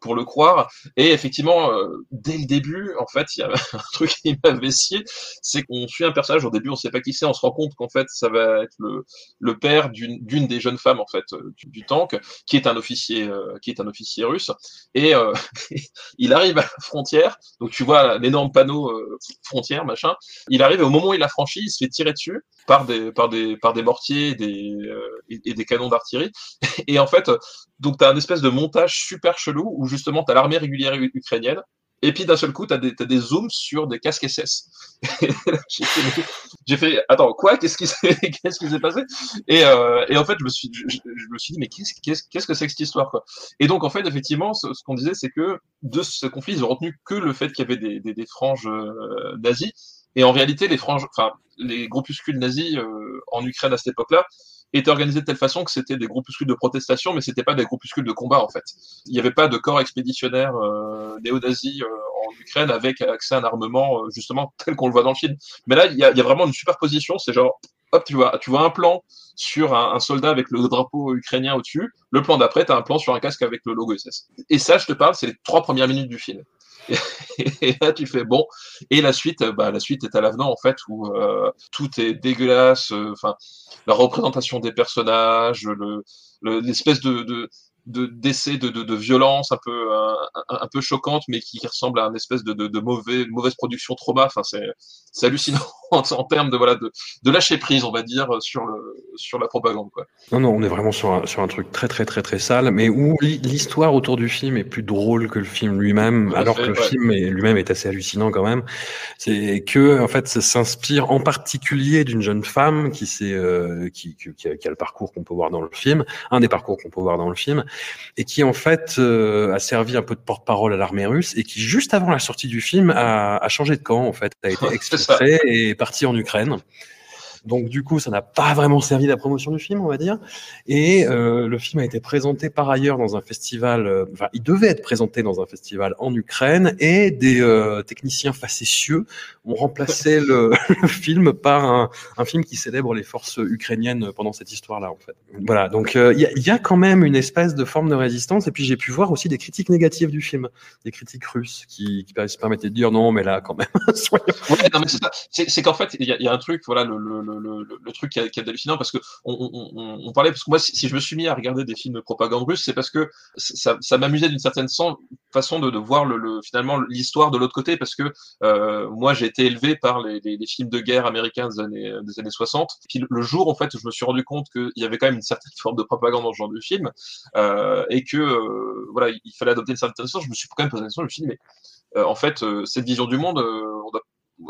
pour le croire. Et effectivement euh, dès le début en fait il y a un truc qui m'avait scié c'est qu'on suit un personnage au début on sait pas qui c'est on se rend compte qu'en fait ça va être le le père d'une d'une des jeunes femmes en fait euh, du, tank qui est un officier qui est un officier russe. Et il arrive à la frontière. Donc tu vois l'énorme panneau frontière machin. Il arrive et au moment où il a franchi il se fait tirer dessus par des par des par des mortiers des et, des canons d'artillerie. Et en fait, donc tu as un espèce de montage super chelou où justement tu as l'armée régulière ukrainienne. Et puis d'un seul coup, tu as, des zooms sur des casques SS. J'ai fait, attends, quoi? Qu'est-ce qui s'est passé? Et, euh, et en fait, je me suis, je, me suis dit, mais qu'est-ce qu'est-ce qu'est-ce que c'est que cette histoire Et donc en fait, effectivement, ce, qu'on disait, c'est que de ce conflit, ils ont retenu que le fait qu'il y avait des, franges euh, nazies. Et en réalité, les franges, enfin, les groupuscules nazis euh, en Ukraine à cette époque-là, était organisé de telle façon que c'était des groupuscules de protestation, mais c'était pas des groupuscules de combat en fait. Il n'y avait pas de corps expéditionnaire euh, néo-nazi euh, en Ukraine avec accès à un armement euh, justement tel qu'on le voit dans le film. Mais là, il y a, y a, vraiment une superposition. C'est genre, hop, tu vois, tu vois un plan sur un, un soldat avec le drapeau ukrainien au-dessus. Le plan d'après, tu as un plan sur un casque avec le logo SS. Et ça, je te parle, c'est les trois premières minutes du film. Et, là, tu fais bon. Et la suite, bah, la suite est à l'avenant en fait, où euh, tout est dégueulasse. Euh, enfin, la représentation des personnages, le l'espèce de, de de d'essais de, de, de, violence un peu un, un, peu choquante mais qui ressemble à une espèce de, de, de mauvais mauvaise production trauma. Enfin c'est c'est hallucinant en, en, termes de voilà de, de lâcher prise on va dire sur le sur la propagande quoi. non non on est vraiment sur un, sur un truc très très très très sale mais où l'histoire autour du film est plus drôle que le film lui-même alors que le film lui-même est assez hallucinant quand même. C'est que en fait ça s'inspire en particulier d'une jeune femme qui s'est euh, qui, qui, qui, a, qui a le parcours qu'on peut voir dans le film un des parcours qu'on peut voir dans le film et qui en fait euh, a servi un peu de porte-parole à l'armée russe et qui juste avant la sortie du film a, a changé de camp en fait, a été exfiltré et est parti en Ukraine. Donc du coup, ça n'a pas vraiment servi la promotion du film, on va dire. Et euh, le film a été présenté par ailleurs dans un festival. Euh, enfin, il devait être présenté dans un festival en Ukraine, et des euh, techniciens facétieux ont remplacé le, film par un, film qui célèbre les forces ukrainiennes pendant cette histoire-là, en fait. Voilà. Donc il y, a quand même une espèce de forme de résistance. Et puis j'ai pu voir aussi des critiques négatives du film, des critiques russes qui, qui permettaient de dire non, mais là, quand même, soyons. Ouais, c'est qu'en fait, il y, a un truc, voilà, le le, truc qui est, hallucinant parce que on, parlait parce que moi si, je me suis mis à regarder des films de propagande russe c'est parce que ça, m'amusait d'une certaine façon de, voir le, le finalement l'histoire de l'autre côté parce que euh, moi j'ai été élevé par les, films de guerre américains des années des années 60 puis le jour en fait je me suis rendu compte qu'il y avait quand même une certaine forme de propagande dans ce genre de film euh, et que euh, voilà il fallait adopter une certaine façon je me suis quand même posé la question je me mais en fait, cette vision du monde, on doit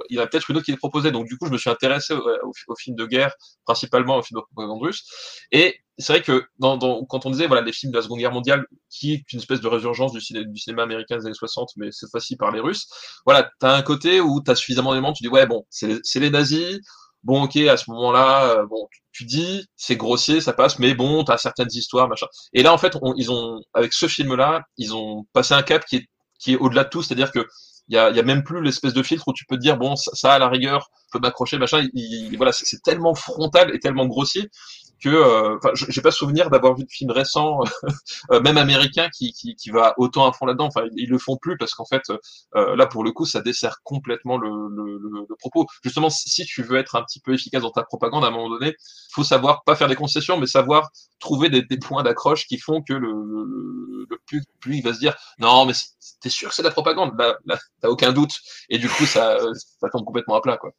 il y a peut-être une autre qui est proposée. Donc, du coup, je me suis intéressé au, au, au film de guerre, principalement au film de propagande russe. Et c'est vrai que quand on disait voilà des films de la Seconde Guerre mondiale, qui est une espèce de résurgence du, ciné, du cinéma américain des années 60, mais cette fois-ci par les Russes, voilà, t'as un côté où t'as suffisamment d'éléments, tu dis ouais bon, c'est les nazis. Bon, ok, à ce moment-là, euh, bon, tu, dis, c'est grossier, ça passe, mais bon, t'as certaines histoires, machin. Et là, en fait, ils ont, avec ce film-là, ils ont passé un cap qui est, qui est au-delà de tout, c'est-à-dire que il y a, même plus l'espèce de filtre où tu peux te dire bon ça, à la rigueur peut m'accrocher machin il, voilà c'est tellement frontal et tellement grossier que euh, enfin j'ai pas souvenir d'avoir vu de film récent euh, même américain qui, qui, qui, va autant à fond là-dedans. Enfin ils, le font plus parce qu'en fait euh, là pour le coup ça dessert complètement le, le, le, propos. Justement si tu veux être un petit peu efficace dans ta propagande à un moment donné faut savoir pas faire des concessions mais savoir trouver des, des points d'accroche qui font que le, le, le plus, plus il va se dire non mais t'es sûr que c'est de la propagande? Là, là t'as aucun doute. Et du coup ça ça tombe complètement à plat quoi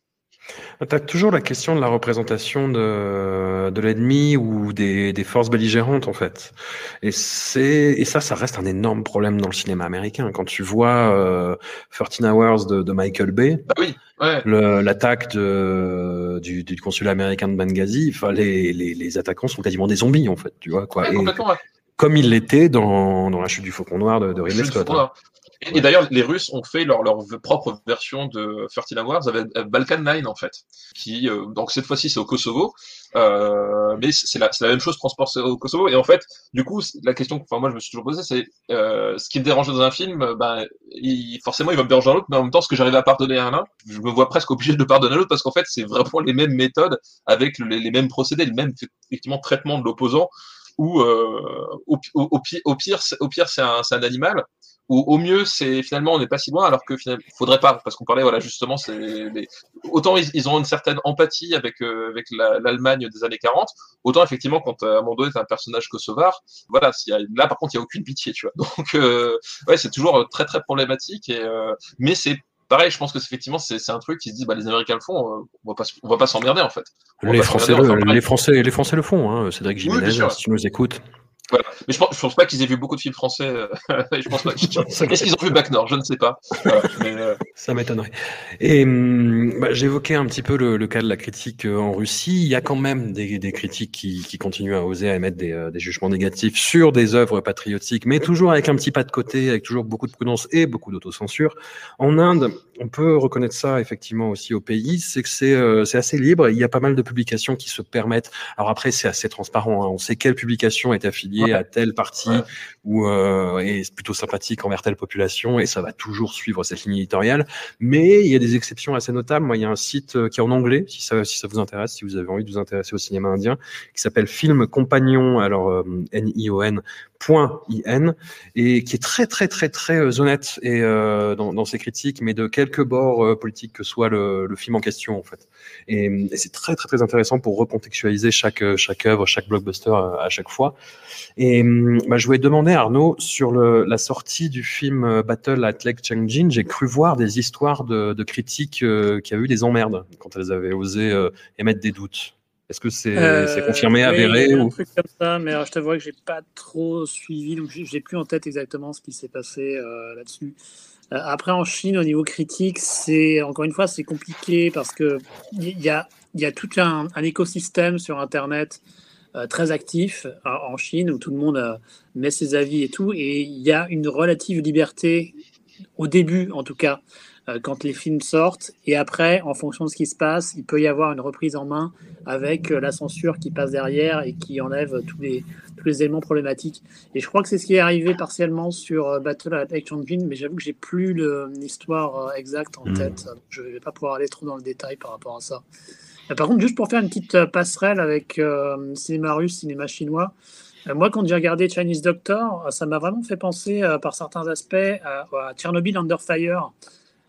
tu as toujours la question de la représentation de, de l'ennemi ou des, des, forces belligérantes, en fait. Et, c'est, et ça, ça reste un énorme problème dans le cinéma américain. Quand tu vois euh, 13 Hours de, de Michael Bay, ah oui, ouais. l'attaque du, du, consulat américain de Benghazi, les, les, les, attaquants sont quasiment des zombies, en fait. Tu vois, quoi. Ouais, et, comme il l'était dans, dans La chute du Faucon Noir de, de Ridley Scott. Hein. Et, d'ailleurs, les Russes ont fait leur, leur propre version de 13 Wars avec Balkan 9, en fait. Qui, euh, donc cette fois-ci, c'est au Kosovo. Euh, mais c'est la, la, même chose transportée au Kosovo. Et en fait, du coup, la question que enfin, moi je me suis toujours posée, c'est euh, ce qui me dérange dans un film, ben, il, forcément il va me déranger dans l'autre, mais en même temps, ce que j'arrive à pardonner à l'un, je me vois presque obligé de pardonner à l'autre parce qu'en fait, c'est vraiment les mêmes méthodes avec les, les, mêmes procédés, le même effectivement traitement de l'opposant. Ou euh, au, au, au, pire, au pire, c'est un, un animal ou au mieux c'est finalement on n'est pas si loin alors que finalement faudrait pas parce qu'on parlait voilà justement c'est autant ils, ils, ont une certaine empathie avec euh, avec l'Allemagne des années 40 autant effectivement quand euh, Amando est un personnage kosovar voilà y a, là par contre il y a aucune pitié tu vois donc euh, ouais c'est toujours très très problématique et euh, mais c'est pareil, je pense que effectivement c'est un truc qui se dit bah les Américains le font, on va pas on va pas s'emmerder en fait. Les Français, le, les Français les Français le font, hein. Cédric Jiménez, oui, si tu nous écoutes. Voilà. Mais je pense, je pense pas qu'ils aient vu beaucoup de films français. Euh, je pense pas. Est-ce qu'ils ont vu Bac Nord? Je ne sais pas. Voilà. Mais, euh... Ça m'étonnerait. Et hum, bah, j'évoquais un petit peu le, le, cas de la critique euh, en Russie. Il y a quand même des, des critiques qui, qui, continuent à oser à émettre des, des, jugements négatifs sur des œuvres patriotiques, mais toujours avec un petit pas de côté, avec toujours beaucoup de prudence et beaucoup d'autocensure. En Inde, on peut reconnaître ça effectivement aussi au pays, c'est que c'est euh, assez libre. Il y a pas mal de publications qui se permettent. Alors après, c'est assez transparent. Hein. On sait quelle publication est affiliée à telle partie ou euh, est plutôt sympathique envers telle population et ça va toujours suivre cette ligne éditoriale. Mais il y a des exceptions assez notables. Moi, il y a un site euh, qui est en anglais, si ça, si ça vous intéresse, si vous avez envie de vous intéresser au cinéma indien, qui s'appelle Film Compagnon, alors euh, N-I-O-N, .in et qui est très très très très euh, honnête et euh, dans, dans, ses critiques, mais de quelque bord euh, politique que soit le, le, film en question en fait. Et, et c'est très très très intéressant pour recontextualiser chaque chaque œuvre, chaque blockbuster à, à chaque fois. Et bah, je voulais demander Arnaud sur le, la sortie du film Battle at Lake Changjin, j'ai cru voir des histoires de, de critiques qui a eu des emmerdes quand elles avaient osé émettre des doutes. Est-ce que c'est euh, confirmé, avéré oui, ou... un truc comme ça, mais alors, je t'avoue que j'ai pas trop suivi, donc j'ai plus en tête exactement ce qui s'est passé euh, là-dessus. Euh, après, en Chine, au niveau critique, c'est encore une fois, c'est compliqué parce que il y a, y a tout un, un, écosystème sur Internet euh, très actif en Chine où tout le monde met ses avis et tout, et il y a une relative liberté au début, en tout cas, quand les films sortent. Et après, en fonction de ce qui se passe, il peut y avoir une reprise en main avec euh, la censure qui passe derrière et qui enlève tous les, tous les éléments problématiques. Et je crois que c'est ce qui est arrivé partiellement sur euh, Battle at Engine, mais j'avoue que j'ai plus l'histoire exacte en hmm. tête. Je ne vais pas pouvoir aller trop dans le détail par rapport à ça. Par contre, juste pour faire une petite passerelle avec cinéma russe, cinéma chinois, moi, quand j'ai regardé Chinese Doctor, ça m'a vraiment fait penser, par certains aspects, à, à Tchernobyl Under Fire,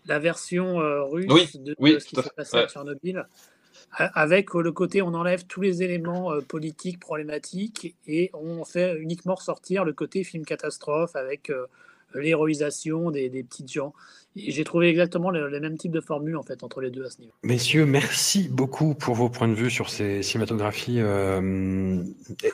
la version euh, russe de, ce qui s'est passé à Tchernobyl, avec euh, le côté on enlève tous les éléments euh, politiques problématiques et on fait uniquement ressortir le côté film catastrophe avec l'héroïsation des, des petites gens. J'ai trouvé exactement les, les, mêmes types de formules en fait entre les deux à ce niveau. Messieurs, merci beaucoup pour vos points de vue sur ces cinématographies euh,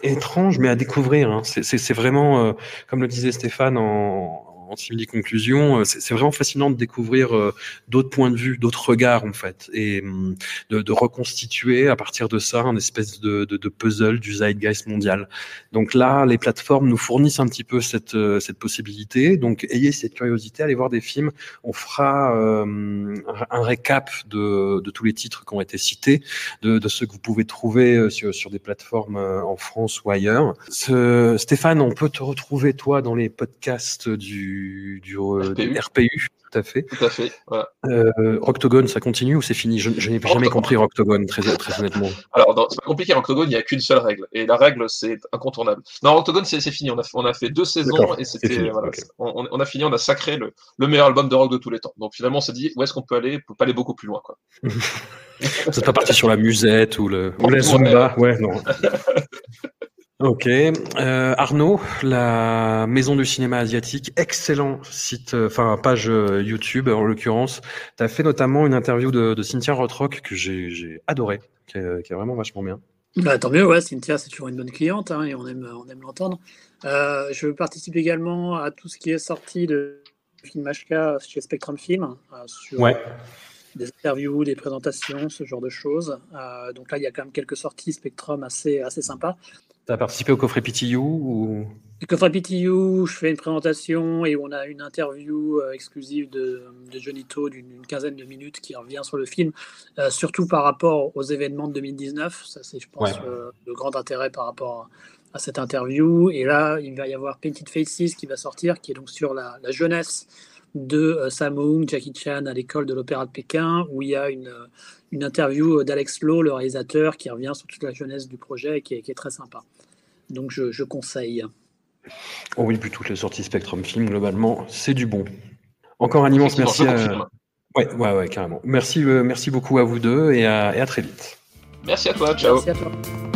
étranges mais à découvrir. Hein. C'est vraiment, euh, comme le disait Stéphane en, en simili conclusion, euh, c'est vraiment fascinant de découvrir euh, d'autres points de vue, d'autres regards en fait, et hum, de, de, reconstituer à partir de ça un espèce de, de, de, puzzle du zeitgeist mondial. Donc là, les plateformes nous fournissent un petit peu cette, euh, cette possibilité. Donc ayez cette curiosité, allez voir des films. On fera euh, un récap de, tous les titres qui ont été cités, de, de ceux que vous pouvez trouver sur, sur des plateformes en France ou ailleurs. Ce, Stéphane, on peut te retrouver toi dans les podcasts du du, RPU. RPU. tout à fait. Tout à fait. Voilà. Euh, Octogone, ça continue ou c'est fini? Je, je n'ai jamais compris Octogone, très, très honnêtement. Alors, c'est pas compliqué. Octogone, il n'y a qu'une seule règle. Et la règle, c'est incontournable. Non, Octogone, c'est fini. On a, on a fait deux saisons et c'était. Voilà, okay. on, on, a fini, on a sacré le, le, meilleur album de rock de tous les temps. Donc finalement, on s'est dit, où est-ce qu'on peut aller On peut pas aller beaucoup plus loin. Quoi. c'est pas parti sur la musette ou, le, ou la Zumba. Ouais, non. Ok. Euh, Arnaud, la Maison du cinéma asiatique, excellent site, euh, enfin page euh, YouTube en l'occurrence. Tu as fait notamment une interview de, de Cynthia Rothrock que j'ai adoré, qui est, qui est, vraiment vachement bien. Bah, tant mieux, ouais, Cynthia, c'est toujours une bonne cliente hein, et on aime, on aime l'entendre. Euh, je participe également à tout ce qui est sorti de Film HK chez Spectrum Film. sur, ouais des interviews, des présentations, ce genre de choses. Donc là, il y a quand même quelques sorties Spectrum assez, assez sympas. Tu as participé au coffret PTU ou? Coffret PTU, je fais une présentation et on a une interview euh, exclusive de, de Johnny To d'une quinzaine de minutes qui revient sur le film, euh, surtout par rapport aux événements de 2019. Ça, c'est, je pense, euh, le grand intérêt par rapport à, cette interview. Et là, il va y avoir Painted Faces qui va sortir, qui est donc sur la, jeunesse de Sam Jackie Chan à l'école de l'Opéra de Pékin, où il y a une, une interview d'Alex Lowe, le réalisateur, qui revient sur toute la jeunesse du projet et qui est, qui est très sympa. Donc je, je conseille. Oh oui, puis toutes les sorties Spectrum Film, globalement, c'est du bon. Encore un immense merci à... Ouais, ouais, ouais, carrément. Merci, euh, merci beaucoup à vous deux et à, et à très vite. Merci à toi, ciao. Merci à toi.